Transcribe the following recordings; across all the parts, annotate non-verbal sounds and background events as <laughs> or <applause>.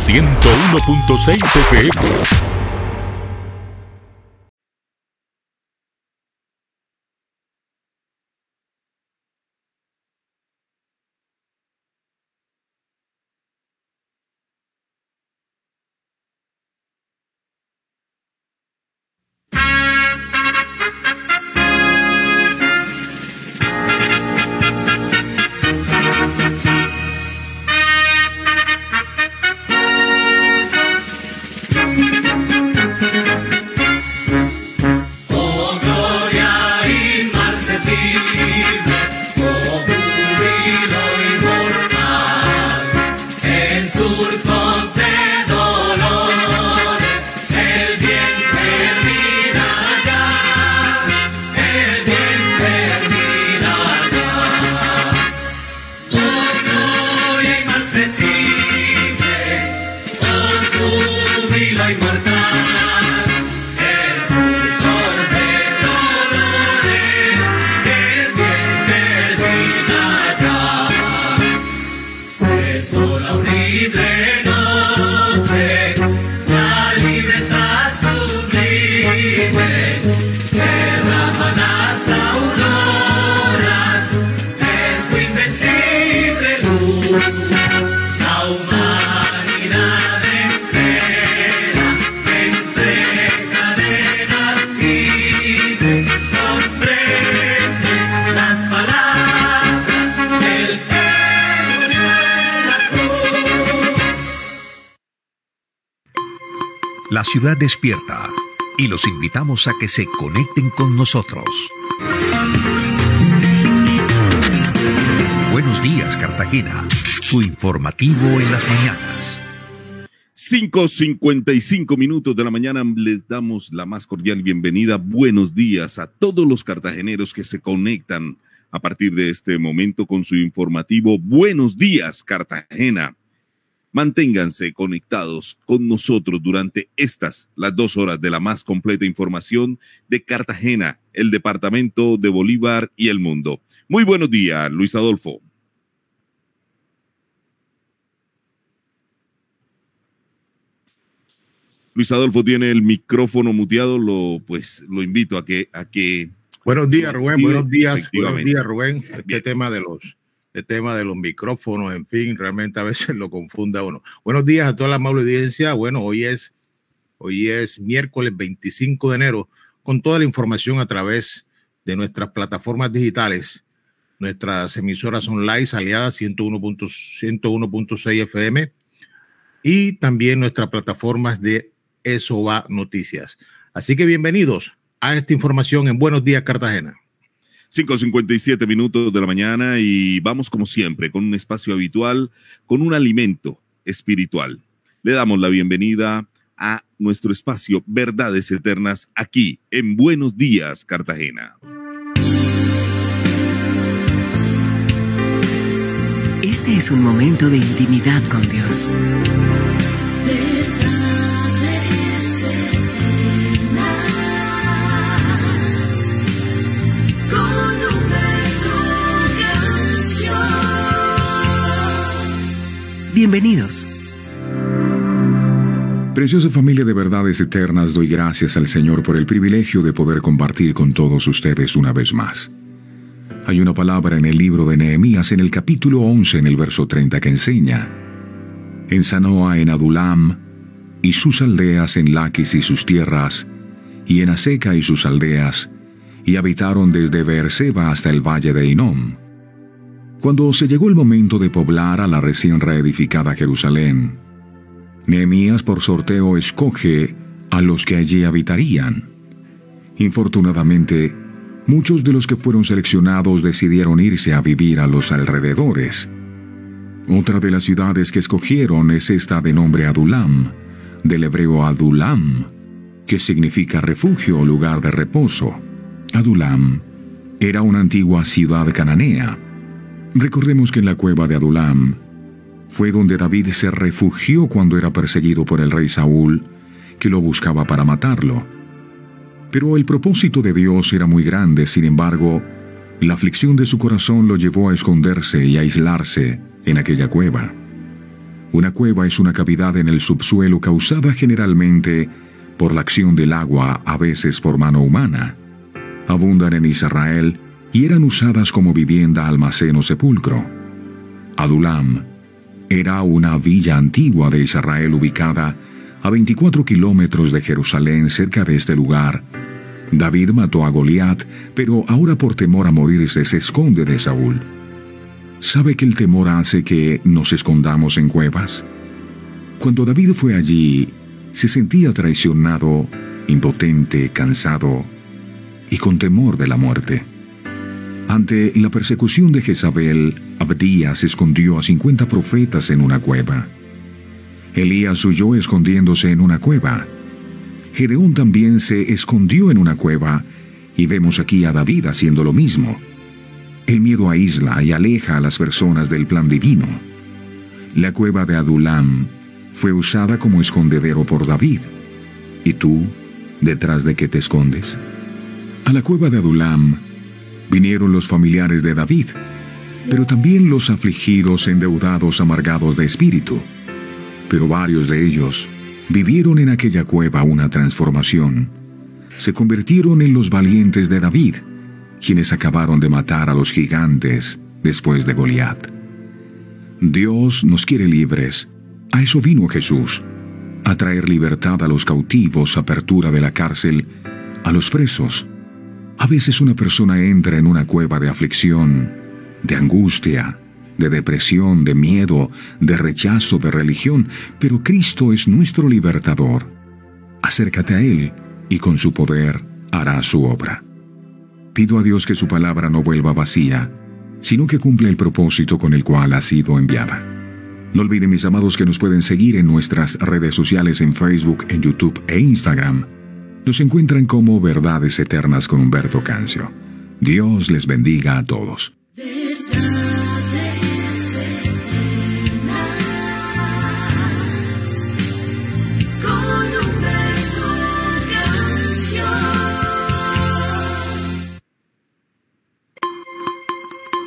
101.6 FM. Ciudad despierta y los invitamos a que se conecten con nosotros. Buenos días, Cartagena. Su informativo en las mañanas. 5.55 minutos de la mañana les damos la más cordial bienvenida. Buenos días a todos los cartageneros que se conectan a partir de este momento con su informativo. Buenos días, Cartagena. Manténganse conectados con nosotros durante estas, las dos horas de la más completa información de Cartagena, el departamento de Bolívar y el mundo. Muy buenos días, Luis Adolfo. Luis Adolfo tiene el micrófono muteado, lo pues lo invito a que a que Buenos días, Rubén. Buenos días. Buenos días, Rubén. Este tema de los el tema de los micrófonos, en fin, realmente a veces <laughs> lo confunda uno. Buenos días a toda la amable audiencia. Bueno, hoy es, hoy es miércoles 25 de enero, con toda la información a través de nuestras plataformas digitales, nuestras emisoras online aliadas 101.6 FM y también nuestras plataformas de Eso va Noticias. Así que bienvenidos a esta información en Buenos Días Cartagena. 5.57 minutos de la mañana y vamos como siempre con un espacio habitual, con un alimento espiritual. Le damos la bienvenida a nuestro espacio Verdades Eternas aquí en Buenos Días, Cartagena. Este es un momento de intimidad con Dios. Bienvenidos. Preciosa familia de verdades eternas, doy gracias al Señor por el privilegio de poder compartir con todos ustedes una vez más. Hay una palabra en el libro de Nehemías en el capítulo 11 en el verso 30 que enseña, en Sanoa en Adulam, y sus aldeas en Laquis y sus tierras, y en Aseca y sus aldeas, y habitaron desde Beerseba hasta el valle de Inom cuando se llegó el momento de poblar a la recién reedificada Jerusalén, Nehemías por sorteo escoge a los que allí habitarían. Infortunadamente, muchos de los que fueron seleccionados decidieron irse a vivir a los alrededores. Otra de las ciudades que escogieron es esta de nombre Adulam, del hebreo Adulam, que significa refugio o lugar de reposo. Adulam era una antigua ciudad cananea Recordemos que en la cueva de Adulam fue donde David se refugió cuando era perseguido por el rey Saúl, que lo buscaba para matarlo. Pero el propósito de Dios era muy grande, sin embargo, la aflicción de su corazón lo llevó a esconderse y a aislarse en aquella cueva. Una cueva es una cavidad en el subsuelo causada generalmente por la acción del agua, a veces por mano humana. Abundan en Israel y eran usadas como vivienda, almacén o sepulcro. Adulam era una villa antigua de Israel ubicada a 24 kilómetros de Jerusalén cerca de este lugar. David mató a Goliat, pero ahora por temor a morirse se esconde de Saúl. ¿Sabe que el temor hace que nos escondamos en cuevas? Cuando David fue allí, se sentía traicionado, impotente, cansado y con temor de la muerte. Ante la persecución de Jezabel, Abdías escondió a 50 profetas en una cueva. Elías huyó escondiéndose en una cueva. Gedeón también se escondió en una cueva, y vemos aquí a David haciendo lo mismo. El miedo aísla y aleja a las personas del plan divino. La cueva de Adulam fue usada como escondedero por David. ¿Y tú, detrás de qué te escondes? A la cueva de Adulam vinieron los familiares de David, pero también los afligidos, endeudados, amargados de espíritu. Pero varios de ellos vivieron en aquella cueva una transformación. Se convirtieron en los valientes de David, quienes acabaron de matar a los gigantes después de Goliat. Dios nos quiere libres. A eso vino Jesús, a traer libertad a los cautivos, apertura de la cárcel, a los presos. A veces una persona entra en una cueva de aflicción, de angustia, de depresión, de miedo, de rechazo, de religión, pero Cristo es nuestro libertador. Acércate a Él y con su poder hará su obra. Pido a Dios que su palabra no vuelva vacía, sino que cumpla el propósito con el cual ha sido enviada. No olviden, mis amados, que nos pueden seguir en nuestras redes sociales en Facebook, en YouTube e Instagram. Nos encuentran como Verdades Eternas con Humberto Cancio. Dios les bendiga a todos.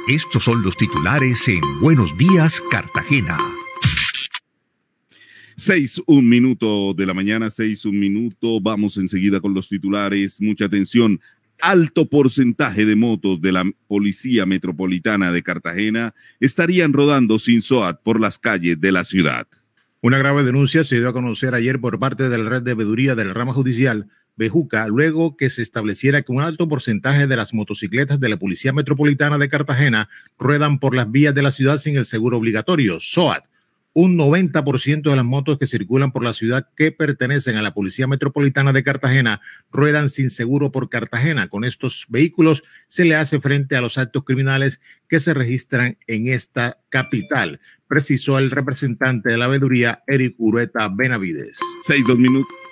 Estos son los titulares en Buenos Días, Cartagena. Seis, un minuto de la mañana, seis, un minuto. Vamos enseguida con los titulares. Mucha atención. Alto porcentaje de motos de la Policía Metropolitana de Cartagena estarían rodando sin SOAT por las calles de la ciudad. Una grave denuncia se dio a conocer ayer por parte de la red de veeduría del rama judicial Bejuca luego que se estableciera que un alto porcentaje de las motocicletas de la Policía Metropolitana de Cartagena ruedan por las vías de la ciudad sin el seguro obligatorio, SOAT. Un 90% de las motos que circulan por la ciudad que pertenecen a la Policía Metropolitana de Cartagena ruedan sin seguro por Cartagena. Con estos vehículos se le hace frente a los actos criminales que se registran en esta capital, precisó el representante de la veeduría, Eric Urueta Benavides. Seis, dos minutos.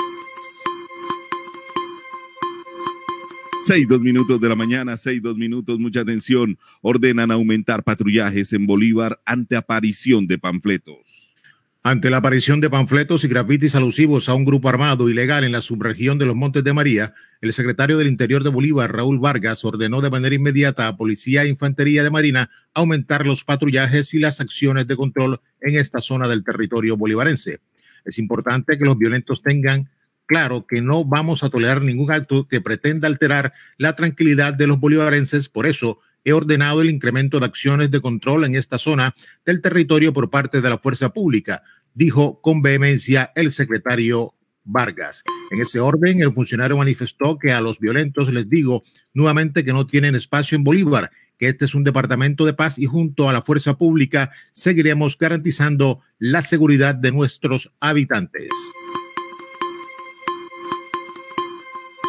Seis, dos minutos de la mañana, seis, dos minutos, mucha atención. Ordenan aumentar patrullajes en Bolívar ante aparición de panfletos. Ante la aparición de panfletos y grafitis alusivos a un grupo armado ilegal en la subregión de los Montes de María, el secretario del Interior de Bolívar, Raúl Vargas, ordenó de manera inmediata a Policía e Infantería de Marina aumentar los patrullajes y las acciones de control en esta zona del territorio bolivarense. Es importante que los violentos tengan claro que no vamos a tolerar ningún acto que pretenda alterar la tranquilidad de los bolivarenses. Por eso he ordenado el incremento de acciones de control en esta zona del territorio por parte de la fuerza pública, dijo con vehemencia el secretario Vargas. En ese orden, el funcionario manifestó que a los violentos les digo nuevamente que no tienen espacio en Bolívar, que este es un departamento de paz y junto a la fuerza pública seguiremos garantizando la seguridad de nuestros habitantes.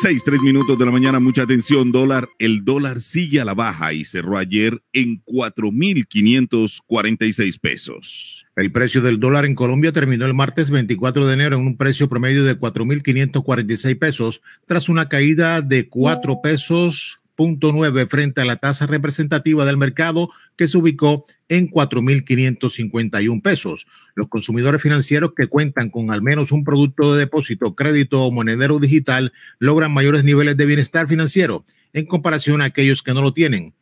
Seis, tres minutos de la mañana, mucha atención, dólar. El dólar sigue a la baja y cerró ayer en cuatro mil quinientos cuarenta y seis pesos. El precio del dólar en Colombia terminó el martes 24 de enero en un precio promedio de cuatro mil quinientos cuarenta y seis pesos, tras una caída de cuatro pesos punto nueve frente a la tasa representativa del mercado que se ubicó en cuatro mil quinientos cincuenta y un pesos. Los consumidores financieros que cuentan con al menos un producto de depósito, crédito o monedero digital logran mayores niveles de bienestar financiero en comparación a aquellos que no lo tienen.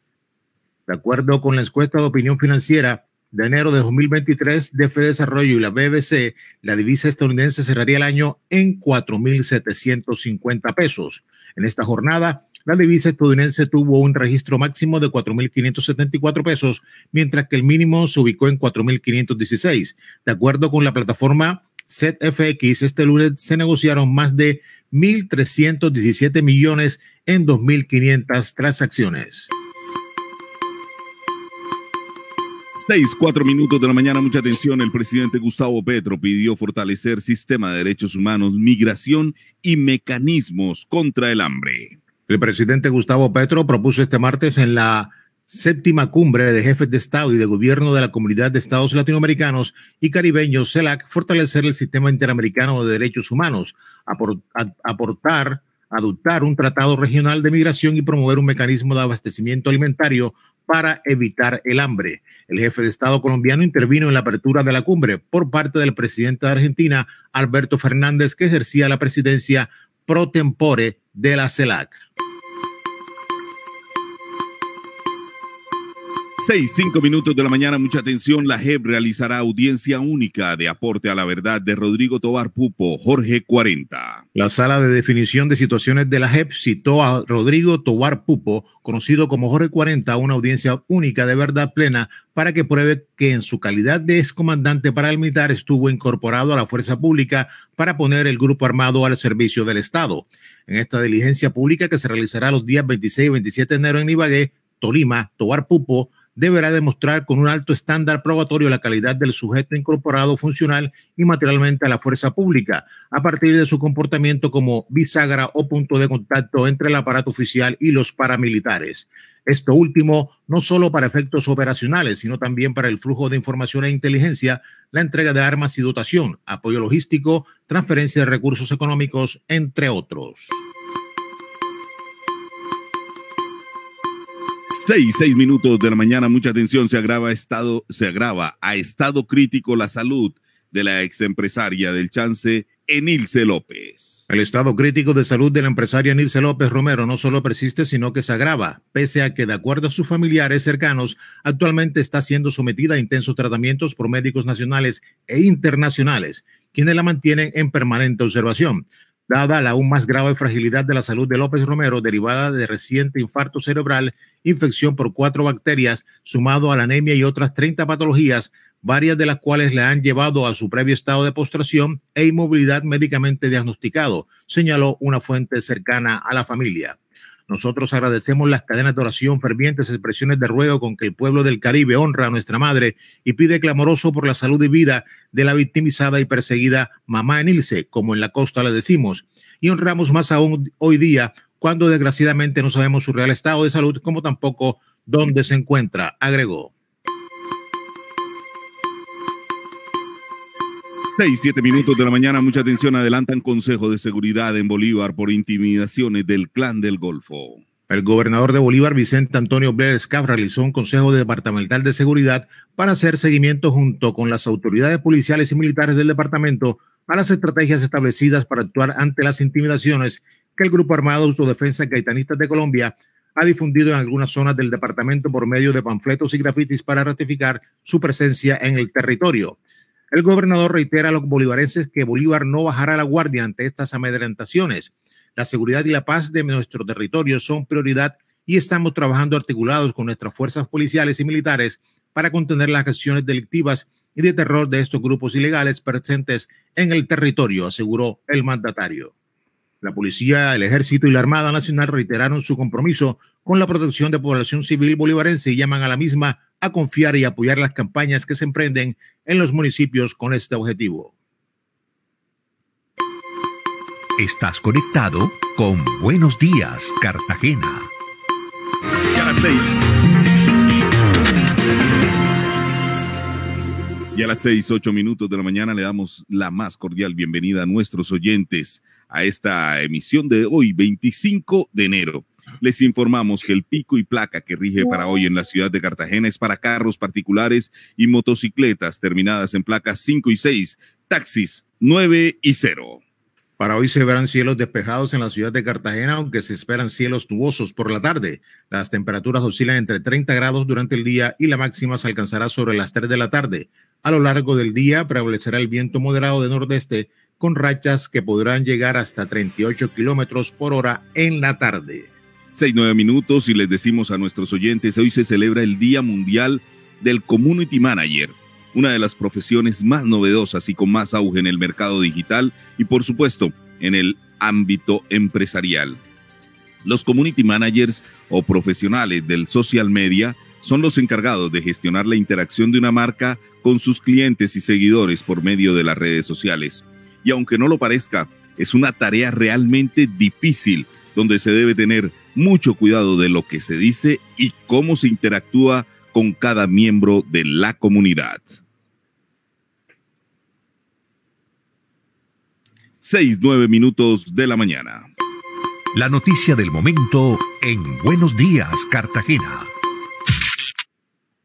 De acuerdo con la encuesta de opinión financiera de enero de 2023 de Fede Desarrollo y la BBC, la divisa estadounidense cerraría el año en 4.750 pesos. En esta jornada, la divisa estadounidense tuvo un registro máximo de 4.574 pesos, mientras que el mínimo se ubicó en 4.516. De acuerdo con la plataforma ZFX, este lunes se negociaron más de 1.317 millones en 2.500 transacciones. Seis, cuatro minutos de la mañana, mucha atención. El presidente Gustavo Petro pidió fortalecer sistema de derechos humanos, migración y mecanismos contra el hambre. El presidente Gustavo Petro propuso este martes en la séptima cumbre de jefes de Estado y de Gobierno de la Comunidad de Estados Latinoamericanos y Caribeños, CELAC, fortalecer el sistema interamericano de derechos humanos, aportar, adoptar un tratado regional de migración y promover un mecanismo de abastecimiento alimentario para evitar el hambre. El jefe de Estado colombiano intervino en la apertura de la cumbre por parte del presidente de Argentina, Alberto Fernández, que ejercía la presidencia pro tempore de la CELAC. Seis, cinco minutos de la mañana, mucha atención. La JEP realizará audiencia única de aporte a la verdad de Rodrigo Tobar Pupo, Jorge 40. La sala de definición de situaciones de la JEP citó a Rodrigo Tobar Pupo, conocido como Jorge 40, a una audiencia única de verdad plena para que pruebe que en su calidad de excomandante paramilitar estuvo incorporado a la fuerza pública para poner el grupo armado al servicio del Estado. En esta diligencia pública que se realizará los días 26 y 27 de enero en Ibagué, Tolima, Tobar Pupo deberá demostrar con un alto estándar probatorio la calidad del sujeto incorporado funcional y materialmente a la fuerza pública, a partir de su comportamiento como bisagra o punto de contacto entre el aparato oficial y los paramilitares. Esto último no solo para efectos operacionales, sino también para el flujo de información e inteligencia, la entrega de armas y dotación, apoyo logístico, transferencia de recursos económicos, entre otros. Seis, seis minutos de la mañana, mucha atención, se agrava, estado, se agrava a estado crítico la salud de la ex empresaria del chance, Enilce López. El estado crítico de salud de la empresaria Enilce López Romero no solo persiste, sino que se agrava, pese a que, de acuerdo a sus familiares cercanos, actualmente está siendo sometida a intensos tratamientos por médicos nacionales e internacionales, quienes la mantienen en permanente observación dada la aún más grave fragilidad de la salud de López Romero derivada de reciente infarto cerebral, infección por cuatro bacterias, sumado a la anemia y otras 30 patologías, varias de las cuales le han llevado a su previo estado de postración e inmovilidad médicamente diagnosticado, señaló una fuente cercana a la familia. Nosotros agradecemos las cadenas de oración, fervientes expresiones de ruego con que el pueblo del Caribe honra a nuestra madre y pide clamoroso por la salud y vida de la victimizada y perseguida mamá Enilce, como en la costa le decimos. Y honramos más aún hoy día, cuando desgraciadamente no sabemos su real estado de salud, como tampoco dónde se encuentra, agregó. Seis, siete minutos de la mañana, mucha atención, adelantan Consejo de Seguridad en Bolívar por intimidaciones del Clan del Golfo. El gobernador de Bolívar, Vicente Antonio Blair Scaf, realizó un Consejo Departamental de Seguridad para hacer seguimiento junto con las autoridades policiales y militares del departamento a las estrategias establecidas para actuar ante las intimidaciones que el Grupo Armado Autodefensa Gaitanistas de Colombia ha difundido en algunas zonas del departamento por medio de panfletos y grafitis para ratificar su presencia en el territorio. El gobernador reitera a los bolivarenses que Bolívar no bajará la guardia ante estas amedrentaciones. La seguridad y la paz de nuestro territorio son prioridad y estamos trabajando articulados con nuestras fuerzas policiales y militares para contener las acciones delictivas y de terror de estos grupos ilegales presentes en el territorio, aseguró el mandatario. La policía, el ejército y la Armada Nacional reiteraron su compromiso con la protección de población civil bolivarense y llaman a la misma a confiar y apoyar las campañas que se emprenden en los municipios con este objetivo. Estás conectado con Buenos Días, Cartagena. Y a las seis. Y a las seis, ocho minutos de la mañana le damos la más cordial bienvenida a nuestros oyentes a esta emisión de hoy, 25 de enero les informamos que el pico y placa que rige para hoy en la ciudad de Cartagena es para carros particulares y motocicletas terminadas en placas 5 y 6, taxis 9 y 0. Para hoy se verán cielos despejados en la ciudad de Cartagena, aunque se esperan cielos nubosos por la tarde. Las temperaturas oscilan entre 30 grados durante el día y la máxima se alcanzará sobre las 3 de la tarde. A lo largo del día prevalecerá el viento moderado de nordeste con rachas que podrán llegar hasta 38 kilómetros por hora en la tarde. Seis, nueve minutos y les decimos a nuestros oyentes, hoy se celebra el Día Mundial del Community Manager una de las profesiones más novedosas y con más auge en el mercado digital y por supuesto en el ámbito empresarial. Los community managers o profesionales del social media son los encargados de gestionar la interacción de una marca con sus clientes y seguidores por medio de las redes sociales. Y aunque no lo parezca, es una tarea realmente difícil donde se debe tener mucho cuidado de lo que se dice y cómo se interactúa con cada miembro de la comunidad. Seis, nueve minutos de la mañana. La noticia del momento en Buenos Días, Cartagena.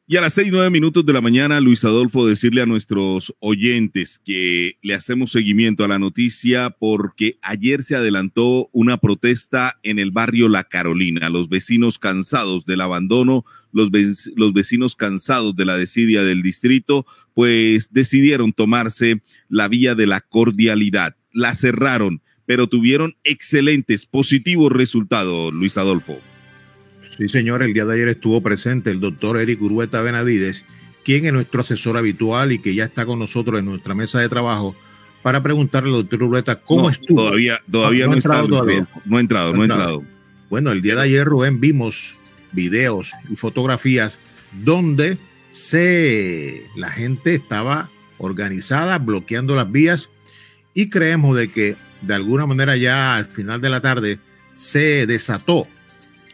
Y a las seis, nueve minutos de la mañana, Luis Adolfo, decirle a nuestros oyentes que le hacemos seguimiento a la noticia porque ayer se adelantó una protesta en el barrio La Carolina. Los vecinos cansados del abandono, los, los vecinos cansados de la desidia del distrito, pues decidieron tomarse la vía de la cordialidad. La cerraron, pero tuvieron excelentes, positivos resultados, Luis Adolfo. Sí, señor, el día de ayer estuvo presente el doctor Eric Urueta Benavides, quien es nuestro asesor habitual y que ya está con nosotros en nuestra mesa de trabajo para preguntarle al doctor Urueta cómo estuvo. Todavía, todavía no, ha entrado, todavía. no ha entrado, no ha entrado. Bueno, el día de ayer, Rubén, vimos videos y fotografías donde se, la gente estaba organizada, bloqueando las vías y creemos de que de alguna manera ya al final de la tarde se desató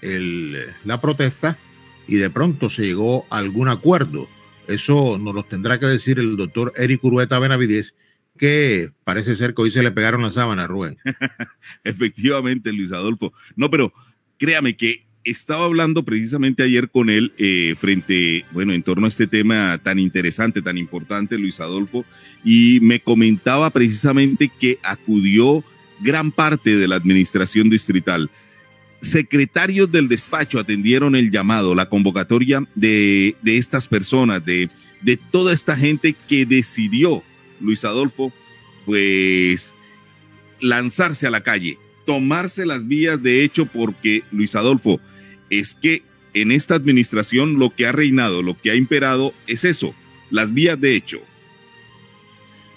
la protesta y de pronto se llegó a algún acuerdo. Eso nos lo tendrá que decir el doctor Eric Urueta Benavides, que parece ser que hoy se le pegaron las sábanas, Rubén. <laughs> Efectivamente, Luis Adolfo. No, pero créame que estaba hablando precisamente ayer con él eh, frente, bueno, en torno a este tema tan interesante, tan importante, Luis Adolfo, y me comentaba precisamente que acudió gran parte de la administración distrital secretarios del despacho atendieron el llamado, la convocatoria de, estas personas, de, de toda esta gente que decidió, Luis Adolfo, pues lanzarse a la calle, tomarse las vías de hecho, porque Luis Adolfo, es que en esta administración lo que ha reinado, lo que ha imperado es eso, las vías de hecho.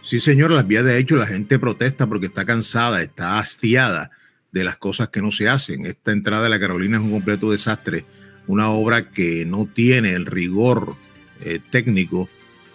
Sí, señor, las vías de hecho, la gente protesta porque está cansada, está hastiada de las cosas que no se hacen. Esta entrada de la Carolina es un completo desastre, una obra que no tiene el rigor eh, técnico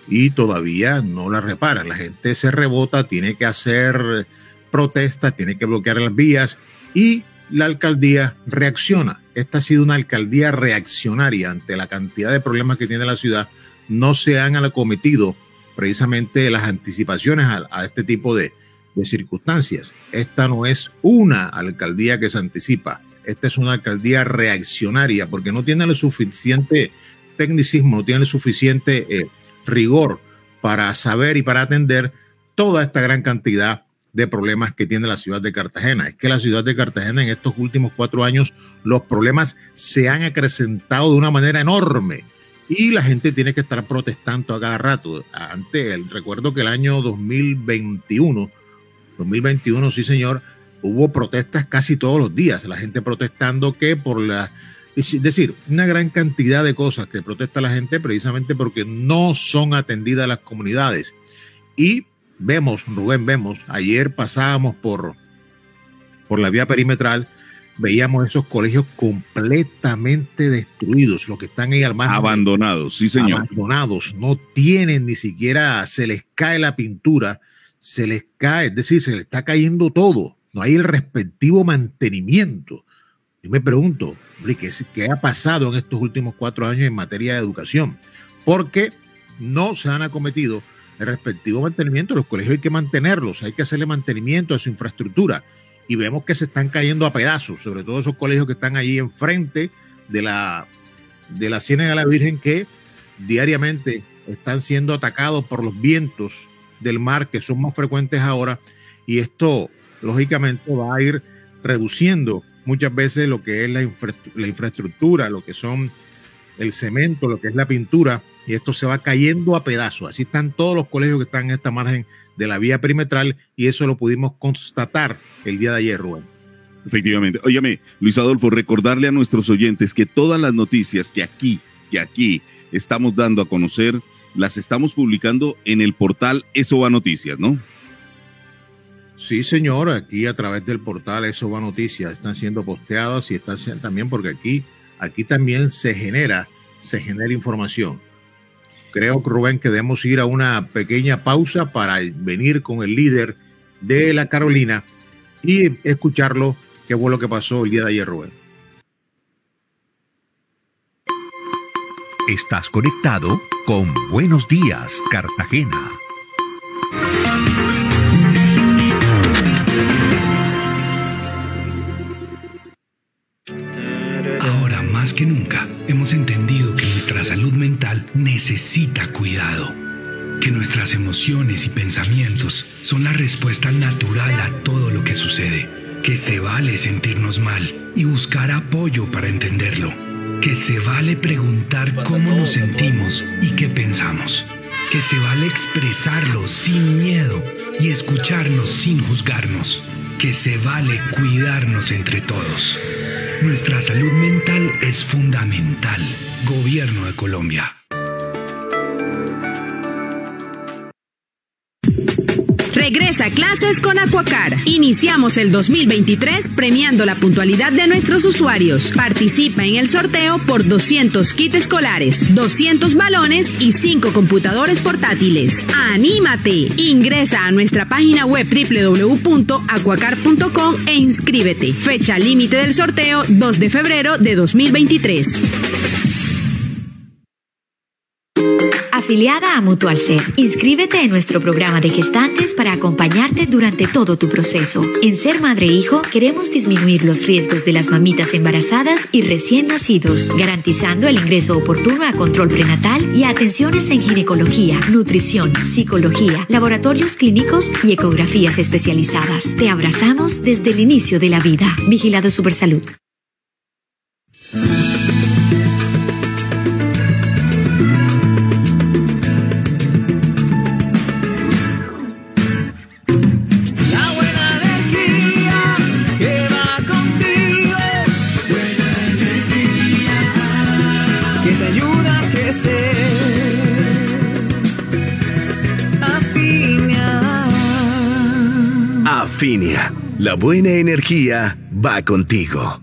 y todavía no la repara. La gente se rebota, tiene que hacer protestas, tiene que bloquear las vías y la alcaldía reacciona. Esta ha sido una alcaldía reaccionaria ante la cantidad de problemas que tiene la ciudad. No se han acometido precisamente las anticipaciones a este tipo de, de circunstancias. Esta no es una alcaldía que se anticipa, esta es una alcaldía reaccionaria porque no tiene el suficiente tecnicismo, no tiene el suficiente eh, rigor para saber y para atender toda esta gran cantidad de problemas que tiene la ciudad de Cartagena. Es que la ciudad de Cartagena en estos últimos cuatro años los problemas se han acrecentado de una manera enorme y la gente tiene que estar protestando a cada rato. Antes, recuerdo que el año 2021 2021, sí señor, hubo protestas casi todos los días, la gente protestando que por la... Es decir, una gran cantidad de cosas que protesta la gente precisamente porque no son atendidas las comunidades. Y vemos, Rubén, vemos, ayer pasábamos por, por la vía perimetral, veíamos esos colegios completamente destruidos, los que están ahí al margen. Abandonados, sí señor. Abandonados, no tienen ni siquiera, se les cae la pintura se les cae, es decir, se les está cayendo todo, no hay el respectivo mantenimiento. Yo me pregunto, ¿qué, ¿qué ha pasado en estos últimos cuatro años en materia de educación? Porque no se han acometido el respectivo mantenimiento. Los colegios hay que mantenerlos, hay que hacerle mantenimiento a su infraestructura. Y vemos que se están cayendo a pedazos, sobre todo esos colegios que están allí enfrente de la, de la Ciénaga de la Virgen que diariamente están siendo atacados por los vientos del mar que son más frecuentes ahora y esto lógicamente va a ir reduciendo muchas veces lo que es la, la infraestructura, lo que son el cemento, lo que es la pintura, y esto se va cayendo a pedazos. Así están todos los colegios que están en esta margen de la vía perimetral y eso lo pudimos constatar el día de ayer, Rubén. Efectivamente. Óyeme, Luis Adolfo, recordarle a nuestros oyentes que todas las noticias que aquí, que aquí estamos dando a conocer, las estamos publicando en el portal Eso va Noticias, ¿no? Sí, señor, aquí a través del portal Eso va Noticias están siendo posteadas y están también porque aquí, aquí también se genera, se genera información. Creo, Rubén, que debemos ir a una pequeña pausa para venir con el líder de la Carolina y escucharlo qué fue lo que pasó el día de ayer, Rubén. Estás conectado con Buenos Días, Cartagena. Ahora más que nunca hemos entendido que nuestra salud mental necesita cuidado, que nuestras emociones y pensamientos son la respuesta natural a todo lo que sucede, que se vale sentirnos mal y buscar apoyo para entenderlo, que se vale preguntar cómo nos sentimos y qué pensamos, que se vale expresarlo sin miedo y escucharnos sin juzgarnos, que se vale cuidarnos entre todos. Nuestra salud mental es fundamental. Gobierno de Colombia. Regresa a clases con Aquacar. Iniciamos el 2023 premiando la puntualidad de nuestros usuarios. Participa en el sorteo por 200 kits escolares, 200 balones y 5 computadores portátiles. ¡Anímate! Ingresa a nuestra página web www.aquacar.com e inscríbete. Fecha límite del sorteo 2 de febrero de 2023. Afiliada a Mutual Ser, inscríbete en nuestro programa de gestantes para acompañarte durante todo tu proceso. En Ser Madre e Hijo queremos disminuir los riesgos de las mamitas embarazadas y recién nacidos, garantizando el ingreso oportuno a control prenatal y atenciones en ginecología, nutrición, psicología, laboratorios clínicos y ecografías especializadas. Te abrazamos desde el inicio de la vida. Vigilado Supersalud. Finia, la buena energía va contigo.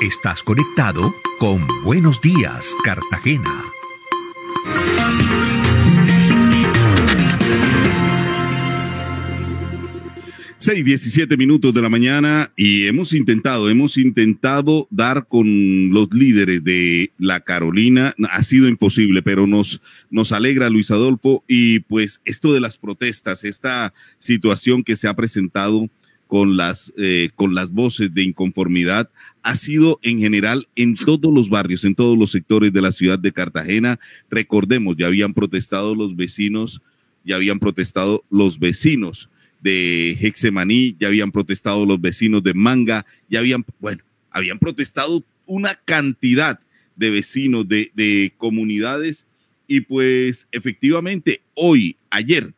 Estás conectado con Buenos Días, Cartagena. 6, 17 minutos de la mañana y hemos intentado, hemos intentado dar con los líderes de la Carolina. Ha sido imposible, pero nos, nos alegra Luis Adolfo y pues esto de las protestas, esta situación que se ha presentado con las, eh, con las voces de inconformidad ha sido en general en todos los barrios, en todos los sectores de la ciudad de Cartagena. Recordemos, ya habían protestado los vecinos, ya habían protestado los vecinos de Hexemaní, ya habían protestado los vecinos de Manga, ya habían, bueno, habían protestado una cantidad de vecinos de, de comunidades y pues efectivamente hoy, ayer,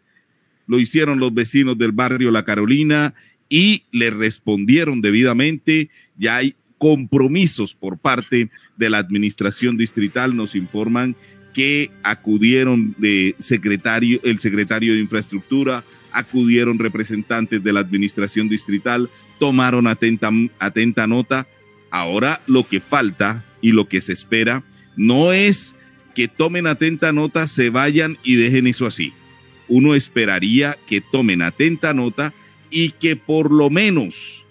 lo hicieron los vecinos del barrio La Carolina y le respondieron debidamente. Ya hay compromisos por parte de la administración distrital, nos informan que acudieron de secretario, el secretario de infraestructura, acudieron representantes de la administración distrital, tomaron atenta, atenta nota. Ahora lo que falta y lo que se espera no es que tomen atenta nota, se vayan y dejen eso así. Uno esperaría que tomen atenta nota y que por lo menos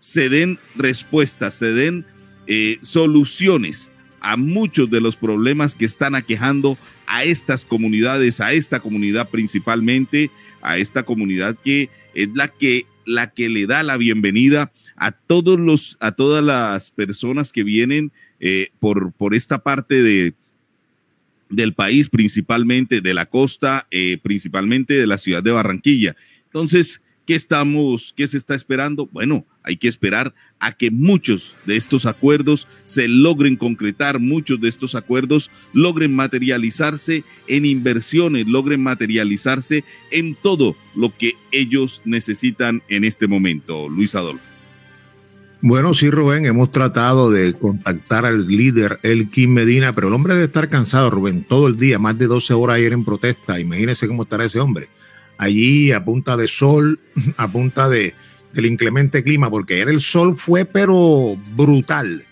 se den respuestas, se den eh, soluciones a muchos de los problemas que están aquejando a estas comunidades, a esta comunidad principalmente, a esta comunidad que es la que la que le da la bienvenida a todos los a todas las personas que vienen eh, por por esta parte de del país, principalmente de la costa, eh, principalmente de la ciudad de Barranquilla. Entonces, ¿qué estamos, qué se está esperando? Bueno, hay que esperar a que muchos de estos acuerdos se logren concretar, muchos de estos acuerdos logren materializarse en inversiones, logren materializarse en todo lo que ellos necesitan en este momento. Luis Adolfo. Bueno, sí, Rubén, hemos tratado de contactar al líder Elkin Medina, pero el hombre debe estar cansado, Rubén, todo el día, más de 12 horas ayer en protesta. Imagínense cómo estará ese hombre. Allí a punta de sol, <laughs> a punta de, del inclemente clima, porque ayer el sol fue pero brutal.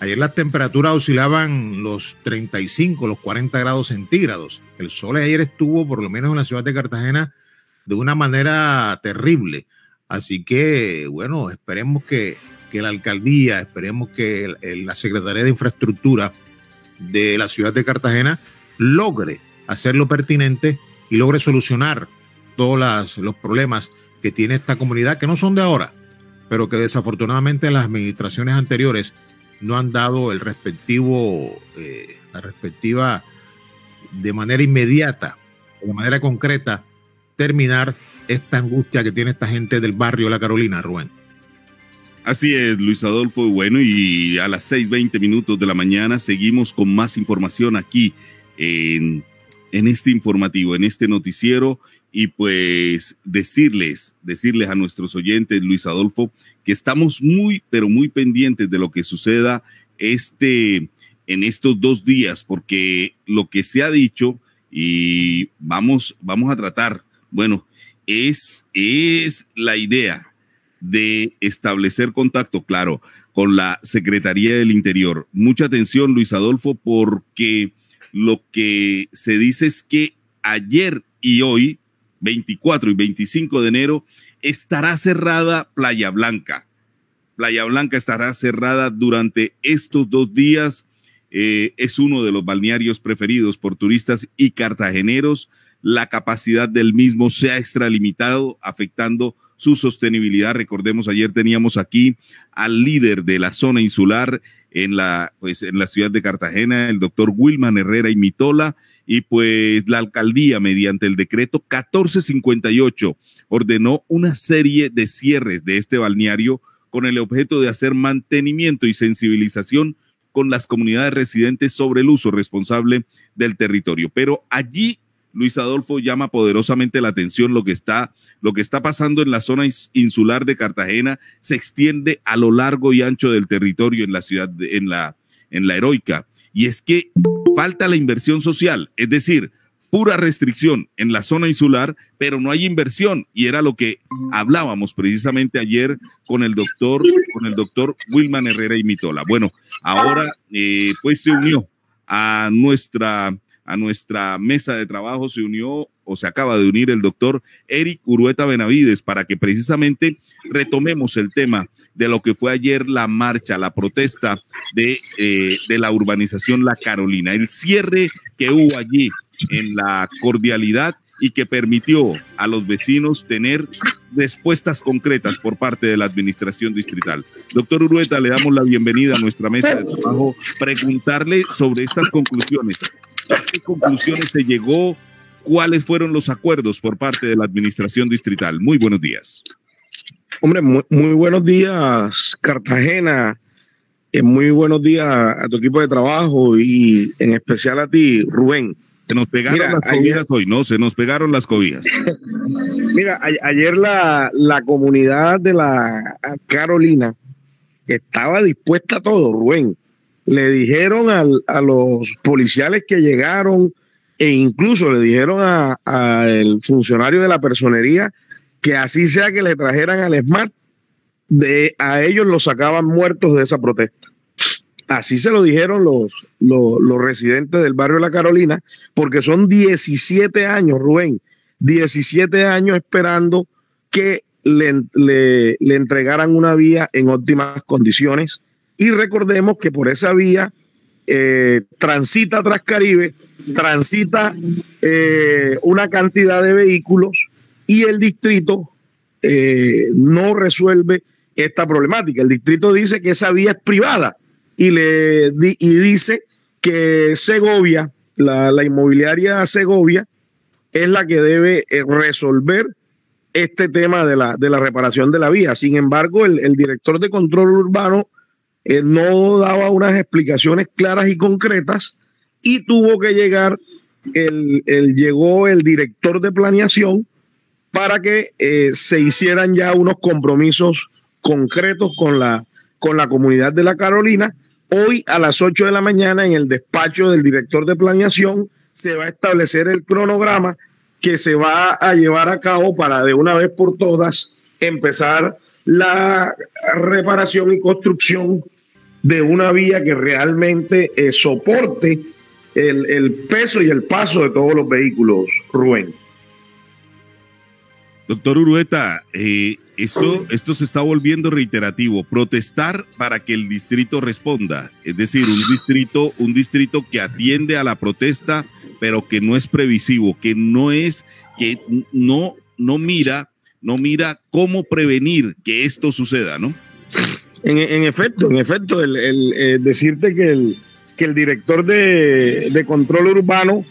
Ayer las temperaturas oscilaban los 35, los 40 grados centígrados. El sol ayer estuvo, por lo menos en la ciudad de Cartagena, de una manera terrible. Así que, bueno, esperemos que, la alcaldía, esperemos que la Secretaría de Infraestructura de la ciudad de Cartagena logre hacer lo pertinente y logre solucionar todos los problemas que tiene esta comunidad, que no son de ahora, pero que desafortunadamente las administraciones anteriores no han dado el respectivo, eh, la respectiva, de manera inmediata, de manera concreta, terminar esta angustia que tiene esta gente del barrio La Carolina, Rubén. Así es, Luis Adolfo. Bueno, y a las 6:20 minutos de la mañana seguimos con más información aquí en, en este informativo, en este noticiero. Y pues decirles, decirles a nuestros oyentes, Luis Adolfo, que estamos muy, pero muy pendientes de lo que suceda este, en estos dos días, porque lo que se ha dicho y vamos, vamos a tratar, bueno, es, es la idea de establecer contacto, claro, con la Secretaría del Interior. Mucha atención, Luis Adolfo, porque lo que se dice es que ayer y hoy, 24 y 25 de enero, estará cerrada Playa Blanca. Playa Blanca estará cerrada durante estos dos días. Eh, es uno de los balnearios preferidos por turistas y cartageneros la capacidad del mismo se ha extralimitado, afectando su sostenibilidad. Recordemos, ayer teníamos aquí al líder de la zona insular en la, pues, en la ciudad de Cartagena, el doctor Wilman Herrera y Mitola, y pues la alcaldía, mediante el decreto 1458, ordenó una serie de cierres de este balneario con el objeto de hacer mantenimiento y sensibilización con las comunidades residentes sobre el uso responsable del territorio. Pero allí Luis Adolfo llama poderosamente la atención lo que está, lo que está pasando en la zona insular de Cartagena, se extiende a lo largo y ancho del territorio en la ciudad, en la, en la heroica. Y es que falta la inversión social, es decir, pura restricción en la zona insular, pero no hay inversión. Y era lo que hablábamos precisamente ayer con el doctor, con el doctor Wilman Herrera y Mitola. Bueno, ahora eh, pues se unió a nuestra a nuestra mesa de trabajo se unió o se acaba de unir el doctor Eric Urueta Benavides para que precisamente retomemos el tema de lo que fue ayer la marcha, la protesta de, eh, de la urbanización La Carolina, el cierre que hubo allí en la cordialidad y que permitió a los vecinos tener respuestas concretas por parte de la administración distrital. Doctor Urueta, le damos la bienvenida a nuestra mesa de trabajo, preguntarle sobre estas conclusiones. ¿A qué conclusiones se llegó? ¿Cuáles fueron los acuerdos por parte de la administración distrital? Muy buenos días. Hombre, muy, buenos días, Cartagena. Eh, muy buenos días a tu equipo de trabajo y en especial a ti, Rubén. Se nos pegaron las cobijas hoy, ¿no? Se nos pegaron las cobijas. <laughs> Mira, ayer la, comunidad de la Carolina estaba dispuesta a todo, Rubén. Le dijeron a los policiales que llegaron e incluso le dijeron al funcionario de la personería que así sea que le trajeran al SMART, de, a ellos los sacaban muertos de esa protesta. Así se lo dijeron los, los, residentes del barrio La Carolina, porque son 17 años, Rubén, 17 años esperando que le, le, entregaran una vía en óptimas condiciones. Y recordemos que por esa vía eh, transita Trascaribe, transita eh, una cantidad de vehículos y el distrito eh, no resuelve esta problemática. El distrito dice que esa vía es privada y, le, y dice que Segovia, la, inmobiliaria Segovia es la que debe eh, resolver este tema de la, de la reparación de la vía. Sin embargo, el, director de control urbano eh, no daba unas explicaciones claras y concretas y tuvo que llegar, el, llegó el director de planeación para que eh, se hicieran ya unos compromisos concretos con la, con la comunidad de la Carolina. Hoy a las 8 de la mañana en el despacho del director de planeación se va a establecer el cronograma que se va a llevar a cabo para de una vez por todas empezar la reparación y construcción de una vía que realmente eh, soporte el, el, peso y el paso de todos los vehículos, Rubén. Doctor Urueta, eh, esto, esto se está volviendo reiterativo. Protestar para que el distrito responda. Es decir, un distrito, un distrito que atiende a la protesta, pero que no es previsivo, que no es, que no, no mira, no mira cómo prevenir que esto suceda, ¿no? En, efecto, en efecto, el, eh, decirte que el, que el director de, de control urbano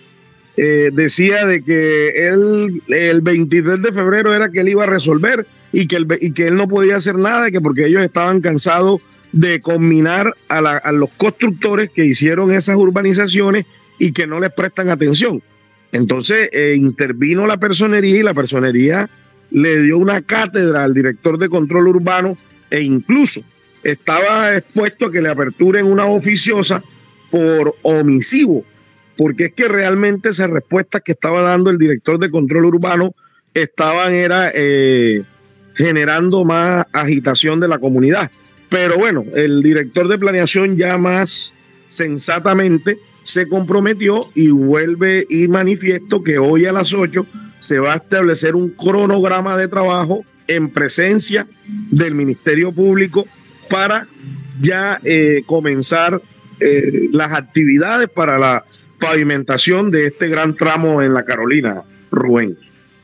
eh, decía de que él el 23 de febrero era que él iba a resolver y que él, y que él no podía hacer nada, que porque ellos estaban cansados de combinar a, los constructores que hicieron esas urbanizaciones y que no les prestan atención. Entonces eh, intervino la personería y la personería le dio una cátedra al director de control urbano e incluso estaba expuesto a que le aperturen una oficiosa por omisivo porque es que realmente esas respuestas que estaba dando el director de control urbano estaban era eh, generando más agitación de la comunidad. Pero bueno, el director de planeación ya más sensatamente se comprometió y vuelve y manifiesto que hoy a las 8 se va a establecer un cronograma de trabajo en presencia del Ministerio Público para ya eh, comenzar eh, las actividades para la pavimentación de este gran tramo en la Carolina, Rubén.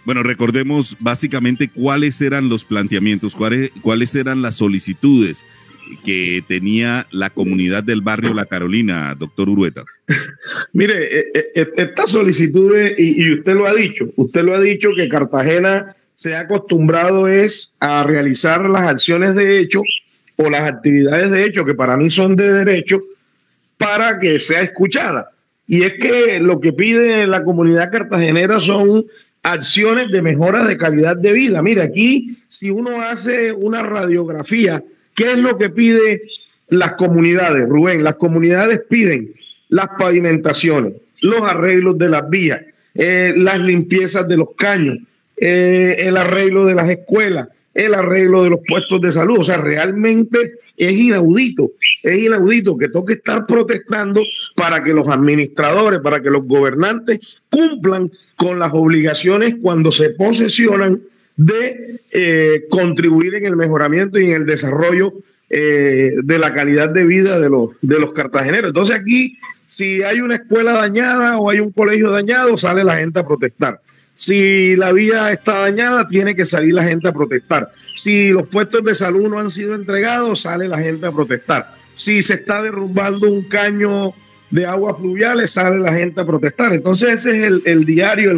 Bueno, recordemos básicamente cuáles eran los planteamientos, cuáles, cuáles eran las solicitudes que tenía la comunidad del barrio La Carolina, doctor Urueta. <laughs> Mire, eh, eh, eh, estas solicitudes, y, usted lo ha dicho, usted lo ha dicho que Cartagena se ha acostumbrado es a realizar las acciones de hecho o las actividades de hecho que para mí son de derecho para que sea escuchada. Y es que lo que pide la comunidad cartagenera son acciones de mejora de calidad de vida. Mira, aquí si uno hace una radiografía, ¿qué es lo que pide las comunidades, Rubén? Las comunidades piden las pavimentaciones, los arreglos de las vías, eh, las limpiezas de los caños, eh, el arreglo de las escuelas, el arreglo de los puestos de salud. O sea, realmente es inaudito, es inaudito que toque estar protestando para que los administradores, para que los gobernantes cumplan con las obligaciones cuando se posesionan de eh, contribuir en el mejoramiento y en el desarrollo eh, de la calidad de vida de los, de los cartageneros. Entonces aquí, si hay una escuela dañada o hay un colegio dañado, sale la gente a protestar. Si la vía está dañada, tiene que salir la gente a protestar. Si los puestos de salud no han sido entregados, sale la gente a protestar. Si se está derrumbando un caño de aguas fluviales, sale la gente a protestar. Entonces ese es el, diario,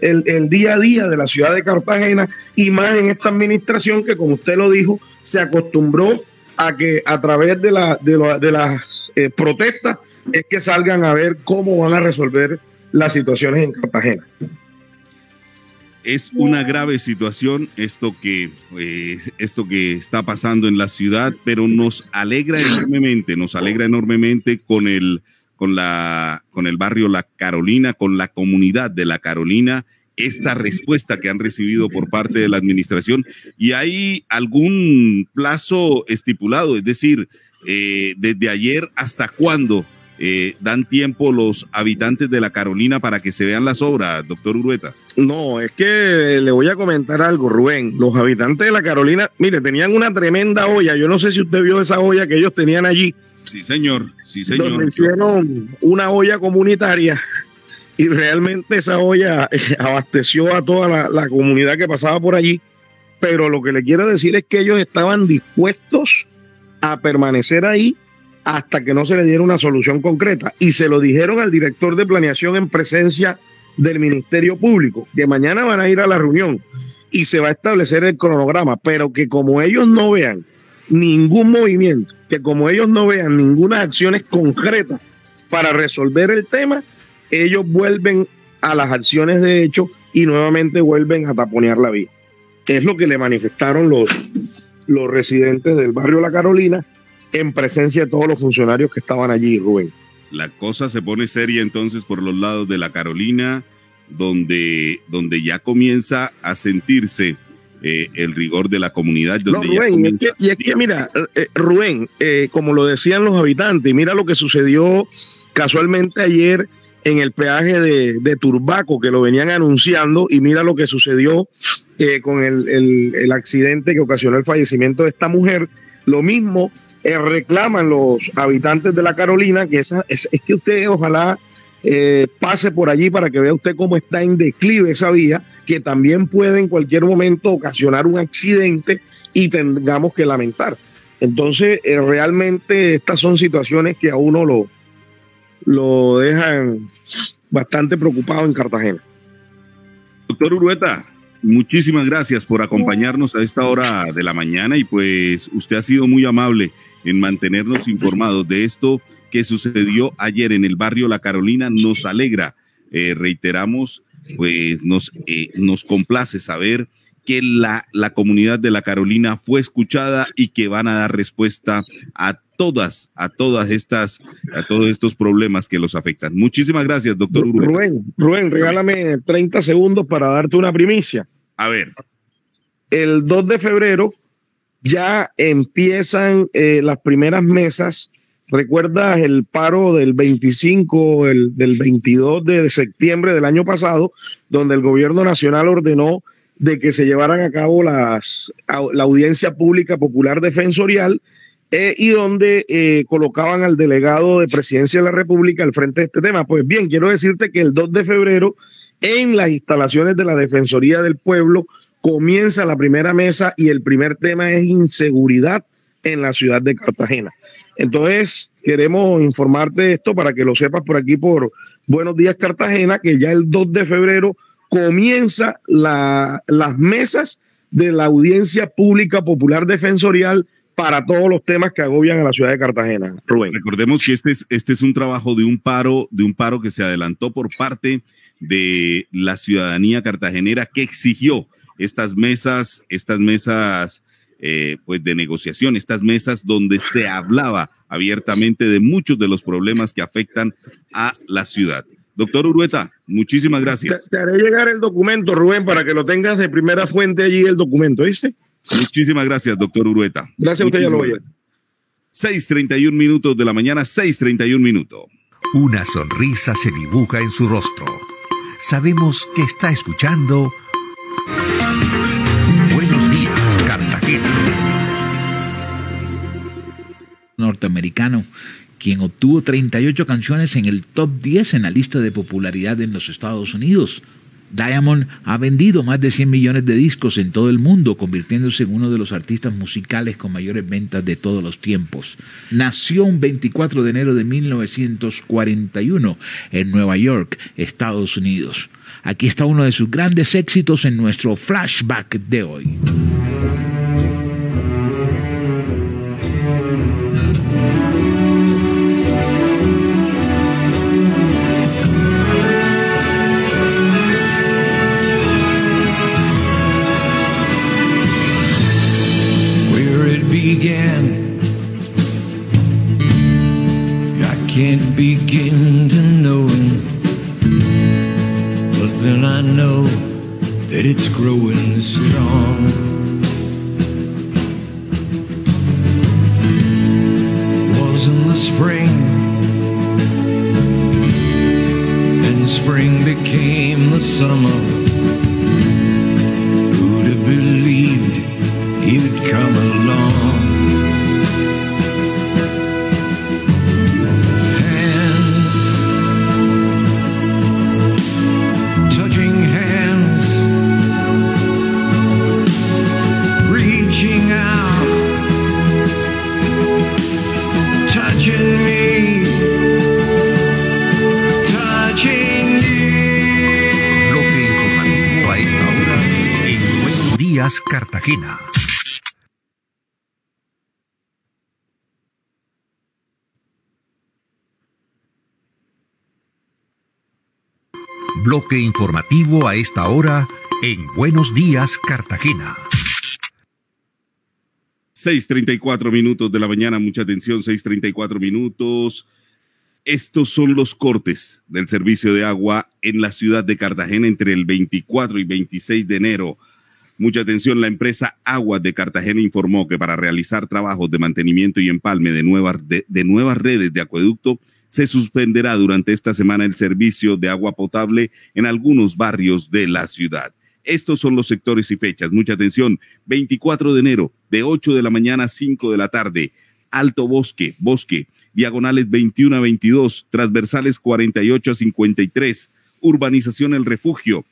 el, el, día a día de la ciudad de Cartagena y más en esta administración que, como usted lo dijo, se acostumbró a que a través de, la, de, las eh, protestas es que salgan a ver cómo van a resolver las situaciones en Cartagena es una grave situación esto que, eh, esto que está pasando en la ciudad, pero nos alegra enormemente, nos alegra enormemente con el, con la, con el barrio La Carolina, con la comunidad de La Carolina, esta respuesta que han recibido por parte de la administración. ¿Y hay algún plazo estipulado? Es decir, eh, desde ayer hasta cuándo eh, dan tiempo los habitantes de la Carolina para que se vean las obras, doctor Urueta? No, es que le voy a comentar algo, Rubén. Los habitantes de la Carolina, mire, tenían una tremenda olla. Yo no sé si usted vio esa olla que ellos tenían allí. Sí, señor. Sí, señor. hicieron una olla comunitaria y realmente esa olla eh, abasteció a toda la, la comunidad que pasaba por allí. Pero lo que le quiero decir es que ellos estaban dispuestos a permanecer ahí hasta que no se le diera una solución concreta. Y se lo dijeron al director de planeación en presencia del Ministerio Público, que mañana van a ir a la reunión y se va a establecer el cronograma, pero que como ellos no vean ningún movimiento, que como ellos no vean ninguna acciones concretas para resolver el tema, ellos vuelven a las acciones de hecho y nuevamente vuelven a taponear la vía. Es lo que le manifestaron los, los residentes del barrio La Carolina en presencia de todos los funcionarios que estaban allí, Rubén. La cosa se pone seria entonces por los lados de la Carolina, donde, donde ya comienza a sentirse eh, el rigor de la comunidad. Donde y, es que, mira, eh, eh, Rubén, como lo decían los habitantes, mira lo que sucedió casualmente ayer en el peaje de, Turbaco, que lo venían anunciando, y mira lo que sucedió con el, el accidente que ocasionó el fallecimiento de esta mujer. Lo mismo eh, reclaman los habitantes de la Carolina que esa, es, que usted ojalá eh, pase por allí para que vea usted cómo está en declive esa vía, que también puede en cualquier momento ocasionar un accidente y tengamos que lamentar. Entonces, eh, realmente estas son situaciones que a uno lo, lo dejan bastante preocupado en Cartagena. Doctor Urueta, muchísimas gracias por acompañarnos a esta hora de la mañana y pues usted ha sido muy amable en mantenernos informados de esto que sucedió ayer en el barrio La Carolina. Nos alegra, eh, reiteramos, pues nos, eh, nos complace saber que la, la comunidad de La Carolina fue escuchada y que van a dar respuesta a todas, a todas estas, a todos estos problemas que los afectan. Muchísimas gracias, doctor Rubén. Rubén, regálame 30 segundos para darte una primicia. A ver. El 2 de febrero ya empiezan eh, las primeras mesas. ¿Recuerdas el paro del 25, el, del 22 de septiembre del año pasado, donde el gobierno nacional ordenó de que se llevaran a cabo las, la audiencia pública popular defensorial eh, y donde eh, colocaban al delegado de presidencia de la República al frente de este tema? Pues bien, quiero decirte que el 2 de febrero en las instalaciones de la Defensoría del Pueblo comienza la primera mesa y el primer tema es inseguridad en la ciudad de Cartagena. Entonces, queremos informarte de esto para que lo sepas por aquí por Buenos Días Cartagena, que ya el 2 de febrero comienza la, las mesas de la audiencia pública popular defensorial para todos los temas que agobian a la ciudad de Cartagena. Rubén. Recordemos que este es, este es un trabajo de un paro, de un paro que se adelantó por parte de la ciudadanía cartagenera que exigió estas mesas, estas mesas eh, pues de negociación, estas mesas donde se hablaba abiertamente de muchos de los problemas que afectan a la ciudad. Doctor Urueta, muchísimas gracias. Te, haré llegar el documento, Rubén, para que lo tengas de primera fuente allí el documento, ¿viste? Muchísimas gracias, doctor Urueta. Gracias a usted, ya lo voy 6.31 minutos de la mañana, 6.31 minutos. Una sonrisa se dibuja en su rostro. Sabemos que está escuchando Norteamericano, quien obtuvo 38 canciones en el top 10 en la lista de popularidad en los Estados Unidos. Diamond ha vendido más de 100 millones de discos en todo el mundo, convirtiéndose en uno de los artistas musicales con mayores ventas de todos los tiempos. Nació un 24 de enero de 1941 en Nueva York, Estados Unidos. Aquí está uno de sus grandes éxitos en nuestro flashback de hoy. It's growing strong. Was in the spring, and spring became the summer. Cartagena. Bloque informativo a esta hora en Buenos Días, Cartagena. 6:34 minutos de la mañana, mucha atención, 6:34 minutos. Estos son los cortes del servicio de agua en la ciudad de Cartagena entre el 24 y 26 de enero. Mucha atención, la empresa Agua de Cartagena informó que para realizar trabajos de mantenimiento y empalme de nuevas, de nuevas redes de acueducto, se suspenderá durante esta semana el servicio de agua potable en algunos barrios de la ciudad. Estos son los sectores y fechas. Mucha atención. 24 de enero, de 8 de la mañana a 5 de la tarde. Alto Bosque, Bosque, diagonales 21 a 22, transversales 48 a 53, urbanización El Refugio.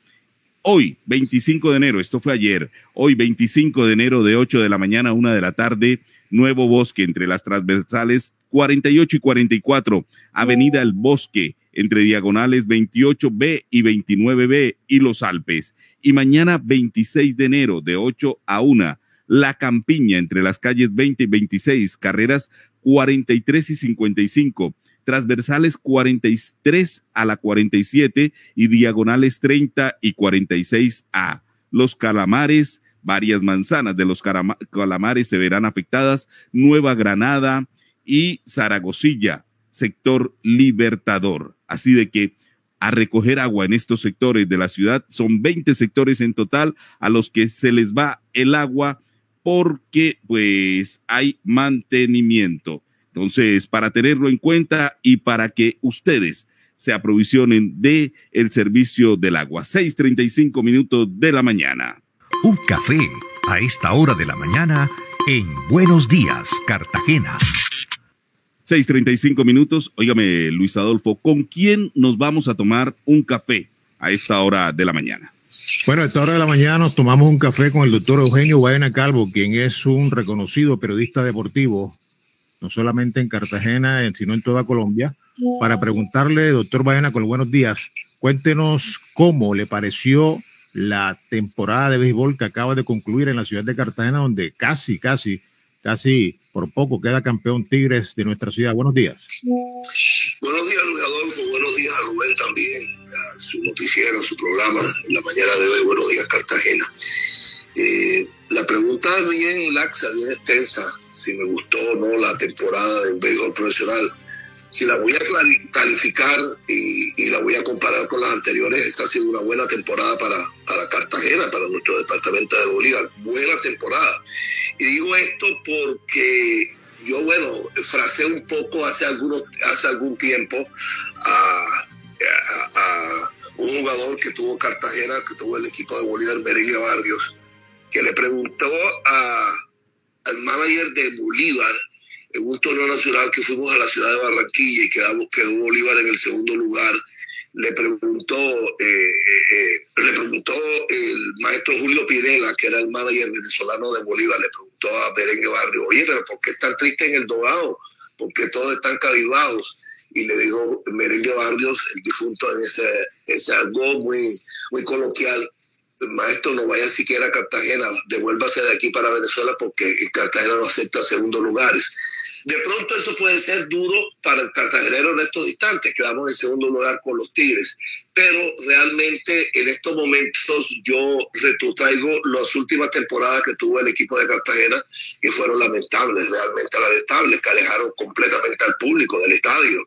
Hoy, 25 de enero, esto fue ayer, hoy 25 de enero de 8 de la mañana a 1 de la tarde, Nuevo Bosque entre las transversales 48 y 44, Avenida El Bosque entre diagonales 28B y 29B y Los Alpes. Y mañana 26 de enero de 8 a 1, La Campiña entre las calles 20 y 26, carreras 43 y 55, transversales 43 a la 47 y diagonales 30 y 46A. Los calamares, varias manzanas de los calamares se verán afectadas, Nueva Granada y Zaragozilla, sector Libertador. Así de que a recoger agua en estos sectores de la ciudad, son 20 sectores en total a los que se les va el agua porque pues hay mantenimiento. Entonces, para tenerlo en cuenta y para que ustedes se aprovisionen de el servicio del agua. 6:35 minutos de la mañana. Un café a esta hora de la mañana en Buenos Días, Cartagena. 6:35 minutos. Óigame, Luis Adolfo, ¿con quién nos vamos a tomar un café a esta hora de la mañana? Bueno, a esta hora de la mañana nos tomamos un café con el doctor Eugenio Guayana Calvo, quien es un reconocido periodista deportivo, no solamente en Cartagena, sino en toda Colombia, para preguntarle, doctor Guayana, con buenos días, cuéntenos cómo le pareció la temporada de béisbol que acaba de concluir en la ciudad de Cartagena, donde casi, casi, casi por poco queda campeón Tigres de nuestra ciudad. Buenos días. Buenos días, Luis Adolfo. Buenos días a Rubén también, a su noticiero, a su programa en la mañana de hoy. Buenos días, Cartagena. Eh, la pregunta es bien laxa, bien extensa, si me gustó o no la temporada del béisbol profesional. Si la voy a calificar y, la voy a comparar con las anteriores, está siendo una buena temporada para, para Cartagena, para nuestro departamento de Bolívar. Buena temporada. Y digo esto porque yo, bueno, frasé un poco hace, algunos, hace algún tiempo a, a, a un jugador que tuvo Cartagena, que tuvo el equipo de Bolívar, Merengue Barrios, que le preguntó a, al manager de Bolívar en un torneo nacional que fuimos a la ciudad de Barranquilla y quedamos, quedó Bolívar en el segundo lugar. Le preguntó, eh, eh, le preguntó el maestro Julio Pinela, que era el manager venezolano de Bolívar, le preguntó a Berengue Barrio, oye, pero ¿por qué están tristes en el dogado? ¿Por qué todos están cavivados? Y le dijo Merengue Barrios, el difunto, en ese, ese algo muy, muy coloquial, maestro, no vaya siquiera a Cartagena, devuélvase de aquí para Venezuela porque en Cartagena no acepta segundos lugares. De pronto eso puede ser duro para el cartagenero en estos instantes, quedamos en segundo lugar con los Tigres, pero realmente en estos momentos yo retrotraigo las últimas temporadas que tuvo el equipo de Cartagena que fueron lamentables, realmente lamentables, que alejaron completamente al público del estadio.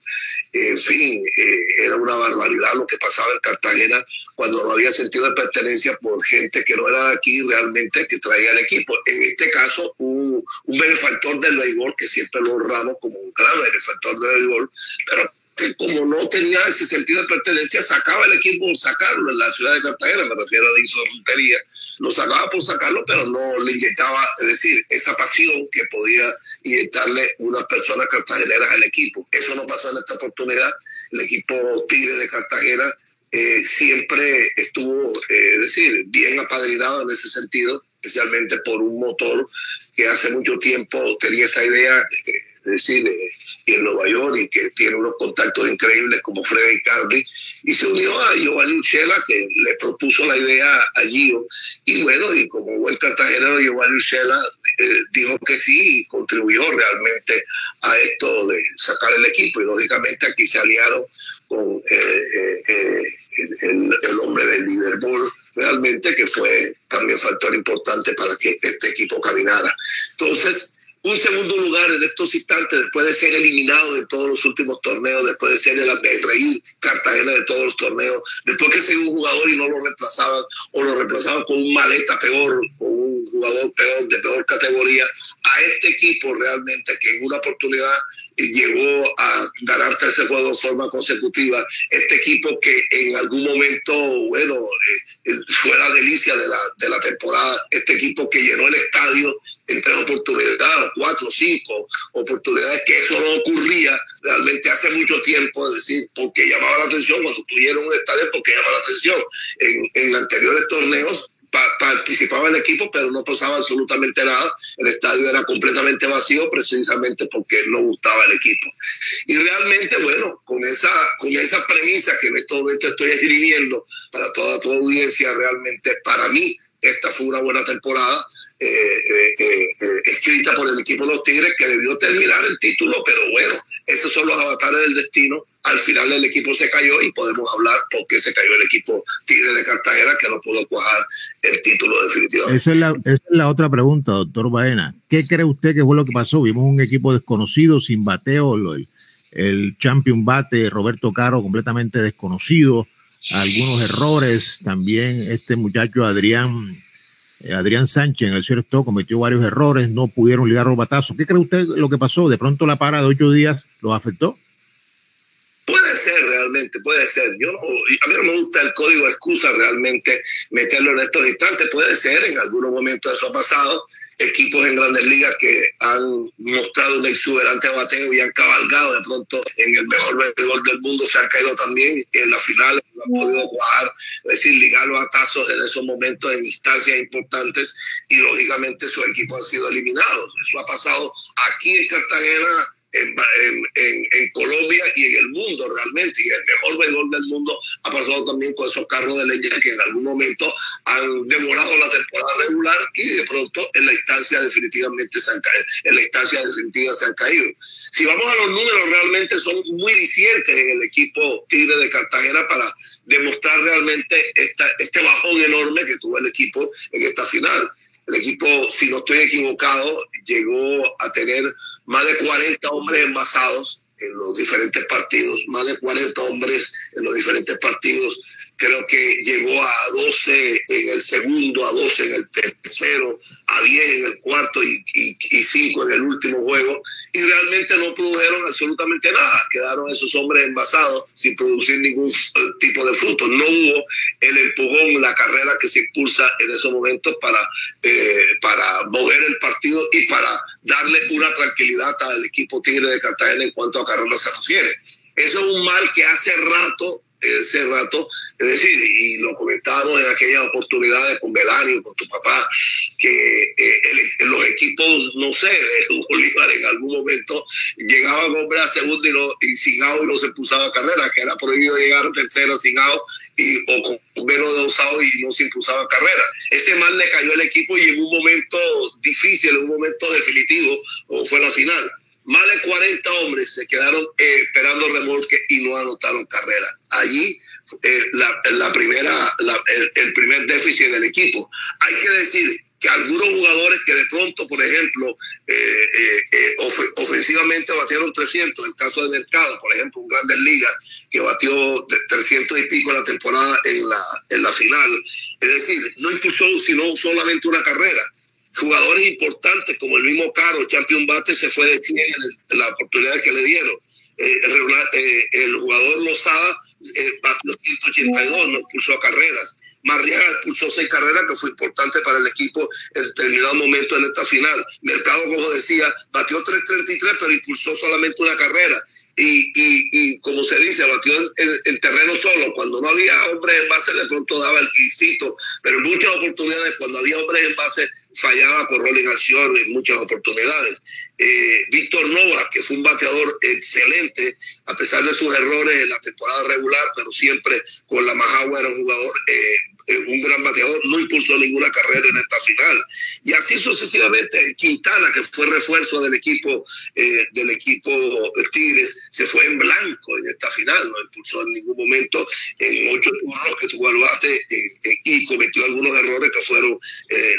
En fin, eh, era una barbaridad lo que pasaba en Cartagena cuando no había sentido de pertenencia por gente que no era de aquí realmente que traía el equipo. En este caso, un, un benefactor del béisbol, que siempre lo honramos como un gran benefactor del béisbol, pero como no tenía ese sentido de pertenencia, sacaba el equipo por sacarlo en la ciudad de Cartagena, me refiero a Rontería, lo sacaba por sacarlo, pero no le inyectaba, es decir, esa pasión que podía inyectarle unas personas cartageneras al equipo. Eso no pasó en esta oportunidad. El equipo Tigre de Cartagena eh, siempre estuvo, eh, es decir, bien apadrinado en ese sentido, especialmente por un motor que hace mucho tiempo tenía esa idea, eh, es decir, y en Nueva York y que tiene unos contactos increíbles como Freddy Cardi y se unió a Giovanni Uchela que le propuso la idea a Gio y bueno y como buen cartagenero Giovanni Uchela eh, dijo que sí y contribuyó realmente a esto de sacar el equipo y lógicamente aquí se aliaron con eh, eh, el, el, hombre del Liverpool realmente que fue también factor importante para que este equipo caminara. Entonces un segundo lugar en estos instantes, después de ser eliminado de todos los últimos torneos, después de ser el reír Cartagena de todos los torneos, después que se un jugador y no lo reemplazaban o lo reemplazaban con un maleta peor, con un jugador peor de peor categoría, a este equipo realmente que en una oportunidad llegó a ganar tercer juego de forma consecutiva. Este equipo que en algún momento, bueno, eh, eh, fue la delicia de la, de la temporada. Este equipo que llenó el estadio en tres oportunidades, cuatro, cinco oportunidades, que eso no ocurría realmente hace mucho tiempo, es decir, porque llamaba la atención cuando tuvieron un estadio, porque llamaba la atención. En, en anteriores torneos participaba el equipo, pero no pasaba absolutamente nada. El estadio era completamente vacío precisamente porque no gustaba el equipo. Y realmente, bueno, con esa, con esa premisa que en este momento estoy escribiendo para toda tu audiencia, realmente para mí esta fue una buena temporada eh, eh, eh, escrita por el equipo de los Tigres que debió terminar el título, pero bueno, esos son los avatares del destino. Al final el equipo se cayó y podemos hablar por qué se cayó el equipo Tigres de Cartagena que no pudo cuajar el título definitivamente. Esa es la, otra pregunta, doctor Baena. ¿Qué cree usted que fue lo que pasó? Vimos un equipo desconocido, sin bateo, el, el champion bate, Roberto Caro completamente desconocido algunos errores. También este muchacho Adrián, eh, Adrián Sánchez en el cierto cometió varios errores, no pudieron ligar los batazos. ¿Qué cree usted lo que pasó? ¿De pronto la para de ocho días lo afectó? Ser realmente, puede ser. Yo no, a mí no me gusta el código excusa realmente meterlo en estos instantes. Puede ser, en algunos momentos eso ha pasado equipos en grandes ligas que han mostrado un exuberante bateo y han cabalgado de pronto en el mejor béisbol del mundo, se han caído también en la final, no han podido jugar, es decir, ligar los atazos en esos momentos en instancias importantes y lógicamente sus equipos han sido eliminados. Eso ha pasado aquí en Cartagena en, en, Colombia y en el mundo realmente. Y el mejor béisbol del mundo ha pasado también con esos carros de leña que en algún momento han devorado la temporada regular y de pronto en la instancia definitivamente se han caído. En la instancia definitiva se han caído. Si vamos a los números, realmente son muy disidentes en el equipo Tigre de Cartagena para demostrar realmente esta, este bajón enorme que tuvo el equipo en esta final. El equipo, si no estoy equivocado, llegó a tener más de 40 hombres envasados en los diferentes partidos, más de 40 hombres en los diferentes partidos. Creo que llegó a 12 en el segundo, a 12 en el tercero, a 10 en el cuarto y, y, y 5 en el último juego y realmente no produjeron absolutamente nada. Quedaron esos hombres envasados sin producir ningún tipo de fruto. No hubo el empujón, la carrera que se impulsa en esos momentos para, eh, para mover el partido y para darle una tranquilidad al equipo Tigre de Cartagena en cuanto a carrera se refiere. Eso es un mal que hace rato ese rato, es decir, y lo comentábamos en aquellas oportunidades con Belanio, con tu papá, que eh, los equipos, no sé, <laughs> Bolívar en algún momento llegaban hombre a segundo y, no, y sin out y se impulsaba carrera, que era prohibido llegar a tercero sin out y, o con menos de usado y no se impulsaba carrera. Ese mal le cayó al equipo y en un momento difícil, en un momento definitivo, fue la final más de 40 hombres se quedaron eh, esperando remolque y no anotaron carrera. Allí eh, la, primera, el, primer déficit del equipo. Hay que decir que algunos jugadores que de pronto, por ejemplo, eh, ofensivamente batieron 300, el caso de Mercado, por ejemplo, un Grandes Ligas, que batió 300 y pico la temporada en la, en la final. Es decir, no impulsó sino solamente una carrera jugadores importantes como el mismo Caro, Champion Bate, se fue de 100 en, la oportunidad que le dieron. Eh, eh, el jugador Lozada eh, los 182, no expulsó carreras. Marriaga expulsó seis carreras, que fue importante para el equipo en determinado momento en esta final. Mercado, como decía, batió 3.33, pero impulsó solamente una carrera. Y, y, como se dice, batió en, terreno solo. Cuando no había hombres en base, de pronto daba el quisito, pero en muchas oportunidades, cuando había hombres en base, fallaba por Rolling Alcior en muchas oportunidades. Eh, Víctor Nova, que fue un bateador excelente, a pesar de sus errores en la temporada regular, pero siempre con la Majagua era un jugador eh, un gran bateador, no impulsó ninguna carrera en esta final. Y así sucesivamente, Quintana, que fue refuerzo del equipo, eh, del equipo Tigres, se fue en blanco en esta final, no impulsó en ningún momento en ocho turnos que tuvo al bate eh, eh, y cometió algunos errores que fueron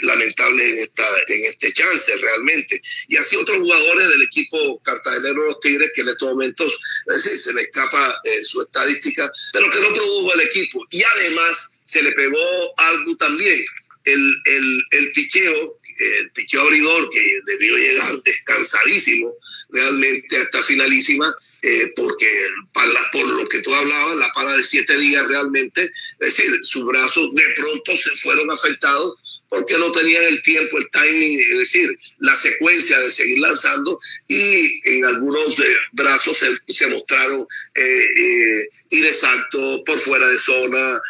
lamentables en, esta, en este chance realmente. Y así otros jugadores del equipo cartagenero de los Tigres que en estos momentos se le escapa su estadística, pero que no produjo el equipo. Y además, se le pegó algo también. El, el, el picheo, el picheo abridor que debió llegar <laughs> descansadísimo realmente a esta finalísima, eh, porque para, por lo que tú hablabas, la para de siete días realmente, es decir, sus brazos de pronto se fueron afectados porque no tenían el tiempo, el timing, es decir, la secuencia de seguir lanzando y en algunos eh, brazos se, mostraron eh, eh, inexactos, por fuera de zona,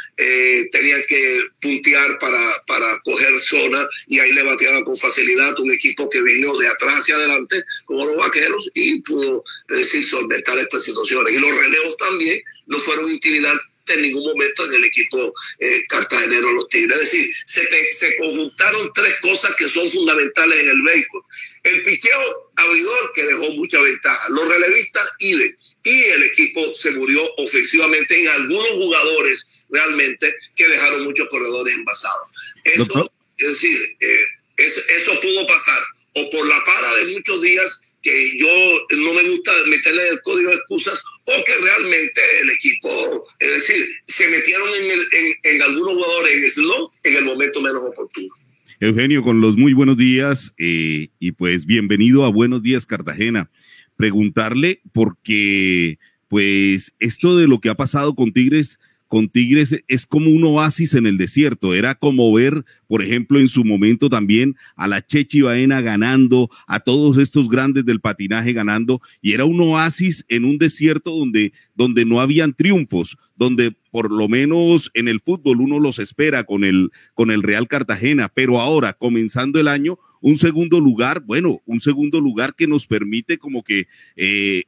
tenían que puntear para, para coger zona y ahí le bateaban con facilidad un equipo que vino de atrás hacia adelante, como los vaqueros, y pudo, decir, solventar estas situaciones. Y los relevos también no fueron intimidantes en ningún momento en el equipo eh, cartagenero los Tigres. Es decir, se, se conjuntaron tres cosas que son fundamentales en el béisbol. El picheo abridor que dejó mucha ventaja, los relevistas IDE y el equipo se murió ofensivamente en algunos jugadores realmente que dejaron muchos corredores envasados. Eso, es decir, eh, eso pudo pasar o por la para de muchos días que yo no me gusta meterle el código de excusas o que realmente el equipo, es decir, se metieron en, en, algunos jugadores en slow en el momento menos oportuno. Eugenio, con los muy buenos días eh, y pues bienvenido a Buenos Días Cartagena. Preguntarle porque pues esto de lo que ha pasado con Tigres con Tigres es como un oasis en el desierto. Era como ver, por ejemplo, en su momento también a la Chechi Baena ganando, a todos estos grandes del patinaje ganando, y era un oasis en un desierto donde, donde no habían triunfos, donde por lo menos en el fútbol uno los espera con el, con el Real Cartagena, pero ahora, comenzando el año, un segundo lugar, bueno, un segundo lugar que nos permite como que eh,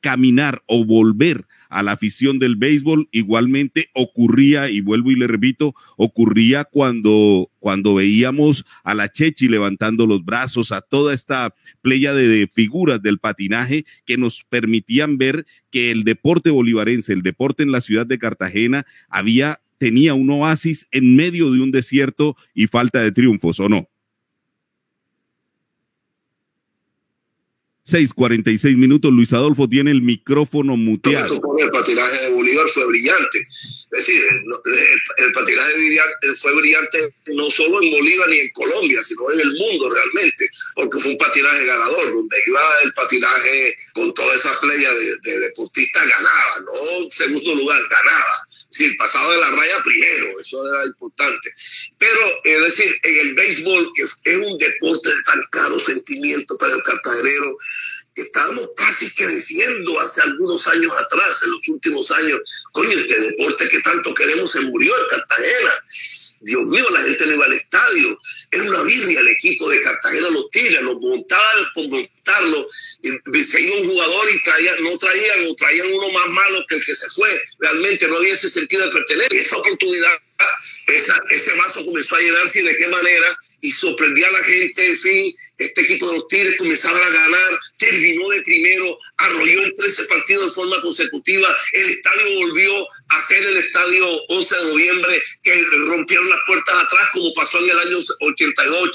caminar o volver a la afición del béisbol. Igualmente ocurría, y vuelvo y le repito, ocurría cuando, cuando veíamos a la Chechi levantando los brazos, a toda esta playa de, figuras del patinaje que nos permitían ver que el deporte bolivarense, el deporte en la ciudad de Cartagena, había tenía un oasis en medio de un desierto y falta de triunfos, ¿o no? 6:46 minutos. Luis Adolfo tiene el micrófono muteado. El patinaje de Bolívar fue brillante. Es decir, el, patinaje fue brillante no solo en Bolívar ni en Colombia, sino en el mundo realmente, porque fue un patinaje ganador, donde iba el patinaje con toda esa playa de, deportistas ganaba, no segundo lugar, ganaba. Sí, pasado de la raya primero, eso era importante. Pero, es decir, en el béisbol, que es un deporte de tan caro sentimiento para el cartagenero, estábamos casi que diciendo hace algunos años atrás, en los últimos años, coño, este deporte que tanto queremos se murió en Cartagena. Dios mío, la gente no iba al estadio. Era una birria el equipo de Cartagena, los Tigres, los montaban Se iba un jugador y traía, no traían o traían uno más malo que el que se fue. Realmente no había ese sentido de pertenecer. esta oportunidad, esa, ese vaso comenzó a llenarse y de qué manera y sorprendía a la gente, en fin, este equipo de los Tigres comenzaba a ganar, terminó de primero, arrolló en 13 partidos de forma consecutiva, el estadio volvió a ser el estadio 11 de noviembre, que rompieron las puertas atrás, como pasó en el año 82,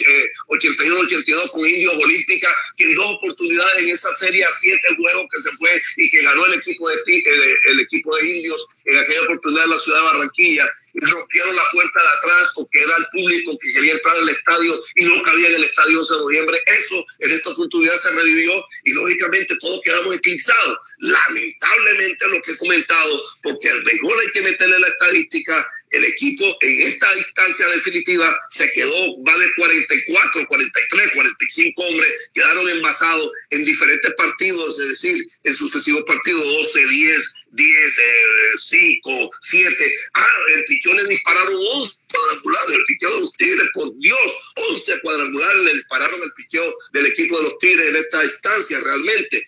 81, 82 con Indios Olímpica, que en dos oportunidades en esa serie a siete juegos que se fue y que ganó el equipo de, eh, el equipo de Indios en aquella oportunidad en la ciudad de Barranquilla, y rompieron la puerta de atrás porque era el público que quería entrar al estadio y no cabía en el estadio 11 de noviembre. Eso en esta oportunidad se revivió y lógicamente todos quedamos eclipsados. Lamentablemente lo que he comentado, porque al béisbol hay que meterle la estadística, el equipo en esta instancia definitiva se quedó, va de 44, 43, 45 hombres, quedaron envasados en diferentes partidos, es decir, en sucesivos partidos, 12, 10, 10, 5, 7. Ah, el pichón le dispararon 11 cuadrangulares, el picheo de los Tigres, por Dios, 11 cuadrangulares le dispararon el picheo del equipo de los Tigres en esta instancia realmente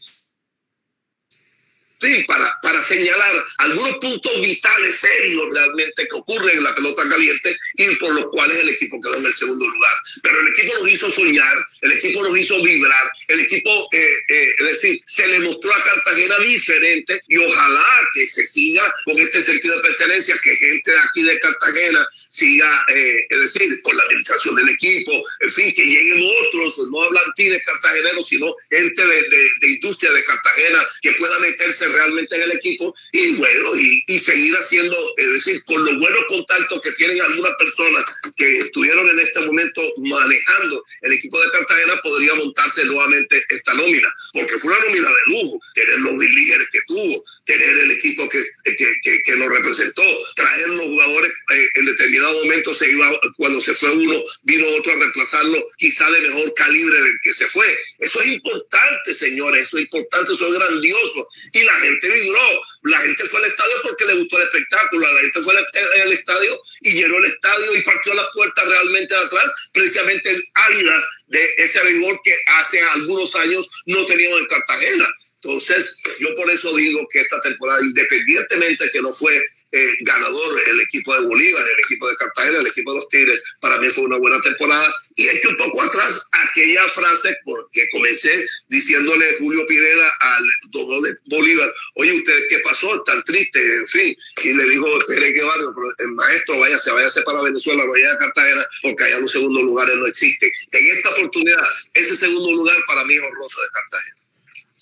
sí, para, para señalar algunos puntos vitales serios realmente que ocurren en la pelota caliente y por los cuales el equipo quedó en el segundo lugar. Pero el equipo nos hizo soñar, el equipo nos hizo vibrar, el equipo, eh, eh, es decir, se le mostró a Cartagena diferente y ojalá que se siga con este sentido de pertenencia, que gente de aquí de Cartagena siga, eh, es decir, con la administración del equipo, en fin, que lleguen otros, no hablan de cartageneros, sino gente de, de, de industria de Cartagena que pueda meterse realmente en el equipo y bueno, y, seguir haciendo, es decir, con los buenos contactos que tienen algunas personas que estuvieron en este momento manejando el equipo de Cartagena, podría montarse nuevamente esta nómina, porque fue una nómina de lujo, tener los líderes que tuvo, tener el equipo que, que, que, nos representó, traer los jugadores eh, en determinado momento se iba, cuando se fue uno, vino otro a reemplazarlo, quizá de mejor calibre del que se fue. Eso es importante, señores, eso es importante, eso es grandioso. Y la gente vibró. La gente fue al estadio porque le gustó el espectáculo. La gente fue al estadio y llenó el estadio y partió las puertas realmente de atrás, precisamente áridas de ese vigor que hace algunos años no teníamos en Cartagena. Entonces, yo por eso digo que esta temporada, independientemente que no fue eh, ganador el equipo de Bolívar, el equipo de Cartagena, el equipo de los Tigres, para mí fue una buena temporada. Y he hecho un poco atrás aquella frase porque comencé diciéndole Julio Pineda al doble de Bolívar, oye, ¿usted qué pasó? Tan triste, en fin. Y le dijo, espere que barrio, pero el maestro váyase, váyase para Venezuela, vaya a Cartagena, porque allá los segundos lugares no existen. En esta oportunidad, ese segundo lugar para mí es honroso de Cartagena.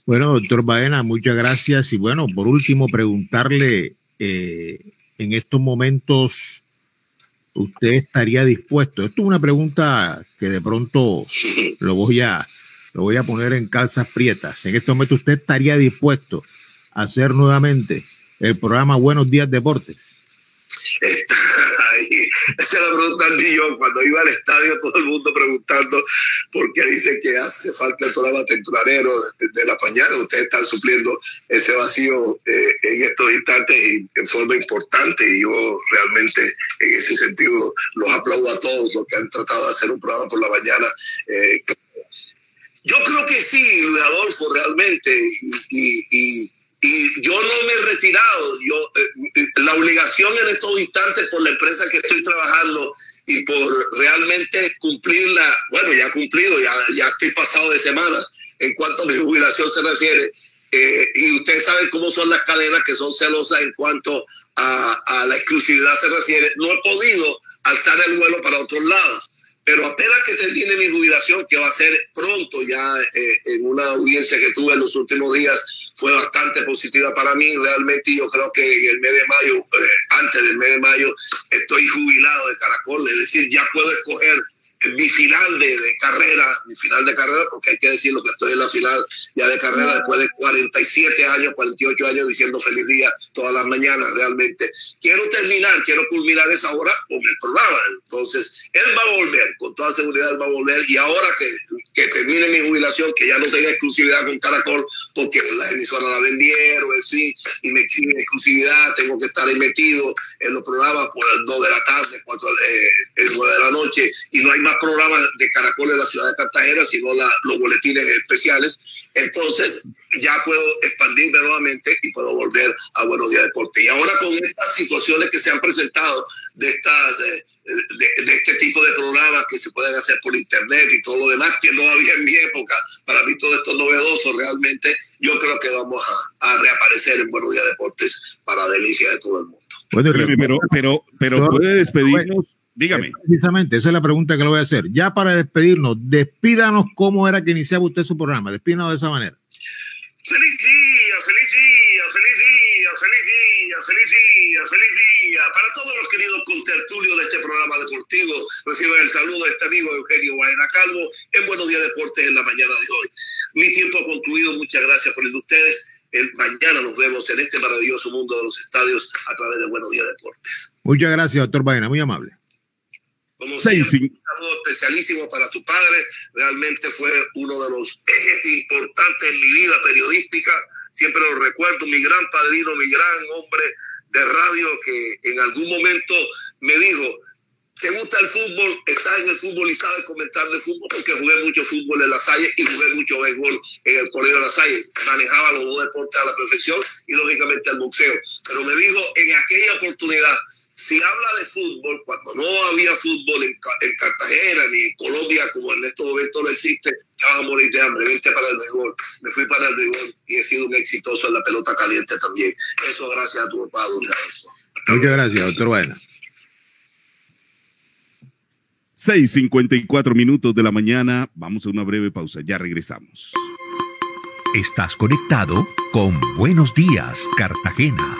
Bueno, doctor Baena, muchas gracias. Y bueno, por último, preguntarle eh, en estos momentos usted estaría dispuesto? Esto es una pregunta que de pronto lo voy a, lo voy a poner en calzas prietas. En este momento usted estaría dispuesto a hacer nuevamente el programa Buenos Días Deportes. <laughs> <laughs> Esa la pregunta yo cuando iba al estadio, todo el mundo preguntando por qué dice que hace falta el programa tempranero de, la mañana. Ustedes están supliendo ese vacío eh, en estos instantes y en forma importante. Y yo realmente, en ese sentido, los aplaudo a todos los que han tratado de hacer un programa por la mañana. Eh, yo creo que sí, Adolfo, realmente. Yo no me he retirado. Yo, eh, la obligación en estos instantes por la empresa que estoy trabajando y por realmente cumplirla, bueno, ya cumplido, ya, ya estoy pasado de semana en cuanto a mi jubilación se refiere. Eh, y ustedes saben cómo son las cadenas que son celosas en cuanto a, a, la exclusividad se refiere. No he podido alzar el vuelo para otros lados, pero apenas que termine mi jubilación, que va a ser pronto ya eh, en una audiencia que tuve en los últimos días fue bastante positiva para mí. Realmente yo creo que en el mes de mayo, eh, antes del mes de mayo, estoy jubilado de Caracol, es decir, ya puedo escoger mi final de, de, carrera, mi final de carrera, porque hay que decirlo que estoy en la final ya de carrera después de 47 años, 48 años diciendo feliz día todas las mañanas realmente. Quiero terminar, quiero culminar esa hora con el programa. Entonces, él va a volver, con toda seguridad va a volver y ahora que, que termine mi jubilación, que ya no tenga exclusividad con Caracol, porque las emisoras la vendieron, en fin, y me exigen exclusividad, tengo que estar ahí metido en los programas por las 2 de la tarde, 4, eh, 9 de la noche, y no hay más programas de Caracol en la ciudad de Cartagena, sino los boletines especiales. Entonces ya puedo expandirme nuevamente y puedo volver a Buenos Días Deporte. Y ahora con estas situaciones que se han presentado de, estas, de, de, este tipo de programas que se pueden hacer por internet y todo lo demás, que no había en mi época, para mí todo esto es novedoso realmente, yo creo que vamos a, a reaparecer en Buenos Días Deportes para delicia de todo el mundo. Bueno, pero, pero, pero puede despedirnos Dígame. Precisamente, esa es la pregunta que le voy a hacer. Ya para despedirnos, despídanos cómo era que iniciaba usted su programa. Despídanos de esa manera. Feliz día, feliz día, feliz día, feliz día, feliz día, feliz día. Para todos los queridos contertulios de este programa deportivo, reciban el saludo de este amigo Eugenio Baena Calvo en Buenos Días Deportes en la mañana de hoy. Mi tiempo ha concluido. Muchas gracias por el de ustedes. El mañana nos vemos en este maravilloso mundo de los estadios a través de Buenos Días Deportes. Muchas gracias, doctor Baena, muy amable. Como un saludo especialísimo para tu padre. Realmente fue uno de los ejes importantes en mi vida periodística. Siempre lo recuerdo, mi gran padrino, mi gran hombre de radio que en algún momento me dijo, ¿te gusta el fútbol? Estás en el fútbol y sabes comentar de fútbol porque jugué mucho fútbol en la Salle y jugué mucho béisbol en el Colegio de la Salle. Manejaba los dos deportes a la perfección y lógicamente el boxeo. Pero me dijo en aquella oportunidad, si habla de fútbol, cuando no había fútbol en, Cartagena ni en Colombia, como en estos momentos no existe, ya vas a morir de hambre, vente para el béisbol. Me fui para el béisbol y he sido un exitoso en la pelota caliente también. Eso gracias a tu papá, Muchas gracias, doctor Baena. 6:54 minutos de la mañana. Vamos a una breve pausa. Ya regresamos. Estás conectado con Buenos Días, Cartagena.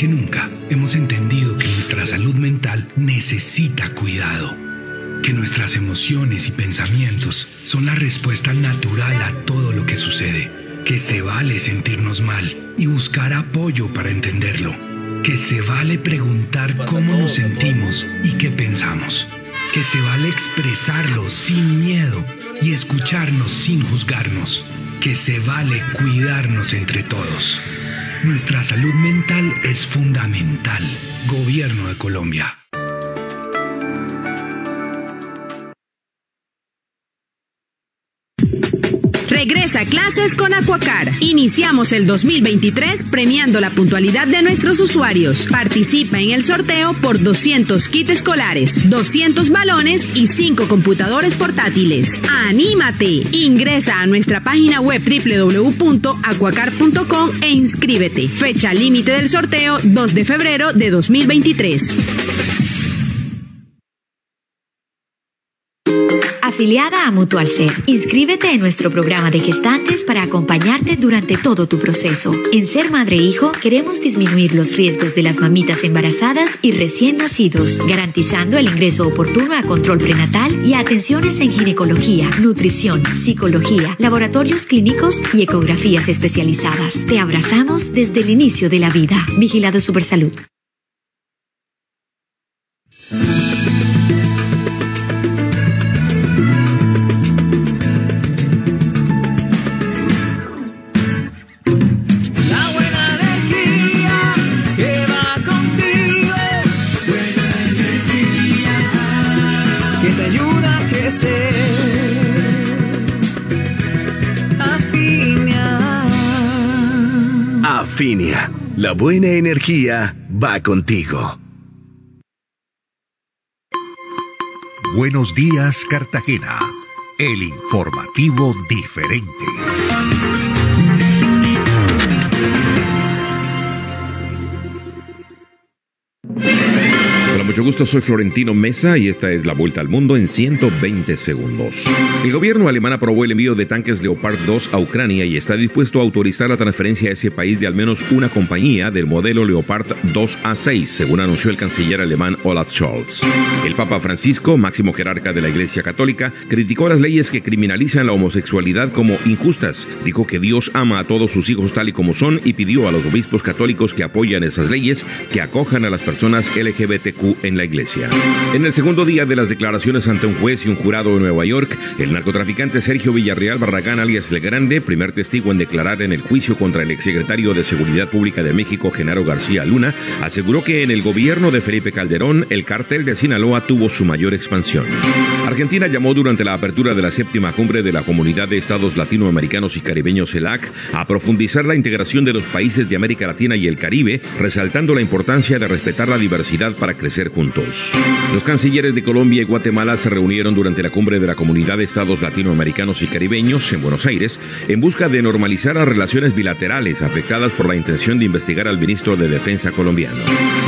Que nunca hemos entendido que nuestra salud mental necesita cuidado, que nuestras emociones y pensamientos son la respuesta natural a todo lo que sucede, que se vale sentirnos mal y buscar apoyo para entenderlo, que se vale preguntar cómo nos sentimos y qué pensamos, que se vale expresarlo sin miedo y escucharnos sin juzgarnos, que se vale cuidarnos entre todos. Nuestra salud mental es fundamental. Gobierno de Colombia. Regresa a clases con Aquacar. Iniciamos el 2023 premiando la puntualidad de nuestros usuarios. Participa en el sorteo por 200 kits escolares, 200 balones y 5 computadores portátiles. ¡Anímate! Ingresa a nuestra página web www.aquacar.com e inscríbete. Fecha límite del sorteo 2 de febrero de 2023. Afiliada a Mutual Ser. Inscríbete en nuestro programa de gestantes para acompañarte durante todo tu proceso. En Ser Madre e Hijo queremos disminuir los riesgos de las mamitas embarazadas y recién nacidos, garantizando el ingreso oportuno a control prenatal y a atenciones en ginecología, nutrición, psicología, laboratorios clínicos y ecografías especializadas. Te abrazamos desde el inicio de la vida. Vigilado Supersalud. La buena energía va contigo. Buenos días, Cartagena. El informativo diferente. Mucho gusto, soy Florentino Mesa y esta es la vuelta al mundo en 120 segundos. El gobierno alemán aprobó el envío de tanques Leopard 2 a Ucrania y está dispuesto a autorizar la transferencia a ese país de al menos una compañía del modelo Leopard 2A6, según anunció el canciller alemán Olaf Scholz. El Papa Francisco, máximo jerarca de la Iglesia Católica, criticó las leyes que criminalizan la homosexualidad como injustas. Dijo que Dios ama a todos sus hijos tal y como son y pidió a los obispos católicos que apoyan esas leyes que acojan a las personas LGBTQ en la iglesia. En el segundo día de las declaraciones ante un juez y un jurado de Nueva York, el narcotraficante Sergio Villarreal Barragán, alias El Grande, primer testigo en declarar en el juicio contra el exsecretario de Seguridad Pública de México, Genaro García Luna, aseguró que en el gobierno de Felipe Calderón, el cartel de Sinaloa tuvo su mayor expansión. Argentina llamó durante la apertura de la séptima cumbre de la Comunidad de Estados Latinoamericanos y Caribeños CELAC a profundizar la integración de los países de América Latina y el Caribe, resaltando la importancia de respetar la diversidad para crecer juntos. Los cancilleres de Colombia y Guatemala se reunieron durante la cumbre de la Comunidad de Estados Latinoamericanos y Caribeños en Buenos Aires en busca de normalizar las relaciones bilaterales afectadas por la intención de investigar al ministro de Defensa colombiano.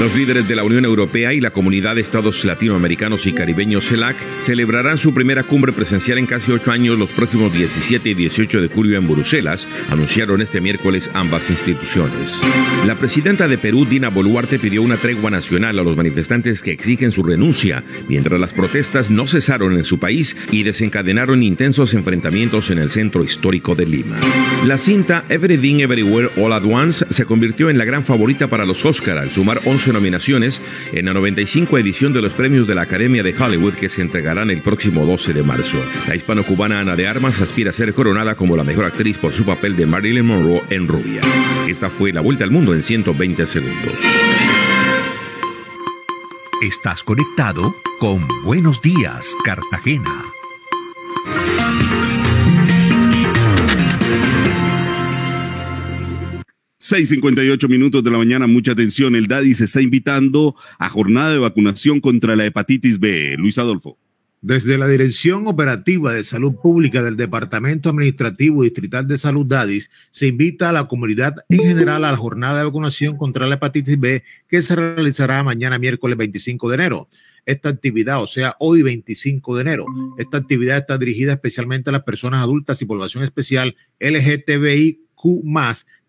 Los líderes de la Unión Europea y la Comunidad de Estados Latinoamericanos y Caribeños CELAC celebrarán su primera cumbre presencial en casi ocho años los próximos 17 y 18 de julio en Bruselas, anunciaron este miércoles ambas instituciones. La presidenta de Perú, Dina Boluarte, pidió una tregua nacional a los manifestantes que exigen su renuncia, mientras las protestas no cesaron en su país y desencadenaron intensos enfrentamientos en el centro histórico de Lima. La cinta Everything Everywhere All at Once se convirtió en la gran favorita para los Oscar al sumar 11 nominaciones en la 95 edición de los premios de la Academia de Hollywood que se entregarán el próximo 12 de marzo. La hispano-cubana Ana de Armas aspira a ser coronada como la mejor actriz por su papel de Marilyn Monroe en Rubia. Esta fue la vuelta al mundo en 120 segundos. Estás conectado con Buenos Días, Cartagena. 6:58 minutos de la mañana, mucha atención. El DADI se está invitando a jornada de vacunación contra la hepatitis B. Luis Adolfo. Desde la Dirección Operativa de Salud Pública del Departamento Administrativo Distrital de Salud DADIS, se invita a la comunidad en general a la jornada de vacunación contra la hepatitis B que se realizará mañana miércoles 25 de enero. Esta actividad, o sea, hoy 25 de enero, esta actividad está dirigida especialmente a las personas adultas y población especial LGTBIQ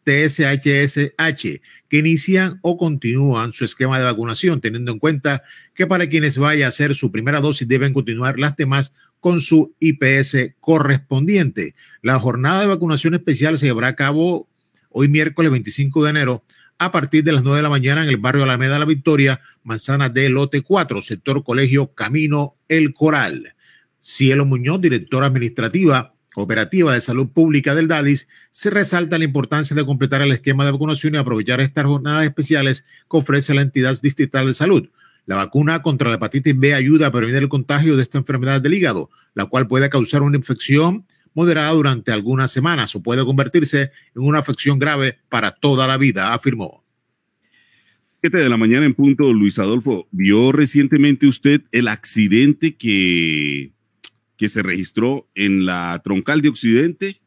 TSHSH que inician o continúan su esquema de vacunación, teniendo en cuenta que para quienes vaya a hacer su primera dosis deben continuar las demás con su IPS correspondiente. La jornada de vacunación especial se llevará a cabo hoy miércoles 25 de enero a partir de las 9 de la mañana en el barrio Alameda La Victoria, manzana de Lote 4, sector Colegio Camino El Coral. Cielo Muñoz, directora administrativa Operativa de Salud Pública del DADIS, se resalta la importancia de completar el esquema de vacunación y aprovechar estas jornadas especiales que ofrece la entidad distrital de salud. La vacuna contra la hepatitis B ayuda a prevenir el contagio de esta enfermedad del hígado, la cual puede causar una infección moderada durante algunas semanas o puede convertirse en una afección grave para toda la vida, afirmó. 7 de la mañana en punto, Luis Adolfo. ¿Vio recientemente usted el accidente que que se registró en la troncal de Occidente.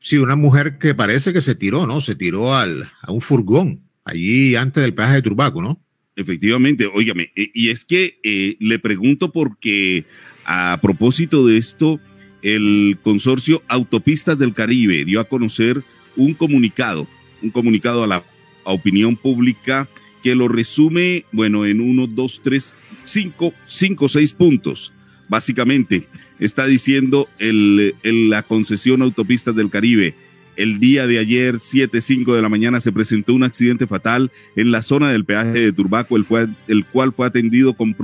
Sí, una mujer que parece que se tiró, ¿no? Se tiró al, a un furgón allí antes del peaje de Turbaco, ¿no? Efectivamente, óigame, eh, y es que eh, le pregunto porque a propósito de esto, el consorcio Autopistas del Caribe dio a conocer un comunicado, un comunicado a la opinión pública que lo resume, bueno, en uno, dos, tres, cinco, cinco, seis puntos básicamente está diciendo el, la concesión autopistas del Caribe. El día de ayer, 7.05 de la mañana, se presentó un accidente fatal en la zona del peaje de Turbaco, el, fue, el cual fue atendido con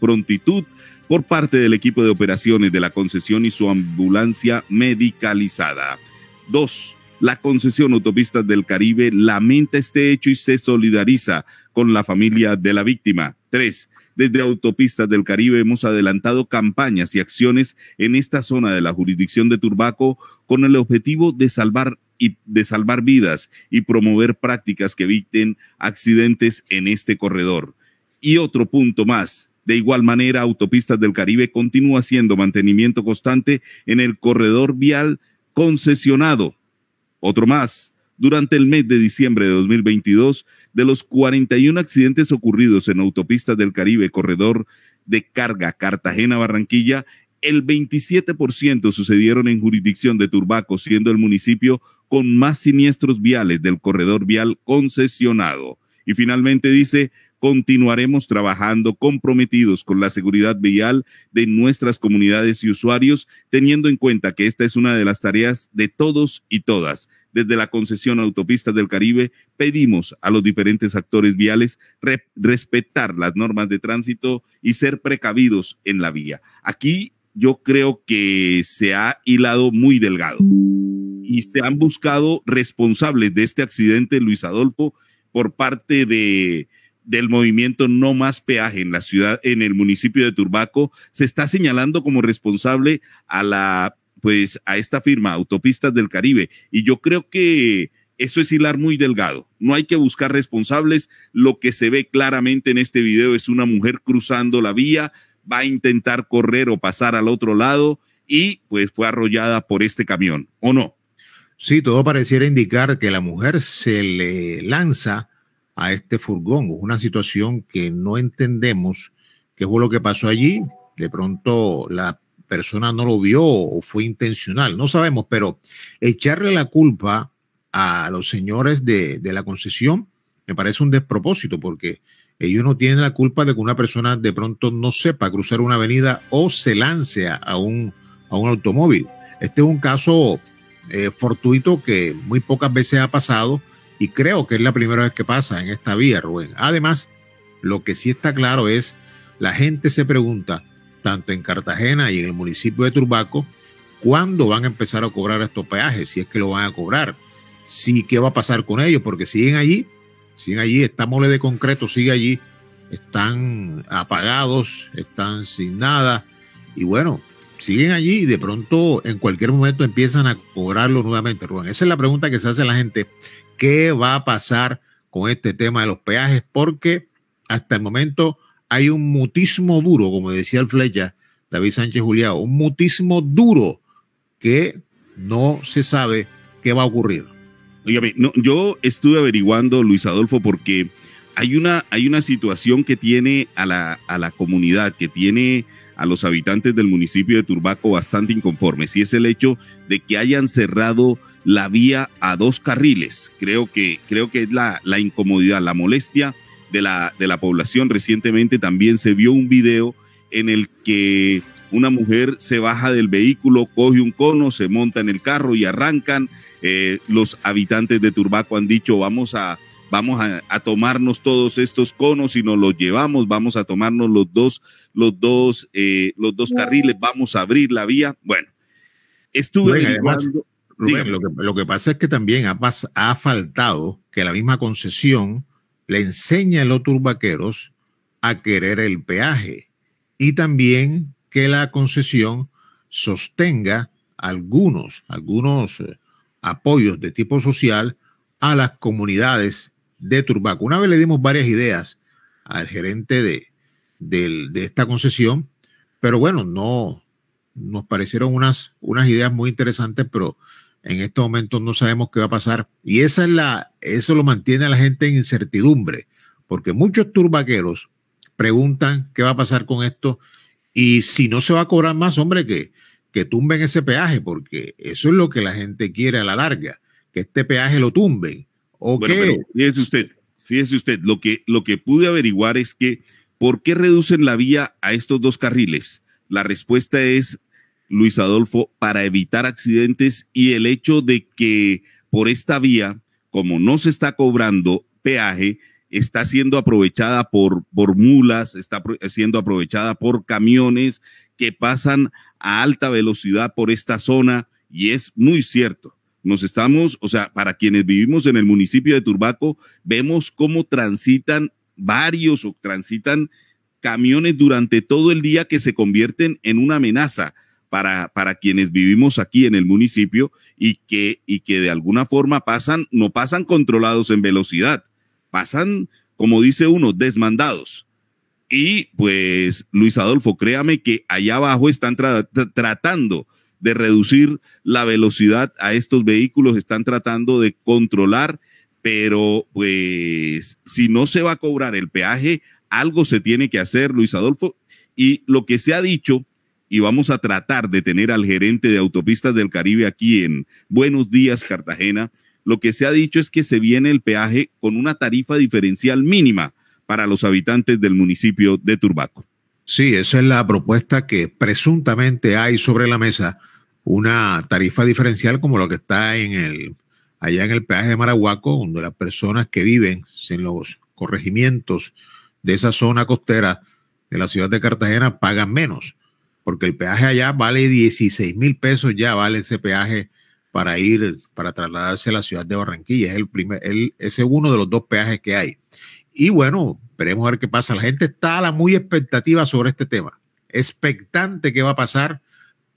prontitud por parte del equipo de operaciones de la concesión y su ambulancia medicalizada. Dos, la concesión Autopistas del Caribe lamenta este hecho y se solidariza con la familia de la víctima. Tres, desde Autopistas del Caribe hemos adelantado campañas y acciones en esta zona de la jurisdicción de Turbaco con el objetivo de salvar y de salvar vidas y promover prácticas que eviten accidentes en este corredor. Y otro punto más, de igual manera, Autopistas del Caribe continúa haciendo mantenimiento constante en el corredor vial concesionado. Otro más, durante el mes de diciembre de 2022 de los 41 accidentes ocurridos en autopistas del Caribe, corredor de carga Cartagena-Barranquilla, el 27% sucedieron en jurisdicción de Turbaco, siendo el municipio con más siniestros viales del corredor vial concesionado. Y finalmente dice, continuaremos trabajando comprometidos con la seguridad vial de nuestras comunidades y usuarios, teniendo en cuenta que esta es una de las tareas de todos y todas desde la concesión Autopistas del Caribe, pedimos a los diferentes actores viales respetar las normas de tránsito y ser precavidos en la vía. Aquí yo creo que se ha hilado muy delgado y se han buscado responsables de este accidente, Luis Adolfo, por parte de del movimiento No Más Peaje en la ciudad, en el municipio de Turbaco, se está señalando como responsable a la pues a esta firma, Autopistas del Caribe. Y yo creo que eso es hilar muy delgado. No hay que buscar responsables. Lo que se ve claramente en este video es una mujer cruzando la vía, va a intentar correr o pasar al otro lado y pues fue arrollada por este camión, ¿o no? Sí, todo pareciera indicar que la mujer se le lanza a este furgón. Una situación que no entendemos qué fue lo que pasó allí. De pronto la persona no lo vio o fue intencional, no sabemos, pero echarle la culpa a los señores de, de la concesión me parece un despropósito porque ellos no tienen la culpa de que una persona de pronto no sepa cruzar una avenida o se lance a un, a un automóvil. Este es un caso eh, fortuito que muy pocas veces ha pasado y creo que es la primera vez que pasa en esta vía, Rubén. Además, lo que sí está claro es, la gente se pregunta, tanto en Cartagena y en el municipio de Turbaco, cuándo van a empezar a cobrar estos peajes, si es que lo van a cobrar, si qué va a pasar con ellos, porque siguen allí, siguen allí, esta mole de concreto sigue allí, están apagados, están sin nada, y bueno, siguen allí y de pronto en cualquier momento empiezan a cobrarlo nuevamente, Rubén. Esa es la pregunta que se hace la gente, ¿qué va a pasar con este tema de los peajes? Porque hasta el momento hay un mutismo duro, como decía el flecha David Sánchez Juliado, un mutismo duro que no se sabe qué va a ocurrir. Oígame, no, yo estuve averiguando, Luis Adolfo, porque hay una, hay una situación que tiene a la, a la comunidad, que tiene a los habitantes del municipio de Turbaco bastante inconformes, y es el hecho de que hayan cerrado la vía a dos carriles. Creo que, creo que es la, la incomodidad, la molestia de la, de la población. Recientemente también se vio un video en el que una mujer se baja del vehículo, coge un cono, se monta en el carro y arrancan. Eh, los habitantes de Turbaco han dicho, vamos a, vamos a, tomarnos todos estos conos y nos los llevamos, vamos a tomarnos los dos, los dos, eh, los dos carriles, vamos a abrir la vía. Bueno, estuve Rubén, lo, que, lo que pasa es que también ha, ha faltado que la misma concesión le enseña a los turbaqueros a querer el peaje y también que la concesión sostenga algunos, algunos eh, apoyos de tipo social a las comunidades de Turbaco. Una vez le dimos varias ideas al gerente de, de, esta concesión, pero bueno, no nos parecieron unas, unas ideas muy interesantes, pero en estos momentos no sabemos qué va a pasar. Y esa es la, eso lo mantiene a la gente en incertidumbre, porque muchos turbaqueros preguntan qué va a pasar con esto y si no se va a cobrar más, hombre, que, que tumben ese peaje, porque eso es lo que la gente quiere a la larga, que este peaje lo tumben. ¿O bueno, fíjese usted, fíjese usted, lo que, lo que pude averiguar es que, ¿por qué reducen la vía a estos dos carriles? La respuesta es Luis Adolfo, para evitar accidentes y el hecho de que por esta vía, como no se está cobrando peaje, está siendo aprovechada por, por mulas, está siendo aprovechada por camiones que pasan a alta velocidad por esta zona y es muy cierto. Nos estamos, o sea, para quienes vivimos en el municipio de Turbaco, vemos cómo transitan varios o transitan camiones durante todo el día que se convierten en una amenaza para, para quienes vivimos aquí en el municipio y que, y que de alguna forma pasan, no pasan controlados en velocidad, pasan, como dice uno, desmandados. Y pues, Luis Adolfo, créame que allá abajo están tratando de reducir la velocidad a estos vehículos, están tratando de controlar, pero pues si no se va a cobrar el peaje, algo se tiene que hacer, Luis Adolfo. Y lo que se ha dicho y vamos a tratar de tener al gerente de autopistas del Caribe aquí en Buenos Días, Cartagena. Lo que se ha dicho es que se viene el peaje con una tarifa diferencial mínima para los habitantes del municipio de Turbaco. Sí, esa es la propuesta que presuntamente hay sobre la mesa, una tarifa diferencial como lo que está en el allá en el peaje de Marahuaco, donde las personas que viven en los corregimientos de esa zona costera de la ciudad de Cartagena pagan menos porque el peaje allá vale 16 mil pesos, ya vale ese peaje para ir, para trasladarse a la ciudad de Barranquilla. Es el primer, el, ese es uno de los dos peajes que hay. Y bueno, veremos a ver qué pasa. La gente está a la muy expectativa sobre este tema. Expectante qué va a pasar.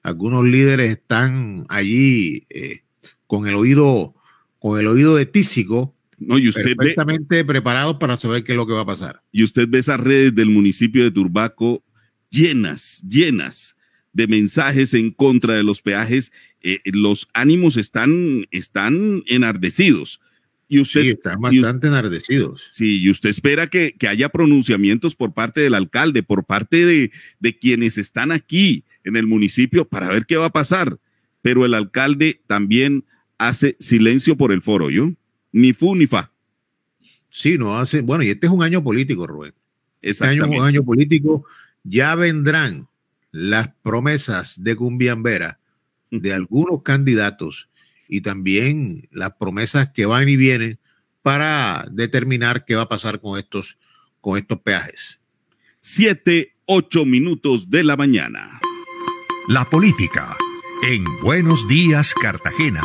Algunos líderes están allí eh, con el oído, con el oído de tísico, no, y usted perfectamente preparados para saber qué es lo que va a pasar. Y usted ve esas redes del municipio de Turbaco llenas, llenas de mensajes en contra de los peajes, eh, los ánimos están, están enardecidos. Y usted, sí, están bastante enardecidos. Sí, y usted espera que, que, haya pronunciamientos por parte del alcalde, por parte de, de quienes están aquí en el municipio para ver qué va a pasar. Pero el alcalde también hace silencio por el foro, ¿yo? Ni fu ni fa. Sí, no hace. Bueno, y este es un año político, Rubén. Este año es un año político. Ya vendrán las promesas de Cumbiambera de algunos candidatos y también las promesas que van y vienen para determinar qué va a pasar con estos, con estos peajes. Siete, ocho minutos de la mañana. La política en Buenos Días, Cartagena.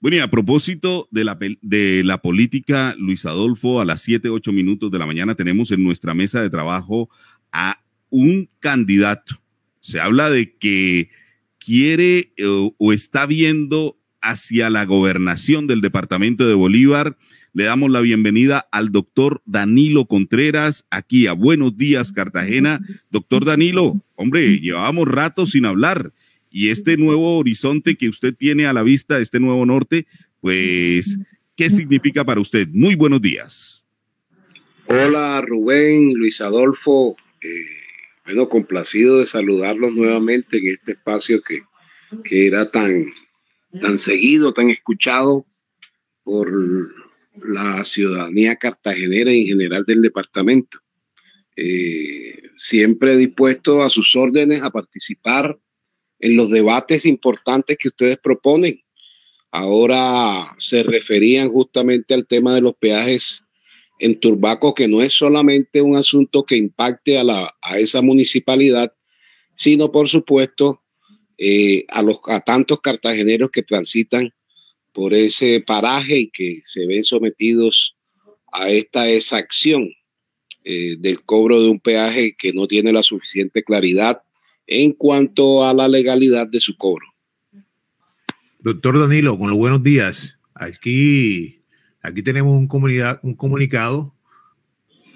Bueno, y a propósito de la, de la política, Luis Adolfo, a las siete, ocho minutos de la mañana tenemos en nuestra mesa de trabajo a un candidato. Se habla de que quiere eh, o, está viendo hacia la gobernación del departamento de Bolívar. Le damos la bienvenida al doctor Danilo Contreras aquí a Buenos Días, Cartagena. Doctor Danilo, hombre, llevábamos rato sin hablar y este nuevo horizonte que usted tiene a la vista, este nuevo norte, pues, ¿qué significa para usted? Muy buenos días. Hola Rubén, Luis Adolfo, eh, bueno, complacido de saludarlos nuevamente en este espacio que, que era tan, tan seguido, tan escuchado por la ciudadanía cartagenera y en general del departamento. Eh, siempre dispuesto a sus órdenes a participar en los debates importantes que ustedes proponen. Ahora se referían justamente al tema de los peajes en Turbaco, que no es solamente un asunto que impacte a, la, a esa municipalidad, sino por supuesto eh, a, los, a tantos cartageneros que transitan por ese paraje y que se ven sometidos a esta exacción eh, del cobro de un peaje que no tiene la suficiente claridad en cuanto a la legalidad de su cobro. Doctor Danilo, con los buenos días. Aquí Aquí tenemos un, un comunicado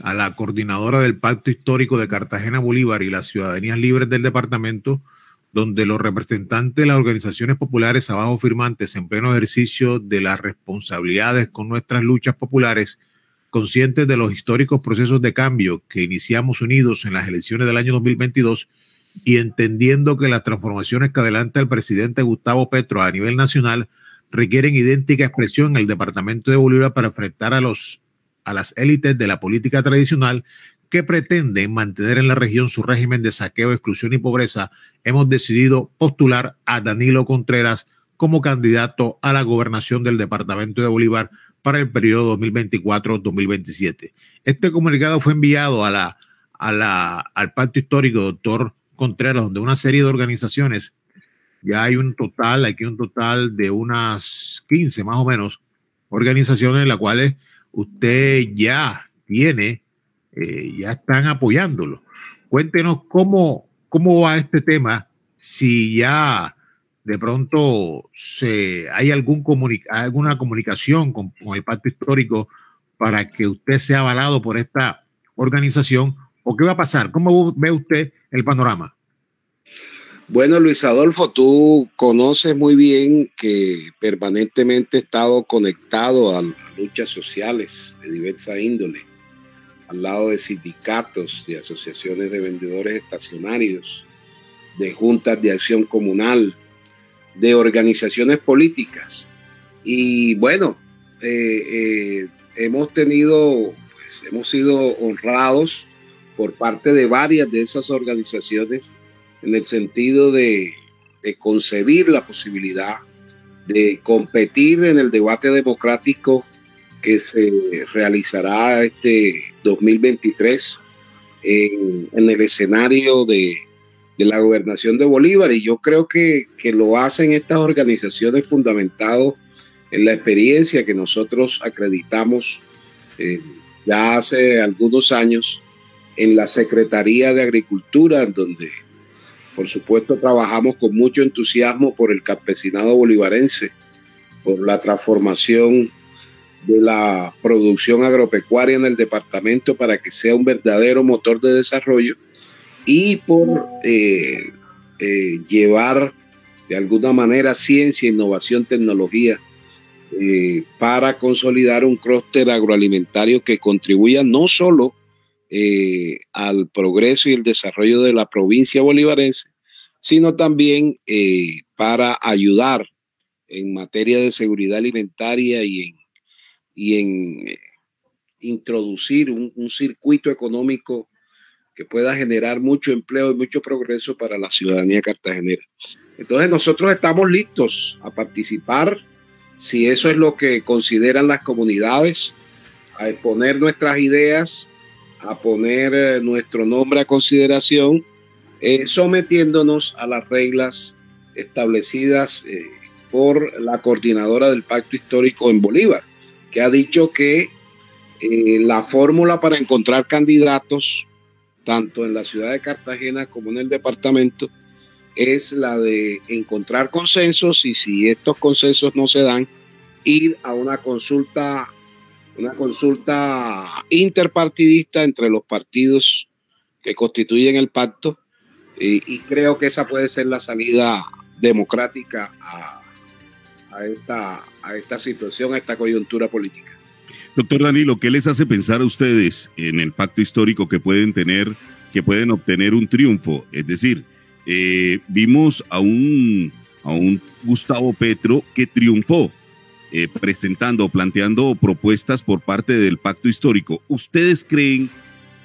a la coordinadora del Pacto Histórico de Cartagena Bolívar y las ciudadanías libres del departamento, donde los representantes de las organizaciones populares abajo firmantes en pleno ejercicio de las responsabilidades con nuestras luchas populares, conscientes de los históricos procesos de cambio que iniciamos unidos en las elecciones del año 2022 y entendiendo que las transformaciones que adelanta el presidente Gustavo Petro a nivel nacional requieren idéntica expresión en el departamento de Bolívar para enfrentar a, los, a las élites de la política tradicional que pretenden mantener en la región su régimen de saqueo, exclusión y pobreza, hemos decidido postular a Danilo Contreras como candidato a la gobernación del departamento de Bolívar para el periodo 2024-2027. Este comunicado fue enviado a la, a la, al pacto histórico doctor Contreras, donde una serie de organizaciones ya hay un total, aquí un total de unas 15 más o menos organizaciones en las cuales usted ya tiene, eh, ya están apoyándolo. Cuéntenos cómo, cómo va este tema, si ya de pronto se, hay algún alguna comunicación con, con el pacto histórico para que usted sea avalado por esta organización o qué va a pasar, cómo ve usted el panorama. Bueno, Luis Adolfo, tú conoces muy bien que permanentemente he estado conectado a luchas sociales de diversa índole, al lado de sindicatos, de asociaciones de vendedores estacionarios, de juntas de acción comunal, de organizaciones políticas. Y bueno, eh, eh, hemos tenido, pues, hemos sido honrados por parte de varias de esas organizaciones en el sentido de, concebir la posibilidad de competir en el debate democrático que se realizará este 2023 en, el escenario de, la gobernación de Bolívar. Y yo creo que, lo hacen estas organizaciones fundamentado en la experiencia que nosotros acreditamos eh, ya hace algunos años en la Secretaría de Agricultura, donde por supuesto, trabajamos con mucho entusiasmo por el campesinado bolivarense, por la transformación de la producción agropecuaria en el departamento para que sea un verdadero motor de desarrollo y por eh, eh, llevar de alguna manera ciencia, innovación, tecnología eh, para consolidar un clúster agroalimentario que contribuya no solo eh, al progreso y el desarrollo de la provincia bolivarense, sino también eh, para ayudar en materia de seguridad alimentaria y en, y en introducir un, un circuito económico que pueda generar mucho empleo y mucho progreso para la ciudadanía cartagenera. Entonces nosotros estamos listos a participar si eso es lo que consideran las comunidades, a exponer nuestras ideas, a poner eh, nuestro nombre a consideración, eh, sometiéndonos a las reglas establecidas eh, por la coordinadora del Pacto Histórico en Bolívar, que ha dicho que la fórmula para encontrar candidatos tanto en la ciudad de Cartagena como en el departamento, es la de encontrar consensos y si estos consensos no se dan, ir a una consulta, una consulta interpartidista entre los partidos que constituyen el pacto y, creo que esa puede ser la salida democrática a, esta, a esta situación, a esta coyuntura política. Doctor Danilo, ¿qué les hace pensar a ustedes en el pacto histórico que pueden tener, que pueden obtener un triunfo? Es decir, eh, vimos a un, a un Gustavo Petro que triunfó eh, presentando, planteando propuestas por parte del pacto histórico. ¿Ustedes creen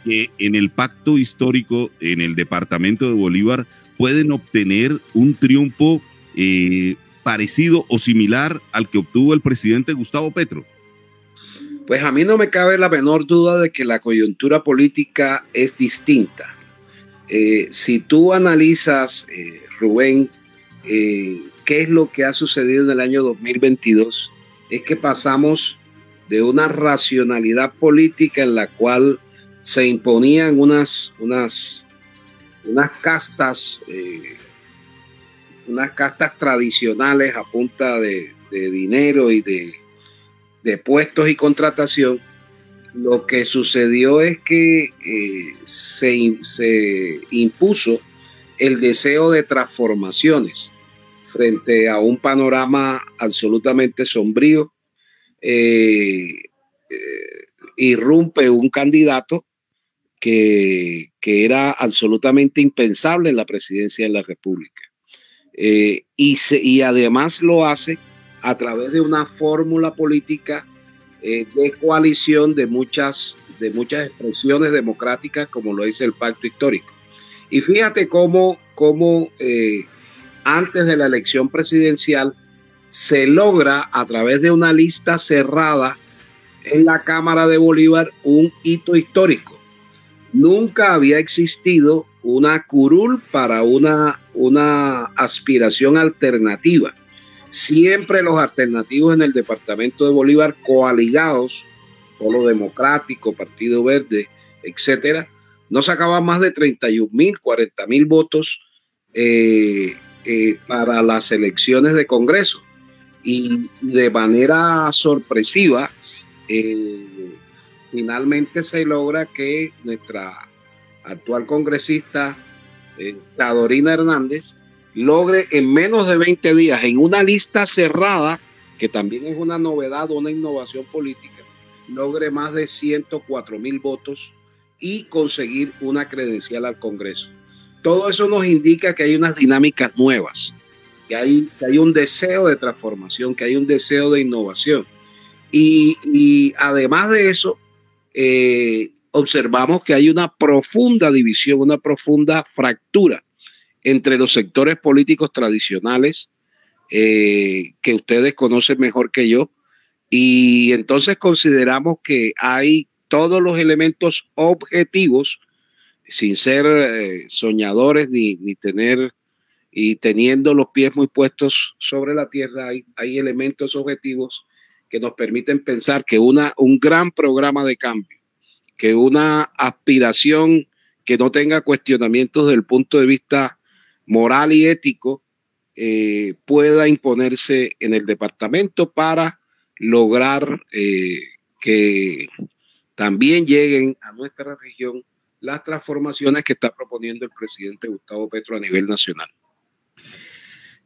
que en el pacto histórico, en el departamento de Bolívar, pueden obtener un triunfo eh, parecido o similar al que obtuvo el presidente Gustavo Petro? Pues a mí no me cabe la menor duda de que la coyuntura política es distinta. Eh, si tú analizas, eh, Rubén, qué es lo que ha sucedido en el año 2022, es que pasamos de una racionalidad política en la cual se imponían unas, unas, unas castas, unas castas tradicionales a punta de dinero y de de puestos y contratación, lo que sucedió es que eh, se, se, impuso el deseo de transformaciones frente a un panorama absolutamente sombrío. Eh, eh, irrumpe un candidato que, era absolutamente impensable en la presidencia de la República. y, y además lo hace a través de una fórmula política eh, de coalición de muchas, de muchas expresiones democráticas, como lo dice el pacto histórico. Y fíjate cómo, cómo eh, antes de la elección presidencial se logra a través de una lista cerrada en la Cámara de Bolívar un hito histórico. Nunca había existido una curul para una, una aspiración alternativa siempre los alternativos en el departamento de Bolívar coaligados, Polo Democrático, Partido Verde, etcétera, no sacaban más de 31 mil, 40 mil votos eh, eh, para las elecciones de Congreso. Y de manera sorpresiva, eh, finalmente se logra que nuestra actual congresista, Tadorina Hernández, logre en menos de 20 días, en una lista cerrada, que también es una novedad, una innovación política, logre más de 104 mil votos y conseguir una credencial al Congreso. Todo eso nos indica que hay unas dinámicas nuevas, que hay, un deseo de transformación, que hay un deseo de innovación. Y, además de eso, eh, observamos que hay una profunda división, una profunda fractura entre los sectores políticos tradicionales eh, que ustedes conocen mejor que yo. Y entonces consideramos que hay todos los elementos objetivos, sin ser eh, soñadores ni, ni, tener y teniendo los pies muy puestos sobre la tierra, hay, elementos objetivos que nos permiten pensar que una, un gran programa de cambio, que una aspiración que no tenga cuestionamientos desde el punto de vista moral y ético eh, pueda imponerse en el departamento para lograr eh, que también lleguen a nuestra región las transformaciones que está proponiendo el presidente Gustavo Petro a nivel nacional.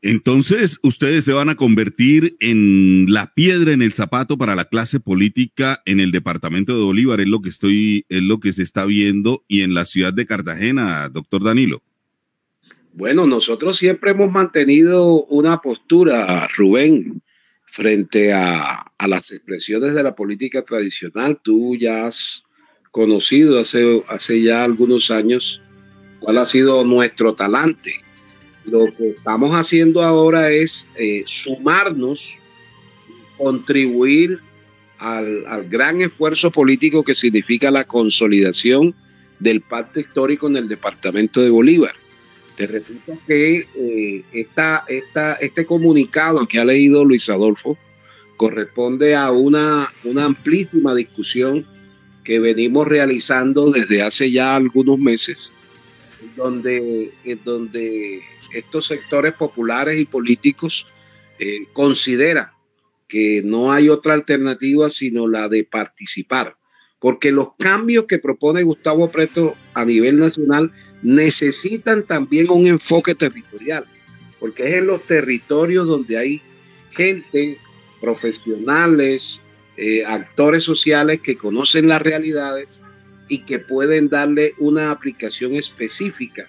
Entonces, ustedes se van a convertir en la piedra en el zapato para la clase política en el departamento de Bolívar, es lo que estoy, es lo que se está viendo, y en la ciudad de Cartagena, doctor Danilo. Bueno, nosotros siempre hemos mantenido una postura, Rubén, frente a, a las expresiones de la política tradicional. Tú ya has conocido hace, hace ya algunos años cuál ha sido nuestro talante. Lo que estamos haciendo ahora es eh, sumarnos, contribuir al, al, gran esfuerzo político que significa la consolidación del pacto histórico en el departamento de Bolívar. Te repito que eh, esta, esta, este comunicado que ha leído Luis Adolfo corresponde a una, una amplísima discusión que venimos realizando desde hace ya algunos meses, donde, donde estos sectores populares y políticos eh, consideran que no hay otra alternativa sino la de participar, porque los cambios que propone Gustavo Preto a nivel nacional necesitan también un enfoque territorial, porque es en los territorios donde hay gente, profesionales, eh, actores sociales que conocen las realidades y que pueden darle una aplicación específica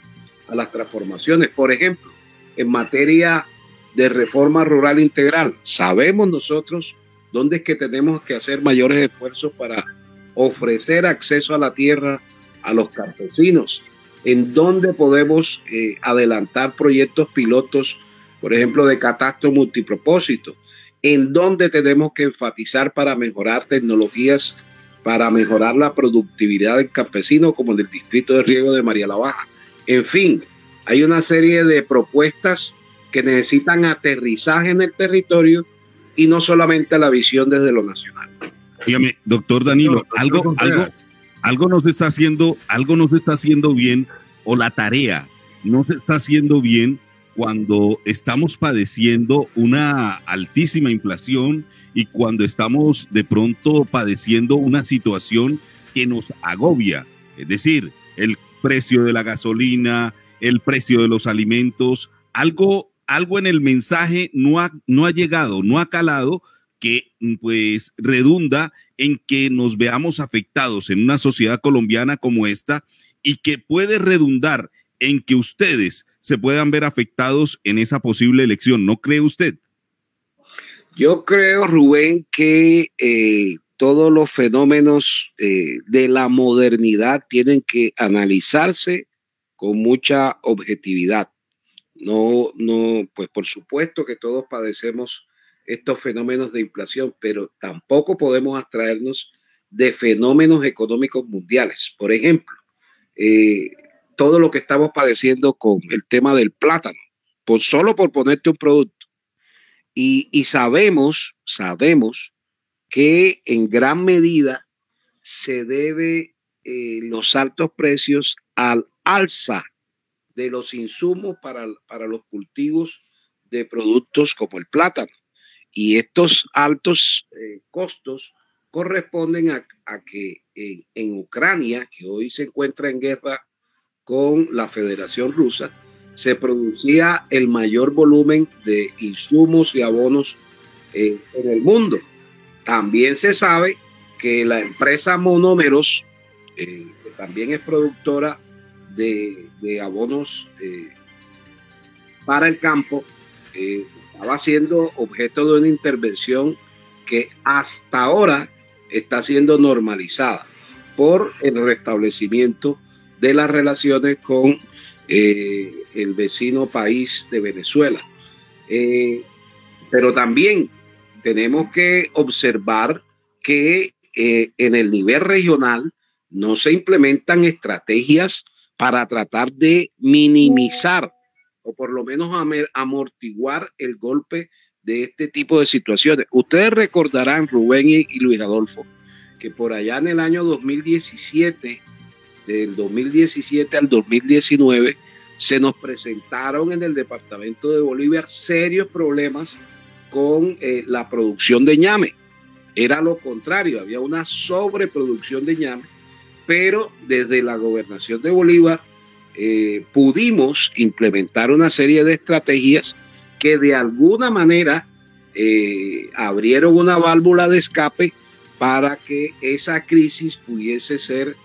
a las transformaciones. Por ejemplo, en materia de reforma rural integral, sabemos nosotros dónde es que tenemos que hacer mayores esfuerzos para ofrecer acceso a la tierra a los campesinos, en dónde podemos eh, adelantar proyectos pilotos, por ejemplo, de catastro multipropósito, en dónde tenemos que enfatizar para mejorar tecnologías, para mejorar la productividad del campesino, como en el distrito de riego de María la Baja. En fin, hay una serie de propuestas que necesitan aterrizaje en el territorio y no solamente la visión desde lo nacional. Dígame, doctor Danilo, algo, algo, algo nos está haciendo, algo nos está haciendo bien, o la tarea no se está haciendo bien cuando estamos padeciendo una altísima inflación y cuando estamos de pronto padeciendo una situación que nos agobia, es decir, el precio de la gasolina, el precio de los alimentos, algo, algo en el mensaje no ha, no ha llegado, no ha calado, que pues redunda en que nos veamos afectados en una sociedad colombiana como esta y que puede redundar en que ustedes se puedan ver afectados en esa posible elección. ¿No cree usted? Yo creo, Rubén, que eh, todos los fenómenos eh, de la modernidad tienen que analizarse con mucha objetividad. No, no, pues por supuesto que todos padecemos estos fenómenos de inflación, pero tampoco podemos abstraernos de fenómenos económicos mundiales. Por ejemplo, eh, todo lo que estamos padeciendo con el tema del plátano, por solo por ponerte un producto. Y, y sabemos, sabemos que en gran medida se debe eh, los altos precios al alza de los insumos para, para los cultivos de productos como el plátano. Y estos altos eh, costos corresponden a, a que en, en, Ucrania, que hoy se encuentra en guerra con la Federación Rusa, se producía el mayor volumen de insumos y abonos eh, en el mundo. También se sabe que la empresa Monómeros, eh, que también es productora de, abonos eh, para el campo, estaba siendo objeto de una intervención que hasta ahora está siendo normalizada por el restablecimiento de las relaciones con eh, el vecino país de Venezuela. Eh, pero también tenemos que observar que eh, en el nivel regional no se implementan estrategias para tratar de minimizar o por lo menos amortiguar el golpe de este tipo de situaciones. Ustedes recordarán, Rubén y, y Luis Adolfo, que por allá en el año 2017 del 2017 al 2019 se nos presentaron en el departamento de Bolívar serios problemas con eh, la producción de ñame. Era lo contrario, había una sobreproducción de ñame, pero desde la gobernación de Bolívar eh, pudimos implementar una serie de estrategias que de alguna manera eh, abrieron una válvula de escape para que esa crisis pudiese ser,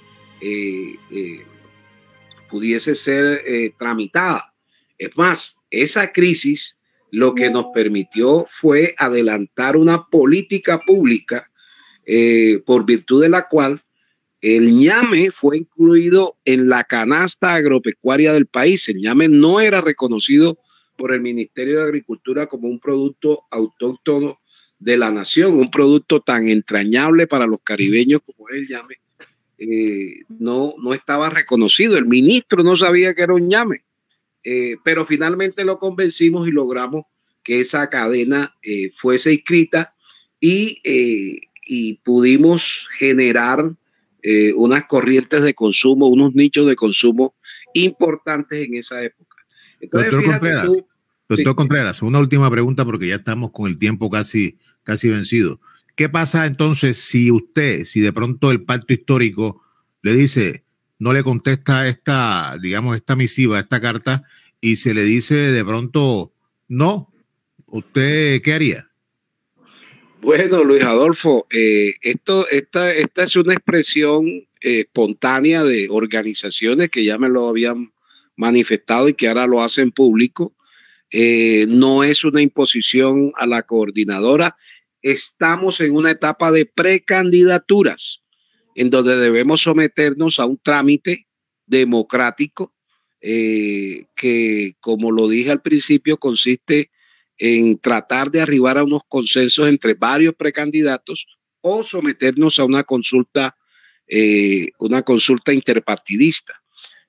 pudiese ser tramitada. Es más, esa crisis lo que nos permitió fue adelantar una política pública por virtud de la cual el ñame fue incluido en la canasta agropecuaria del país. El ñame no era reconocido por el Ministerio de Agricultura como un producto autóctono de la nación, un producto tan entrañable para los caribeños como él llame, eh, no, no estaba reconocido. El ministro no sabía que era un llame, eh, pero finalmente lo convencimos y logramos que esa cadena eh, fuese inscrita y, y pudimos generar unas corrientes de consumo, unos nichos de consumo importantes en esa época. Doctor Contreras, una última pregunta porque ya estamos con el tiempo casi, casi vencido. ¿Qué pasa entonces si usted, si de pronto el pacto histórico le dice, no le contesta esta, digamos, esta misiva, esta carta, y se le dice de pronto, no, ¿usted qué haría? Bueno, Luis Adolfo, eh, esto, esta, esta es una expresión eh, espontánea de organizaciones que ya me lo habían manifestado y que ahora lo hacen público. Eh, no es una imposición a la coordinadora. Estamos en una etapa de precandidaturas en donde debemos someternos a un trámite democrático eh, que, como lo dije al principio, consiste en tratar de arribar a unos consensos entre varios precandidatos o someternos a una consulta, eh, una consulta interpartidista.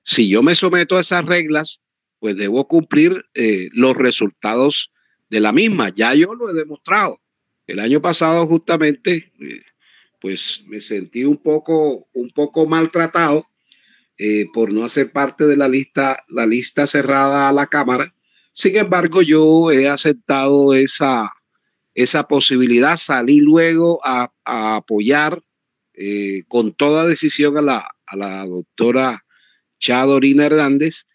Si yo me someto a esas reglas, pues debo cumplir eh, los resultados de la misma. Ya yo lo he demostrado. El año pasado justamente, eh, pues me sentí un poco, un poco maltratado eh, por no hacer parte de la lista, la lista cerrada a la Cámara. Sin embargo, yo he aceptado esa, esa posibilidad, salí luego a, apoyar con toda decisión a la, a la doctora Chadorina Hernández,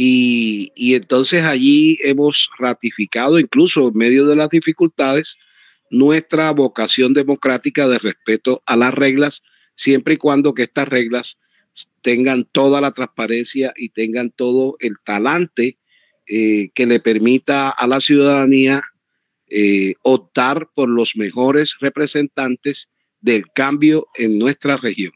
y, entonces allí hemos ratificado, incluso en medio de las dificultades, nuestra vocación democrática de respeto a las reglas, siempre y cuando que estas reglas tengan toda la transparencia y tengan todo el talante eh, que le permita a la ciudadanía eh, optar por los mejores representantes del cambio en nuestra región.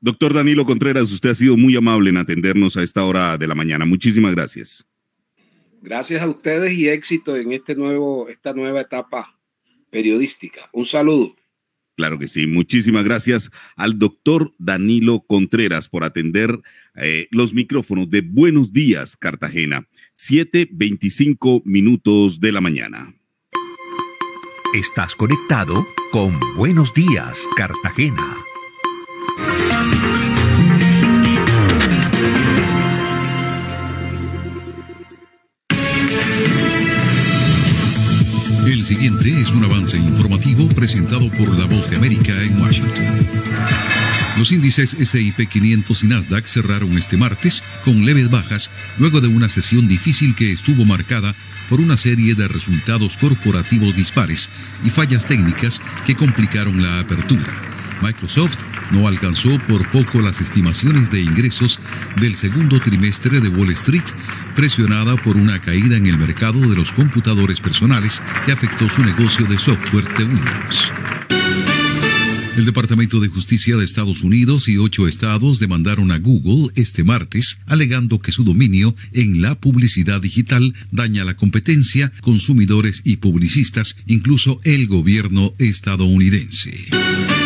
Doctor Danilo Contreras, usted ha sido muy amable en atendernos a esta hora de la mañana. Muchísimas gracias. Gracias a ustedes y éxito en este nuevo, esta nueva etapa periodística. Un saludo. Claro que sí. Muchísimas gracias al doctor Danilo Contreras por atender eh, los micrófonos de Buenos Días, Cartagena. 7.25 minutos de la mañana. Estás conectado con Buenos Días, Cartagena. Siguiente es un avance informativo presentado por La Voz de América en Washington. Los índices SIP 500 y Nasdaq cerraron este martes con leves bajas luego de una sesión difícil que estuvo marcada por una serie de resultados corporativos dispares y fallas técnicas que complicaron la apertura. Microsoft no alcanzó por poco las estimaciones de ingresos del segundo trimestre de Wall Street, presionada por una caída en el mercado de los computadores personales que afectó su negocio de software de Windows. El Departamento de Justicia de Estados Unidos y ocho estados demandaron a Google este martes, alegando que su dominio en la publicidad digital daña la competencia, consumidores y publicistas, incluso el gobierno estadounidense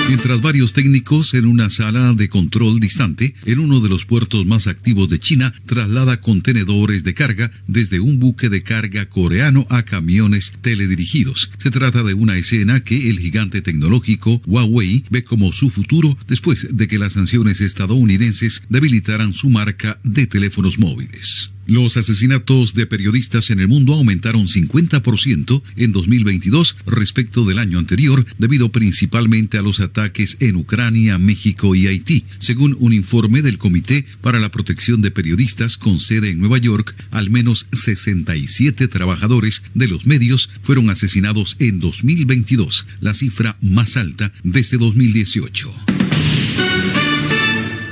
mientras varios técnicos en una sala de control distante en uno de los puertos más activos de China traslada contenedores de carga desde un buque de carga coreano a camiones teledirigidos. Se trata de una escena que el gigante tecnológico Huawei ve como su futuro después de que las sanciones estadounidenses debilitaran su marca de teléfonos móviles. Los asesinatos de periodistas en el mundo aumentaron 50% en 2022 respecto del año anterior, debido principalmente a los ataques en Ucrania, México y Haití. Según un informe del Comité para la Protección de Periodistas con sede en Nueva York, al menos 67 trabajadores de los medios fueron asesinados en 2022, la cifra más alta desde 2018.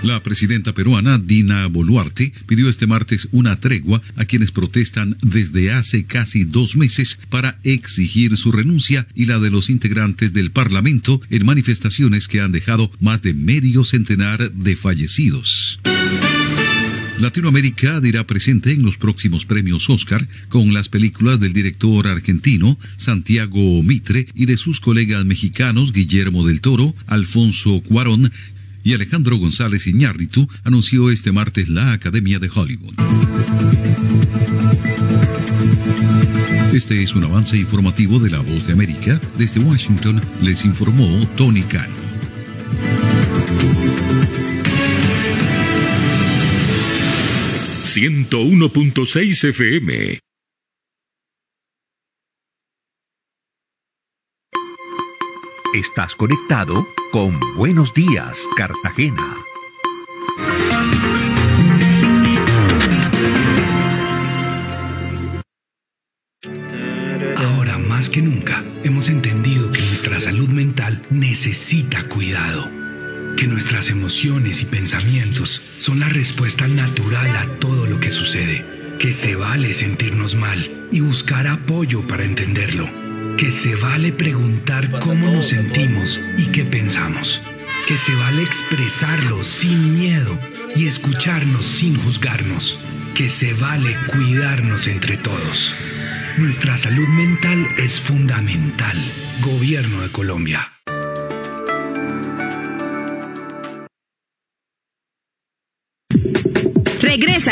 La presidenta peruana Dina Boluarte pidió este martes una tregua a quienes protestan desde hace casi dos meses para exigir su renuncia y la de los integrantes del Parlamento en manifestaciones que han dejado más de medio centenar de fallecidos. Latinoamérica dirá presente en los próximos premios Oscar con las películas del director argentino Santiago Mitre y de sus colegas mexicanos Guillermo del Toro, Alfonso Cuarón y Alejandro González Iñárritu anunció este martes la Academia de Hollywood. Este es un avance informativo de La Voz de América. Desde Washington les informó Tony Cano. ...101.6 FM Estás conectado con Buenos Días, Cartagena. Ahora más que nunca hemos entendido que nuestra salud mental necesita cuidado, que nuestras emociones y pensamientos son la respuesta natural a todo lo que sucede, que se vale sentirnos mal y buscar apoyo para entenderlo que se vale preguntar cómo nos sentimos y qué pensamos, que se vale expresarlo sin miedo y escucharnos sin juzgarnos, que se vale cuidarnos entre todos. Nuestra salud mental es fundamental. Gobierno de Colombia.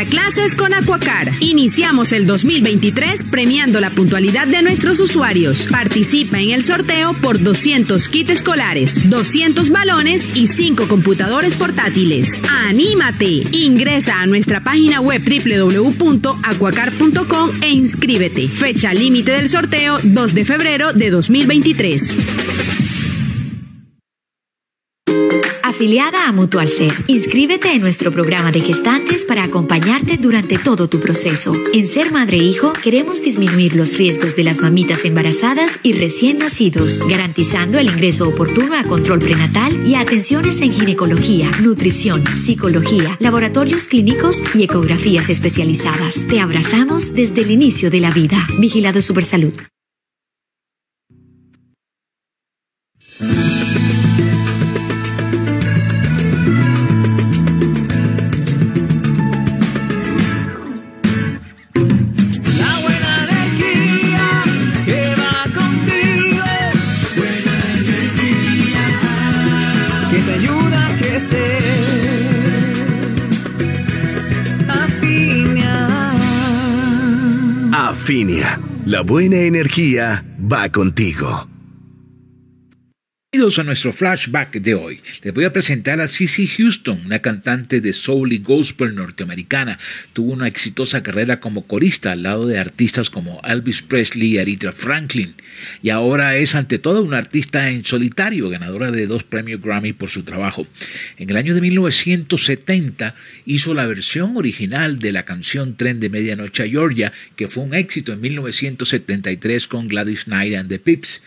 Clases con Aquacar. Iniciamos el 2023 premiando la puntualidad de nuestros usuarios. Participa en el sorteo por 200 kits escolares, 200 balones y 5 computadores portátiles. ¡Anímate! Ingresa a nuestra página web www.aquacar.com e inscríbete. Fecha límite del sorteo 2 de febrero de 2023. Afiliada a Mutual Ser, inscríbete en nuestro programa de gestantes para acompañarte durante todo tu proceso. En Ser Madre e Hijo queremos disminuir los riesgos de las mamitas embarazadas y recién nacidos, garantizando el ingreso oportuno a control prenatal y a atenciones en ginecología, nutrición, psicología, laboratorios clínicos y ecografías especializadas. Te abrazamos desde el inicio de la vida. Vigilado Supersalud. Finia, la buena energía va contigo. Bienvenidos a nuestro flashback de hoy. Les voy a presentar a Cissy Houston, una cantante de soul y gospel norteamericana. Tuvo una exitosa carrera como corista al lado de artistas como Elvis Presley y Aretha Franklin. Y ahora es ante todo una artista en solitario, ganadora de dos premios Grammy por su trabajo. En el año de 1970 hizo la versión original de la canción Tren de Medianoche a Georgia, que fue un éxito en 1973 con Gladys Knight and the Pips.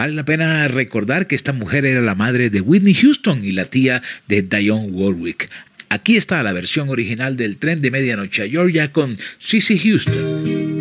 Vale la pena recordar que esta mujer era la madre de Whitney Houston y la tía de Dionne Warwick. Aquí está la versión original del tren de medianoche a Georgia con Cissy Houston.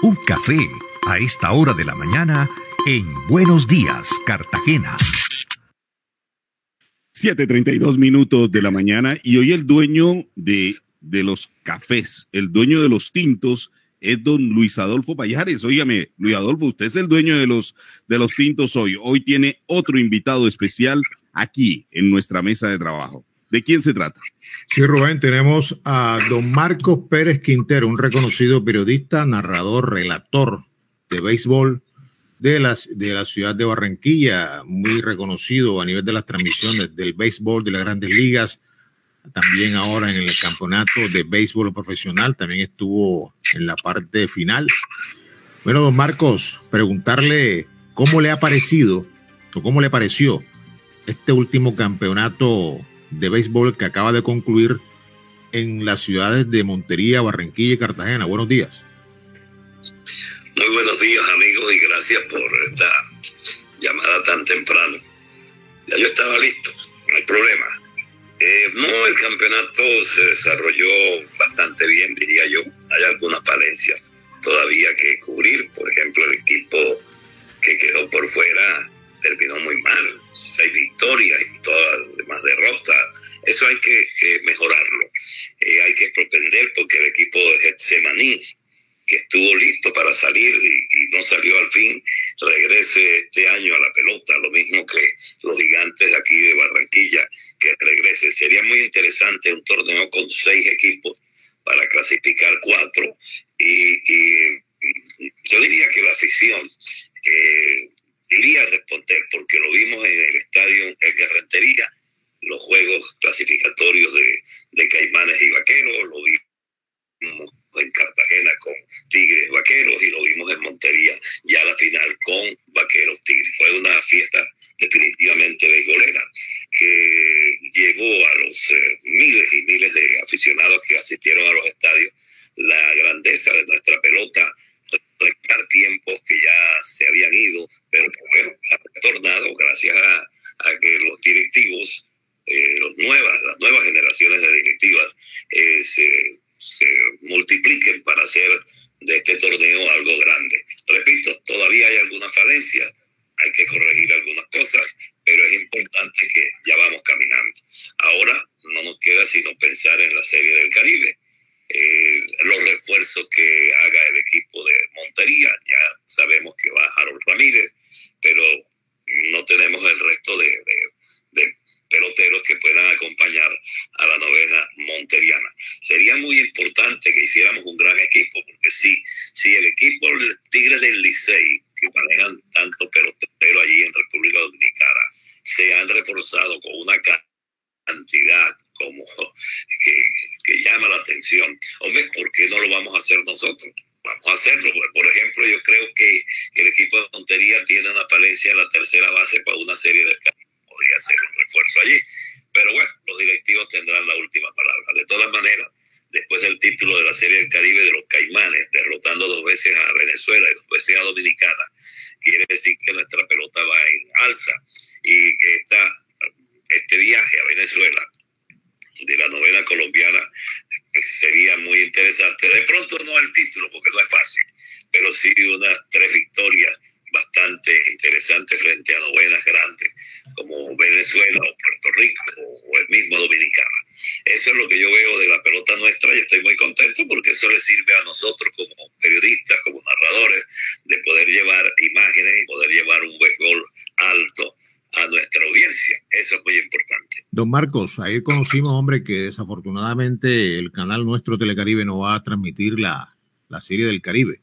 Un café a esta hora de la mañana en Buenos Días, Cartagena. 7.32 minutos de la mañana y hoy el dueño de, de los cafés, el dueño de los tintos, es don Luis Adolfo Payares. Óigame, Luis Adolfo, usted es el dueño de los, de los tintos hoy. Hoy tiene otro invitado especial aquí en nuestra mesa de trabajo. ¿De quién se trata? Sí, Rubén, tenemos a don Marcos Pérez Quintero, un reconocido periodista, narrador, relator de béisbol de la, de la ciudad de Barranquilla, muy reconocido a nivel de las transmisiones del béisbol de las grandes ligas, también ahora en el campeonato de béisbol profesional, también estuvo en la parte final. Bueno, don Marcos, preguntarle cómo le ha parecido o cómo le pareció este último campeonato de béisbol que acaba de concluir en las ciudades de Montería, Barranquilla y Cartagena. Buenos días. Muy buenos días amigos y gracias por esta llamada tan temprano. Ya yo estaba listo, no hay problema. Eh, no, el campeonato se desarrolló bastante bien, diría yo. Hay algunas falencias todavía que cubrir. Por ejemplo, el equipo que quedó por fuera terminó muy mal. Seis victorias y todas las demás derrotas. Eso hay que mejorarlo. Eh, hay que propender porque el equipo de Getsemaní, que estuvo listo para salir y, no salió al fin, regrese este año a la pelota. Lo mismo que los gigantes aquí de Barranquilla que regrese. Sería muy interesante un torneo con seis equipos para clasificar cuatro. Y, yo diría que la afición eh, iría a responder, porque lo vimos en el estadio en Carretería, los juegos clasificatorios de, de Caimanes y Vaqueros, lo vimos en Cartagena con Tigres Vaqueros y lo vimos en Montería ya la final con Vaqueros Tigres. Fue una fiesta definitivamente beisbolera que llegó a los eh, miles y miles de aficionados que asistieron a los estadios la grandeza de nuestra pelota, recordar tiempos que ya se habían ido, pero que bueno, ha retornado gracias a, que los directivos, eh, las nuevas generaciones de directivas eh, se, se multipliquen para hacer de este torneo algo grande. Repito, todavía hay algunas falencias, hay que corregir algunas cosas, pero es importante que ya vamos caminando. Ahora no nos queda sino pensar en la Serie del Caribe. Eh, los refuerzos que haga el equipo de Montería, ya sabemos que va Harold Ramírez, pero no tenemos el resto de, de peloteros que puedan acompañar a la novena monteriana. Sería muy importante que hiciéramos un gran equipo, porque sí, si el equipo de Tigres del Licey, que manejan tanto pelotero allí en República Dominicana, se han reforzado con una cantidad como <laughs> que, llama la atención. Hombre, ¿por qué no lo vamos a hacer nosotros? Vamos a hacerlo. Por ejemplo, yo creo que el equipo de Montería tiene una falencia en la tercera base para una serie de podría hacer un refuerzo allí. Pero bueno, los directivos tendrán la última palabra. De todas maneras, después del título de la Serie del Caribe de los Caimanes, derrotando dos veces a Venezuela y dos veces a Dominicana, quiere decir que nuestra pelota va en alza y que esta, este viaje a Venezuela de la novela colombiana eh, sería muy interesante. De pronto no el título, porque no es fácil, pero sí unas tres victorias bastante interesantes frente a novenas grandes como Venezuela o Puerto Rico o el mismo Dominicana. Eso es lo que yo veo de la pelota nuestra y estoy muy contento porque eso le sirve a nosotros como periodistas, como narradores, de poder llevar imágenes y poder llevar un béisbol alto a nuestra audiencia. Eso es muy importante. Don Marcos, ahí conocimos, hombre, que desafortunadamente el canal nuestro Telecaribe no va a transmitir la, la serie del Caribe.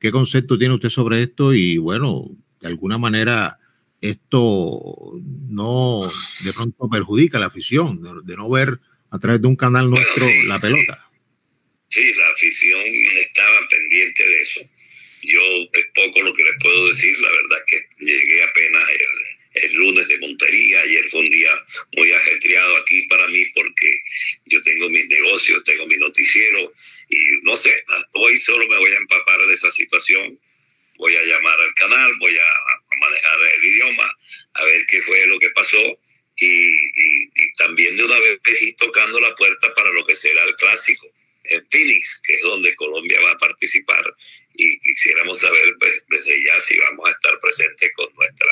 ¿Qué concepto tiene usted sobre esto? Y bueno, de alguna manera esto no de pronto perjudica la afición de, no ver a través de un canal nuestro la pelota. Sí. la afición estaba pendiente de eso. Yo es poco lo que les puedo decir, la verdad es que llegué apenas el, el lunes de Montería, ayer fue un día muy ajetreado aquí para mí porque yo tengo mis negocios, tengo mi noticiero y no sé, hoy solo me voy a empapar de esa situación. Voy a llamar al canal, voy a, manejar el idioma, a ver qué fue lo que pasó y, también de una vez ir tocando la puerta para lo que será el clásico en Phoenix, que es donde Colombia va a participar y quisiéramos saber pues, desde ya si vamos a estar presentes con nuestra,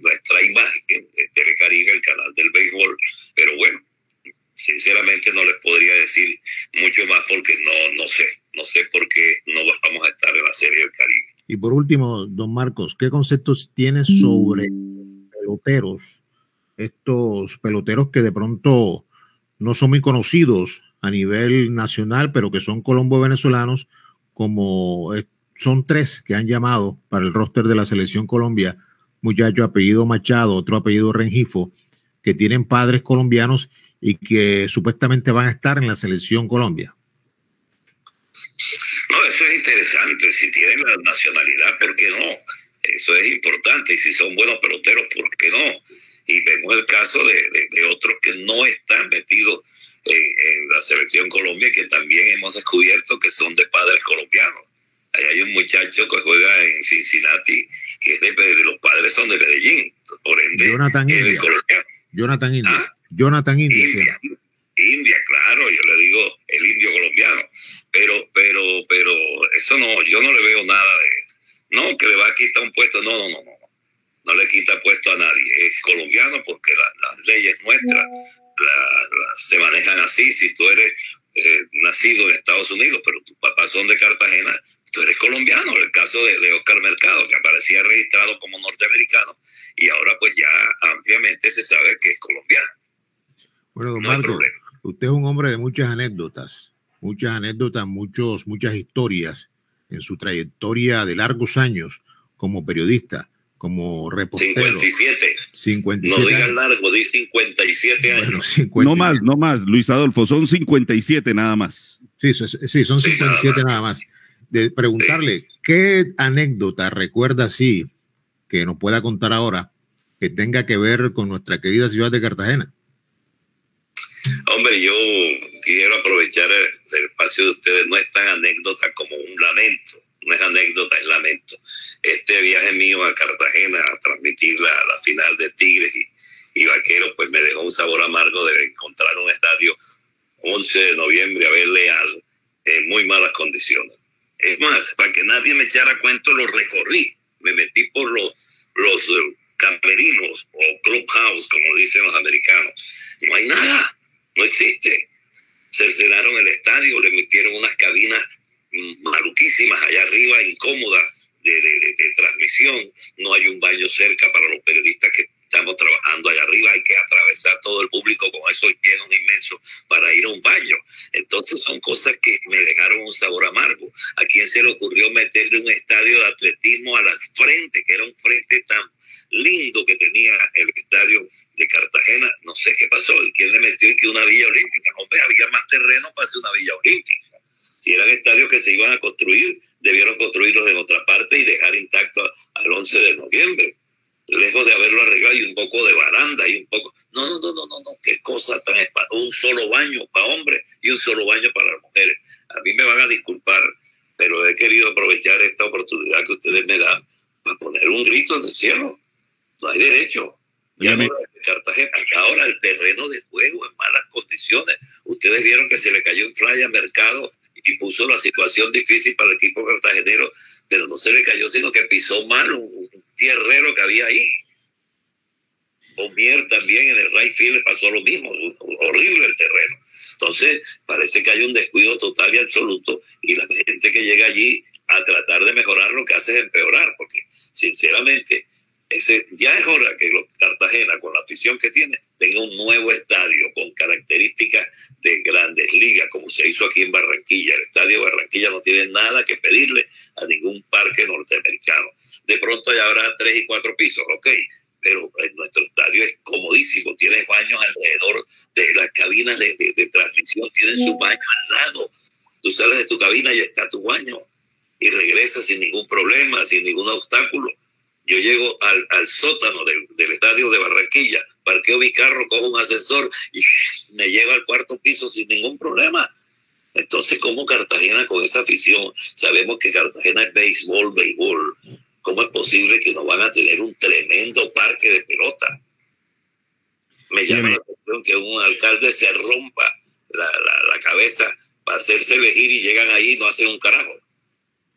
nuestra imagen de Telecaribe, el canal del béisbol, pero bueno, sinceramente no les podría decir mucho más porque no, no sé, no sé por qué no vamos a estar en la Serie del Caribe. Y por último, don Marcos, ¿qué conceptos tienes sobre peloteros? Estos peloteros que de pronto no son muy conocidos a nivel nacional, pero que son colombo venezolanos, como son tres que han llamado para el roster de la selección Colombia, muchacho apellido Machado, otro apellido Rengifo, que tienen padres colombianos y que supuestamente van a estar en la selección Colombia. No, eso es interesante. Si tienen la nacionalidad, ¿por qué no? Eso es importante. Y si son buenos peloteros, ¿por qué no? Y vemos el caso de, otros que no están metidos en, la selección Colombia, que también hemos descubierto que son de padres colombianos. Hay un muchacho que juega en Cincinnati, que es de, los padres son de Medellín. Por ende, Jonathan es India. Jonathan India. ¿Ah? Jonathan India. India, India, claro, yo le digo el indio colombiano. Pero, pero, pero eso no, yo no le veo nada de, no, que le va a quitar un puesto, no, no, no, no. No le quita puesto a nadie. Es colombiano porque la, las leyes nuestras la, la, se manejan así. Si tú eres eh, nacido en Estados Unidos, pero tus papás son de Cartagena, tú eres colombiano. El caso de, de, Oscar Mercado, que aparecía registrado como norteamericano y ahora pues ya ampliamente se sabe que es colombiano. Bueno, don no Marco, usted es un hombre de muchas anécdotas, muchas anécdotas, muchos, muchas historias en su trayectoria de largos años como periodista, como reportero. 57. 57 no digan largo, di 57 años. Bueno, 50. No más, no más, Luis Adolfo, son 57 nada más. Sí, sí son 57 sí, nada, más. nada más. De preguntarle. ¿qué anécdota recuerda así que nos pueda contar ahora que tenga que ver con nuestra querida ciudad de Cartagena? Hombre, yo quiero aprovechar el espacio de ustedes. No es tan anécdota como un lamento. No es anécdota, es lamento. Este viaje mío a Cartagena a transmitir la, final de Tigres y, y Vaqueros, pues me dejó un sabor amargo de encontrar un estadio 11 de noviembre a ver Leal en muy malas condiciones. Es más, para que nadie me echara cuento, lo recorrí. Me metí por los, los camerinos o clubhouse, como dicen los americanos. No hay nada no existe. Cercenaron el estadio, le metieron unas cabinas maluquísimas allá arriba, incómodas de, de, transmisión. No hay un baño cerca para los periodistas que estamos trabajando allá arriba. Hay que atravesar todo el público con esos llenos inmensos para ir a un baño. Entonces son cosas que me dejaron un sabor amargo. ¿A quién se le ocurrió meterle un estadio de atletismo a la frente, que era un frente tan lindo que tenía el estadio de Cartagena, no sé qué pasó, y quién le metió y que una villa olímpica, hombre, había más terreno para hacer una villa olímpica. Si eran estadios que se iban a construir, debieron construirlos en otra parte y dejar intacto al 11 de noviembre, lejos de haberlo arreglado y un poco de baranda y un poco, no, no, no, no, no, no. qué cosa tan un solo baño para hombres y un solo baño para las mujeres. A mí me van a disculpar, pero he querido aprovechar esta oportunidad que ustedes me dan para poner un grito en el cielo. No hay derecho. Ya no Cartagena. Ahora el terreno de juego en malas condiciones. Ustedes vieron que se le cayó un fly a Mercado y puso la situación difícil para el equipo cartagenero, pero no se le cayó, sino que pisó mal un, un tierrero que había ahí. Omier también en el right field pasó lo mismo, horrible el terreno. Entonces, parece que hay un descuido total y absoluto y la gente que llega allí a tratar de mejorar lo que hace es empeorar, porque sinceramente ese, ya es hora que Cartagena, con la afición que tiene, tenga un nuevo estadio con características de grandes ligas, como se hizo aquí en Barranquilla. El estadio de Barranquilla no tiene nada que pedirle a ningún parque norteamericano. De pronto ya habrá tres y cuatro pisos, ok, pero nuestro estadio es comodísimo, tiene baños alrededor de las cabinas de, de, de transmisión, tienen su baño al lado. Tú sales de tu cabina y está tu baño y regresas sin ningún problema, sin ningún obstáculo yo llego al, al sótano del, del, estadio de Barranquilla, parqueo mi carro, cojo un ascensor y <laughs> me llevo al cuarto piso sin ningún problema. Entonces, ¿cómo Cartagena con esa afición? Sabemos que Cartagena es béisbol, béisbol. ¿Cómo es posible que no van a tener un tremendo parque de pelota? Me llama la atención que un alcalde se rompa la, la, la cabeza para hacerse elegir y llegan ahí y no hacen un carajo.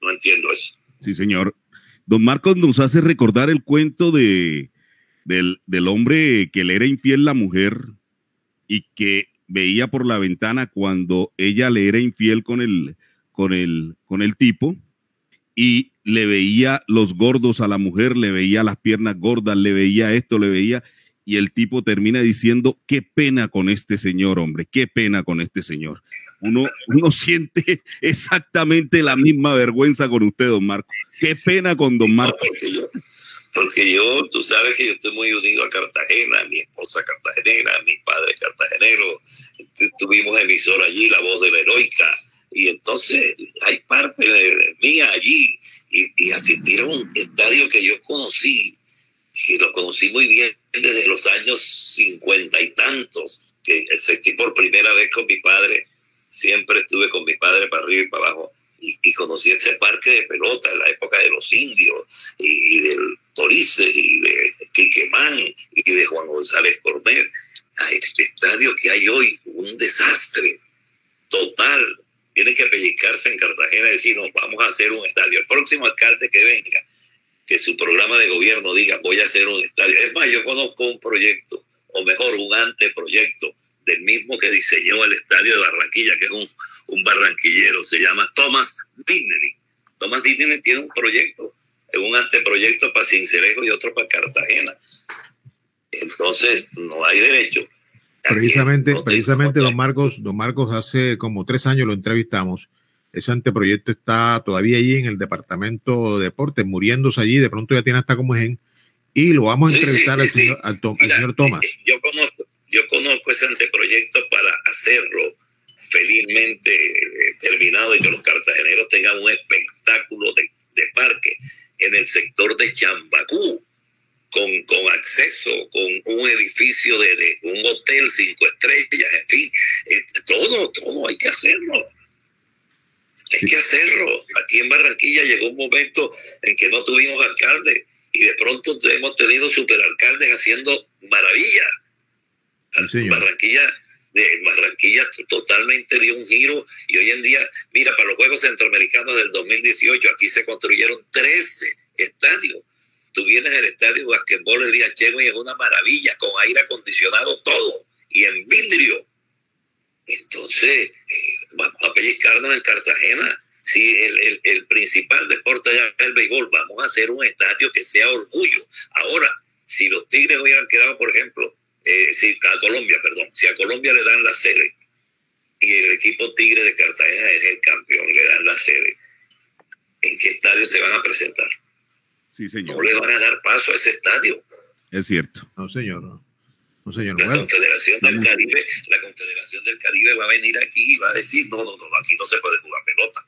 No entiendo eso. Sí, señor. Don Marcos nos hace recordar el cuento de, del, del hombre que le era infiel la mujer y que veía por la ventana cuando ella le era infiel con el, con el, con el tipo y le veía los gordos a la mujer, le veía las piernas gordas, le veía esto, le veía, y el tipo termina diciendo, qué pena con este señor, hombre, qué pena con este señor. Uno, uno <laughs> siente exactamente la misma vergüenza con usted, don Marco. Qué pena con don Marco. Porque, yo, tú sabes que yo estoy muy unido a Cartagena, mi esposa cartagenera, mi padre cartagenero, tuvimos emisor allí, la voz de la heroica, y entonces hay parte de mía allí, y, y asistir a un estadio que yo conocí, que lo conocí muy bien desde los años cincuenta y tantos, que asistí por primera vez con mi padre, siempre estuve con mi padre para arriba y para abajo, y, y conocí ese parque de pelota en la época de los indios, y, y del Torices, y de Quiquemán, y de Juan González Cornet. El estadio que hay hoy, un desastre total. Tiene que pellizcarse en Cartagena y decir, no, vamos a hacer un estadio. El próximo alcalde que venga, que su programa de gobierno diga, voy a hacer un estadio. Es más, yo conozco un proyecto, o mejor, un anteproyecto del mismo que diseñó el estadio de Barranquilla, que es un, un barranquillero, se llama Thomas Disney. Thomas Disney tiene un proyecto, un anteproyecto para Cincelejo y otro para Cartagena. Entonces, no hay derecho. Precisamente, precisamente, don Marcos, don Marcos, hace como tres años lo entrevistamos. Ese anteproyecto está todavía allí en el departamento de deportes, muriéndose allí, de pronto ya tiene hasta como gen, y lo vamos a Sí, entrevistar sí, al, sí. señor, al, Tom- al Mira, señor Tomás. eh, Yo conozco, yo conozco ese anteproyecto para hacerlo felizmente eh, terminado y que los cartageneros tengan un espectáculo de, de parque en el sector de Chambacú, con, con acceso, con un edificio de, de un hotel cinco estrellas, en fin, eh, todo, todo, hay que hacerlo. Hay que hacerlo. Aquí en Barranquilla llegó un momento en que no tuvimos alcalde y de pronto hemos tenido superalcaldes haciendo maravillas. Barranquilla, de Barranquilla totalmente dio un giro y hoy en día, mira, para los Juegos Centroamericanos del 2018 aquí se construyeron 13 estadios. Tú vienes al estadio basquetbol el día Chego y es una maravilla, con aire acondicionado todo y en vidrio. Entonces, eh, vamos a pellizcarnos en Cartagena. Si el, el- el principal deporte es el béisbol, vamos a hacer un estadio que sea orgullo. Ahora, si los Tigres hubieran quedado, por ejemplo, eh, si a Colombia, perdón, si a Colombia le dan la sede y el equipo Tigre de Cartagena es el campeón y le dan la sede, ¿en qué estadio se van a presentar? Sí, señor. No le van a dar paso a ese estadio. Es cierto. No, señor. No, no señor. La Bueno, Confederación del. Caribe, la Confederación del Caribe va a venir aquí y va a decir, no, no, no, aquí no se puede jugar pelota.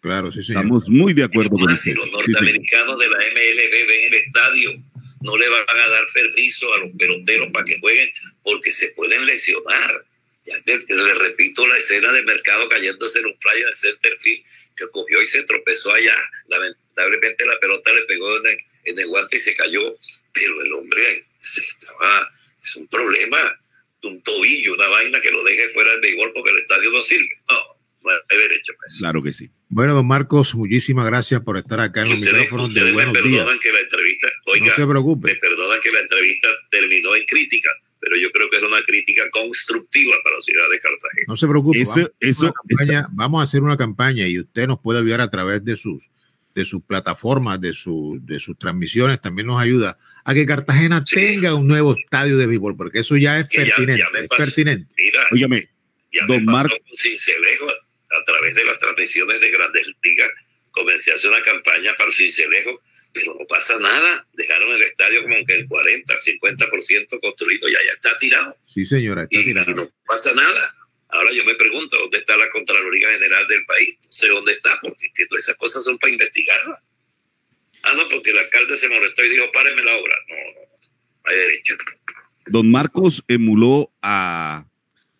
claro, sí, señor. Estamos muy de acuerdo con si los Sí, norteamericanos de la MLB ven el estadio, no le van a dar permiso a los peloteros para que jueguen porque se pueden lesionar. Ya te, te- le repito la escena de mercado cayéndose en un fly en el center field que cogió y se tropezó allá. Lamentablemente la pelota le pegó en el, en el guante y se cayó, pero el hombre se estaba, es un problema, un tobillo, una vaina que lo deje fuera del béisbol porque el estadio no sirve. No, no hay derecho para eso. Claro que sí. Bueno, don Marcos, muchísimas gracias por estar acá en los Ustedes, micrófonos de me Buenos Días. perdonan que la entrevista, oiga, No se preocupe. me perdonan que la entrevista terminó en crítica, pero yo creo que es una crítica constructiva para la ciudad de Cartagena. No se preocupe. Eso- vamos, a hacer eso una campaña, vamos a hacer una campaña y usted nos puede ayudar a través de sus de sus plataformas, de, su, de sus transmisiones, también nos ayuda a que Cartagena tenga un nuevo estadio de béisbol, porque eso ya es Que ya- pertinente. ya es pertinente. Mira, ya don me pasó Mar- con Cincelejo a, través de las transmisiones de Grandes Ligas. Comencé a hacer una campaña para Cincelejo, pero no pasa nada. Dejaron el estadio como que el 40, 50% construido, ya ya está tirado. Sí, señora, está y, tirado. y no pasa nada. Ahora yo me pregunto dónde está la Contraloría General del país. No sé dónde está, porque esas cosas son para investigarlas. Ah, no, porque el alcalde se molestó y dijo, párenme la obra. No, no, no, no hay derecho. Don Marcos emuló a,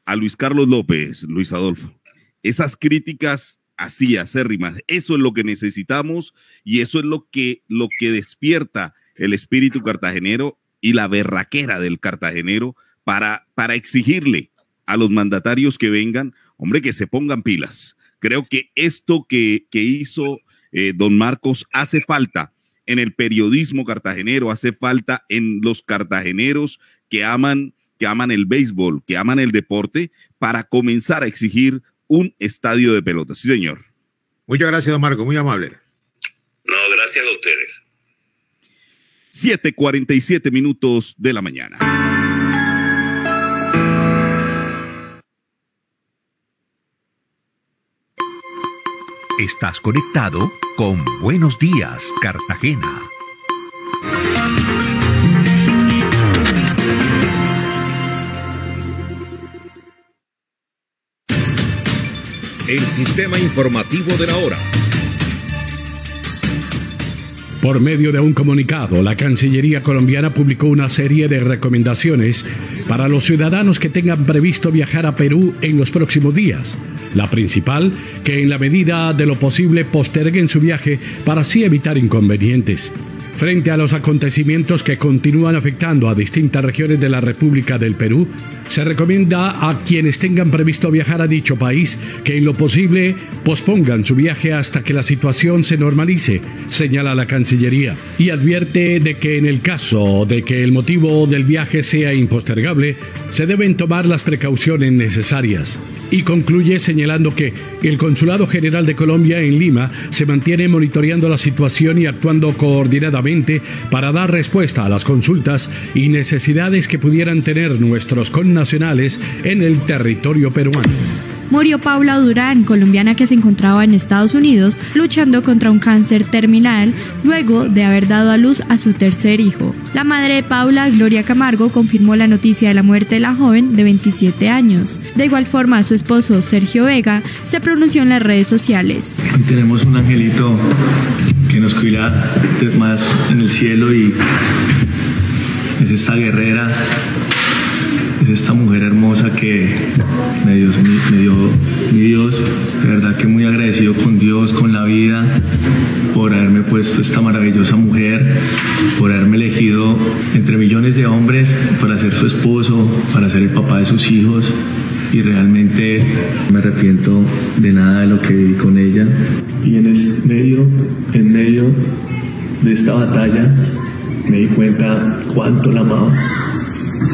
a Luis Carlos López, Luis Adolfo. Esas críticas así, acérrimas, eso es lo que necesitamos y eso es lo que, lo que despierta el espíritu cartagenero y la berraquera del cartagenero para, para exigirle a los mandatarios que vengan, hombre, que se pongan pilas, Creo que esto que, que hizo eh, don Marcos hace falta en el periodismo cartagenero, hace falta en los cartageneros que aman, que aman el béisbol, que aman el deporte, para comenzar a exigir un estadio de pelota. Sí, señor. Muchas gracias, don Marcos, muy amable. No, gracias a ustedes. 7:47 minutos de la mañana. Estás conectado con Buenos Días, Cartagena. El sistema informativo de la hora. Por medio de un comunicado, la Cancillería colombiana publicó una serie de recomendaciones para los ciudadanos que tengan previsto viajar a Perú en los próximos días. La principal, que en la medida de lo posible posterguen su viaje para así evitar inconvenientes. Frente a los acontecimientos que continúan afectando a distintas regiones de la República del Perú, se recomienda a quienes tengan previsto viajar a dicho país que en lo posible pospongan su viaje hasta que la situación se normalice, señala la Cancillería, y advierte de que en el caso de que el motivo del viaje sea impostergable, se deben tomar las precauciones necesarias. Y concluye señalando que el Consulado General de Colombia en Lima se mantiene monitoreando la situación y actuando coordinadamente para dar respuesta a las consultas y necesidades que pudieran tener nuestros connacionales en el territorio peruano murió Paula Durán, colombiana que se encontraba en Estados Unidos luchando contra un cáncer terminal luego de haber dado a luz a su tercer hijo. La madre de Paula, Gloria Camargo, confirmó la noticia de la muerte de la joven de 27 años. De igual forma, su esposo, Sergio Vega, se pronunció en las redes sociales. Tenemos un angelito que nos cuida más en el cielo y es esta guerrera esta mujer hermosa que me dio, me dio mi Dios. De verdad que muy agradecido con Dios, con la vida, por haberme puesto esta maravillosa mujer, por haberme elegido entre millones de hombres para ser su esposo, para ser el papá de sus hijos. Y realmente me arrepiento de nada de lo que viví con ella. Y en medio, en medio de esta batalla, me di cuenta cuánto la amaba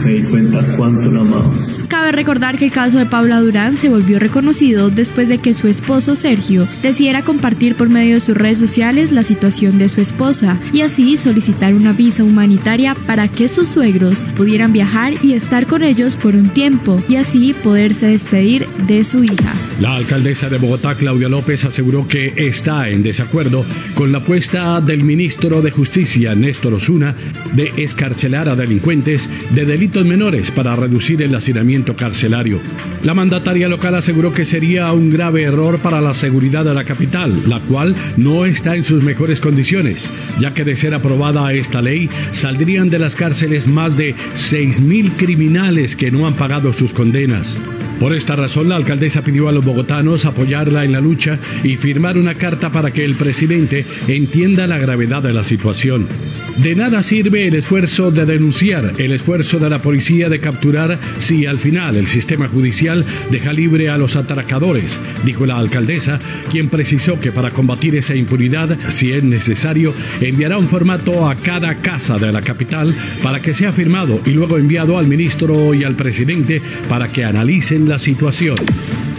me di cuenta cuánto la amaba. Cabe recordar que el caso de Paula Durán se volvió reconocido después de que su esposo Sergio decidiera compartir por medio de sus redes sociales la situación de su esposa y así solicitar una visa humanitaria para que sus suegros pudieran viajar y estar con ellos por un tiempo y así poderse despedir de su hija. La alcaldesa de Bogotá, Claudia López, aseguró que está en desacuerdo con la apuesta del ministro de Justicia, Néstor Osuna, de escarcelar a delincuentes de delitos menores para reducir el hacinamiento carcelario. La mandataria local aseguró que sería un grave error para la seguridad de la capital, la cual no está en sus mejores condiciones, ya que de ser aprobada esta ley saldrían de las cárceles más de 6.000 criminales que no han pagado sus condenas. Por esta razón, la alcaldesa pidió a los bogotanos apoyarla en la lucha y firmar una carta para que el presidente entienda la gravedad de la situación. De nada sirve el esfuerzo de denunciar, el esfuerzo de la policía de capturar si al final el sistema judicial deja libre a los atracadores, dijo la alcaldesa, quien precisó que para combatir esa impunidad, si es necesario, enviará un formato a cada casa de la capital para que sea firmado y luego enviado al ministro y al presidente para que analicen la situación.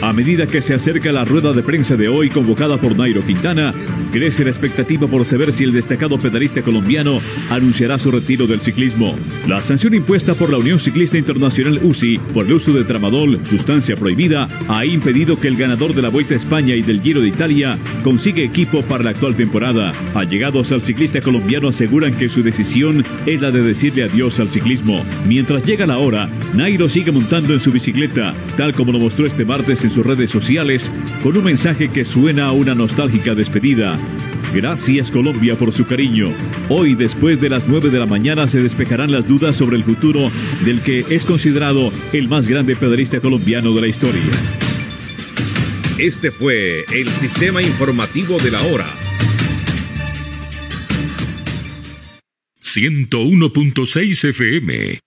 A medida que se acerca la rueda de prensa de hoy convocada por Nairo Quintana, crece la expectativa por saber si el destacado pedalista colombiano anunciará su retiro del ciclismo. La sanción impuesta por la Unión Ciclista Internacional UCI por el uso de tramadol, sustancia prohibida, ha impedido que el ganador de la Vuelta a España y del Giro de Italia consiga equipo para la actual temporada. Allegados al ciclista colombiano aseguran que su decisión es la de decirle adiós al ciclismo. Mientras llega la hora, Nairo sigue montando en su bicicleta, tal como lo mostró este martes en sus redes sociales, con un mensaje que suena a una nostálgica despedida. Gracias Colombia por su cariño. Hoy, después de las 9 de la mañana, se despejarán las dudas sobre el futuro del que es considerado el más grande pedalista colombiano de la historia. Este fue el sistema informativo de la hora. 101.6 FM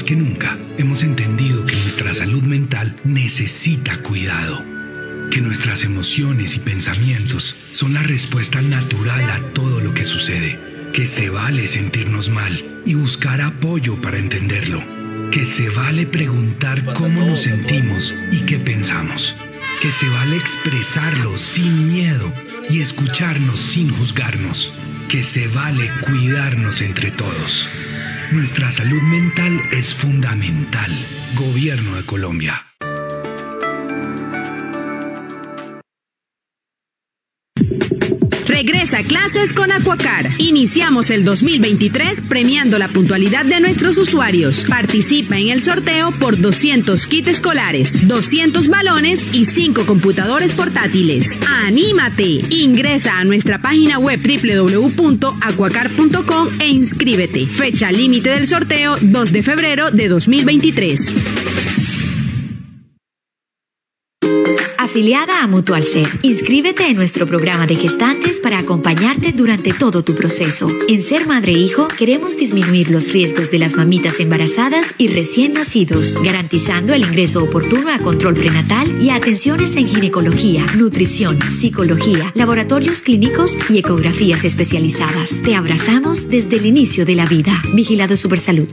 más que nunca hemos entendido que nuestra nuestra salud mental necesita cuidado, que nuestras emociones y pensamientos son la respuesta natural a todo lo que sucede, que se vale sentirnos mal y buscar apoyo para entenderlo, que se vale preguntar cómo nos sentimos y qué pensamos, que se vale expresarlo sin miedo y escucharnos sin juzgarnos, que se vale cuidarnos entre todos. Nuestra salud mental es fundamental. Gobierno de Colombia. A clases con Aquacar. Iniciamos el 2023 premiando la puntualidad de nuestros usuarios. Participa en el sorteo por 200 kits escolares, 200 balones y 5 computadores portátiles. ¡Anímate! Ingresa a nuestra página web www.aquacar.com e inscríbete. Fecha límite del sorteo 2 de febrero de 2023. Afiliada a Mutual Ser, inscríbete en nuestro programa de gestantes para acompañarte durante todo tu proceso. En Ser Madre e Hijo queremos disminuir los riesgos de las mamitas embarazadas y recién nacidos, garantizando el ingreso oportuno a control prenatal y a atenciones en ginecología, nutrición, psicología, laboratorios clínicos y ecografías especializadas. Te abrazamos desde el inicio de la vida. Vigilado Supersalud.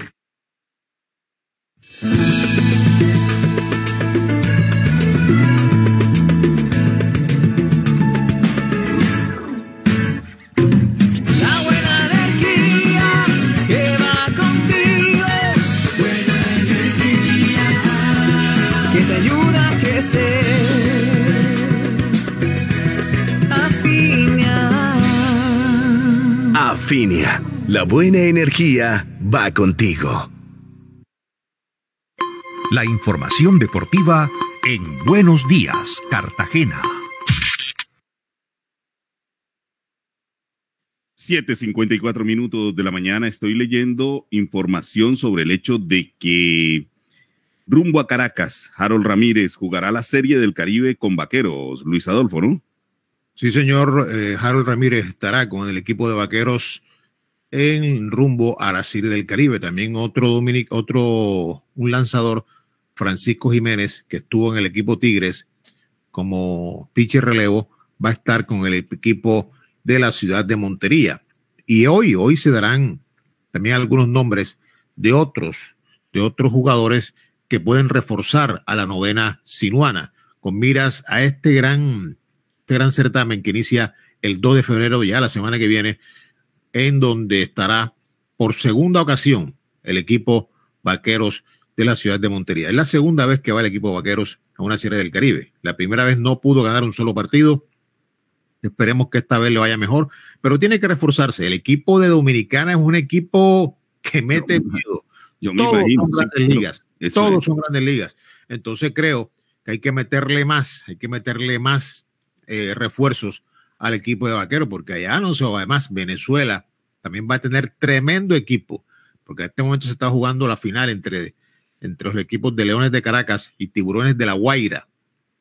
Afinia, la buena energía va contigo. La información deportiva en Buenos Días, Cartagena. 7:54 minutos de la mañana estoy leyendo información sobre el hecho de que rumbo a Caracas, Harold Ramírez jugará la Serie del Caribe con Vaqueros. Luis Adolfo, ¿no? Sí, señor. eh, Harold Ramírez estará con el equipo de vaqueros en rumbo a la Serie del Caribe. También otro dominic, otro un lanzador, Francisco Jiménez, que estuvo en el equipo Tigres como pitcher relevo, va a estar con el equipo de la ciudad de Montería. Y hoy, hoy se darán también algunos nombres de otros, de otros jugadores que pueden reforzar a la novena sinuana con miras a este gran, este gran certamen que inicia el 2 de febrero, ya la semana que viene, en donde estará por segunda ocasión el equipo Vaqueros de la ciudad de Montería. Es la segunda vez que va el equipo Vaqueros a una serie del Caribe. La primera vez no pudo ganar un solo partido. Esperemos que esta vez le vaya mejor, pero tiene que reforzarse. El equipo de Dominicana es un equipo que mete miedo. Yo me Todos imagino, son grandes ligas. Todos es. son grandes ligas. Entonces creo que hay que meterle más, hay que meterle más eh, refuerzos al equipo de vaqueros, porque allá no se va. Además, Venezuela también va a tener tremendo equipo, porque en este momento se está jugando la final entre, entre los equipos de Leones de Caracas y Tiburones de la Guaira.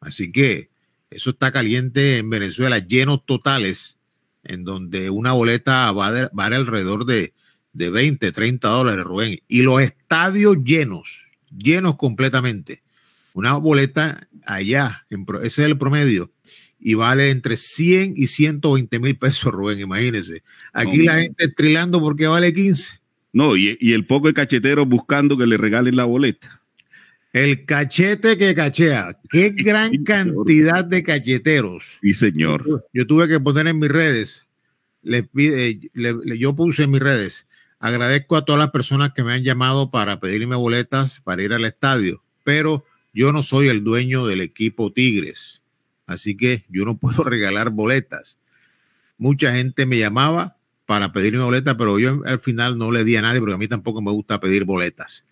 Así que eso está caliente en Venezuela, llenos totales, en donde una boleta va a alrededor de, de 20, 30 dólares, Rubén. Y los estadios llenos, llenos completamente. Una boleta allá, en ese es el promedio, y vale entre 100 y 120 mil pesos, Rubén, imagínense. Aquí la gente trilando porque vale 15. No, y, y el poco de cacheteros buscando que le regalen la boleta. El cachete que cachea. Qué <laughs> gran cantidad de cacheteros. Sí, señor. Yo tuve que poner en mis redes, les pide, le- le- yo puse en mis redes, agradezco a todas las personas que me han llamado para pedirme boletas para ir al estadio, pero yo no soy el dueño del equipo Tigres, así que yo no <laughs> puedo regalar boletas. Mucha gente me llamaba para pedirme boletas, pero yo al final no le di a nadie porque a mí tampoco me gusta pedir boletas.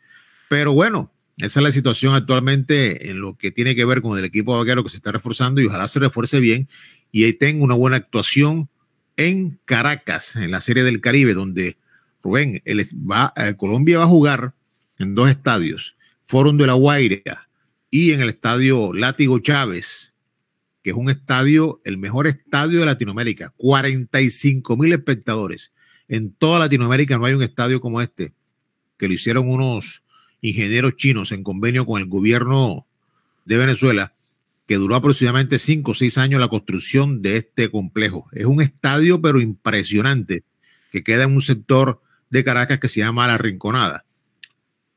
Pero bueno, esa es la situación actualmente en lo que tiene que ver con el equipo vaquero que se está reforzando y ojalá se refuerce bien y ahí tenga una buena actuación en Caracas, en la Serie del Caribe, donde Rubén, va, eh, Colombia va a jugar en dos estadios, Fórum de la Guaira y en el estadio Látigo Chávez, que es un estadio, el mejor estadio de Latinoamérica, 45 mil espectadores. En toda Latinoamérica no hay un estadio como este, que lo hicieron unos ingenieros chinos en convenio con el gobierno de Venezuela, que duró aproximadamente cinco o seis años la construcción de este complejo. Es un estadio, pero impresionante, que queda en un sector de Caracas que se llama La Rinconada.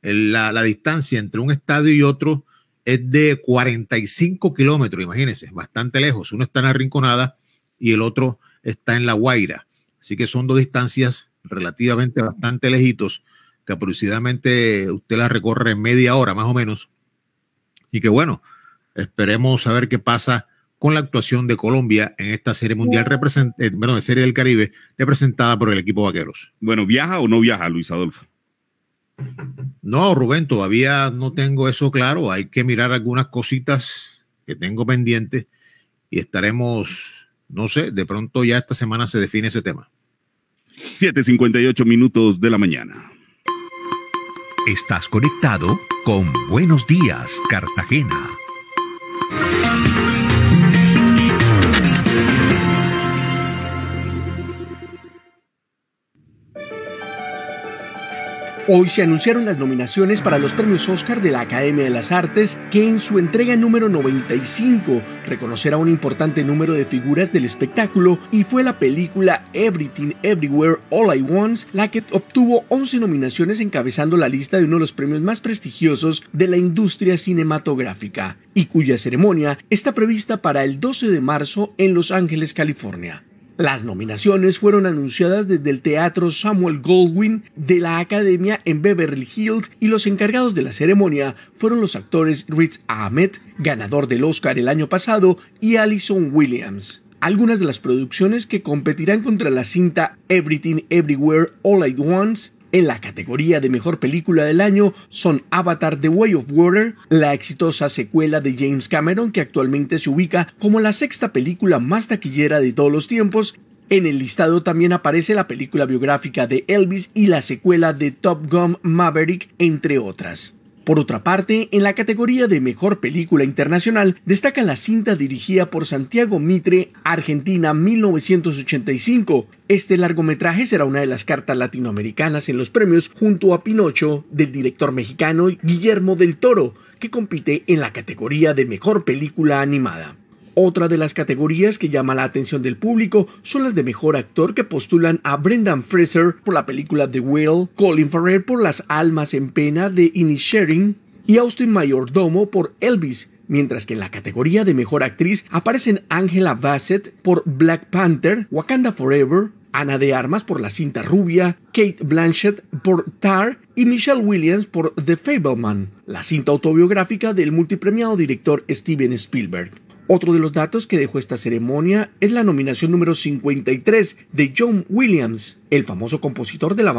La, la distancia entre un estadio y otro es de 45 kilómetros, imagínense, bastante lejos. Uno está en La Rinconada y el otro está en La Guaira. Así que son dos distancias relativamente bastante lejitos, que aproximadamente usted la recorre en media hora más o menos. Y que bueno, esperemos saber qué pasa con la actuación de Colombia en esta serie mundial, eh, bueno, serie del Caribe, representada por el equipo Vaqueros. Bueno, ¿viaja o no viaja Luis Adolfo? No, Rubén, todavía no tengo eso claro. Hay que mirar algunas cositas que tengo pendientes y estaremos, no sé, de pronto ya esta semana se define ese tema. 7:58 minutos de la mañana. Estás conectado con Buenos Días, Cartagena. Hoy se anunciaron las nominaciones para los premios Oscar de la Academia de las Artes, que en su entrega número 95 reconocerá un importante número de figuras del espectáculo y fue la película Everything Everywhere All I Want la que obtuvo 11 nominaciones encabezando la lista de uno de los premios más prestigiosos de la industria cinematográfica y cuya ceremonia está prevista para el 12 de marzo en Los Ángeles, California. Las nominaciones fueron anunciadas desde el Teatro Samuel Goldwyn de la Academia en Beverly Hills y los encargados de la ceremonia fueron los actores Riz Ahmed, ganador del Oscar el año pasado, y Alison Williams. Algunas de las producciones que competirán contra la cinta Everything Everywhere All at Once en la categoría de mejor película del año son Avatar The Way of Water, la exitosa secuela de James Cameron que actualmente se ubica como la sexta película más taquillera de todos los tiempos. En el listado también aparece la película biográfica de Elvis y la secuela de Top Gun Maverick, entre otras. Por otra parte, en la categoría de Mejor Película Internacional destaca la cinta dirigida por Santiago Mitre, Argentina 1985. Este largometraje será una de las cartas latinoamericanas en los premios junto a Pinocho del director mexicano Guillermo del Toro, que compite en la categoría de Mejor Película Animada. Otra de las categorías que llama la atención del público son las de mejor actor que postulan a Brendan Fraser por la película The Whale, Colin Farrell por Las Almas en Pena de Inisherin y Austin Mayordomo por Elvis, mientras que en la categoría de mejor actriz aparecen Angela Bassett por Black Panther, Wakanda Forever, Ana de Armas por La cinta rubia, Kate Blanchett por Tar y Michelle Williams por The Fableman, la cinta autobiográfica del multipremiado director Steven Spielberg. Otro de los datos que dejó esta ceremonia es la nominación número 53 de John Williams, el famoso compositor de la banda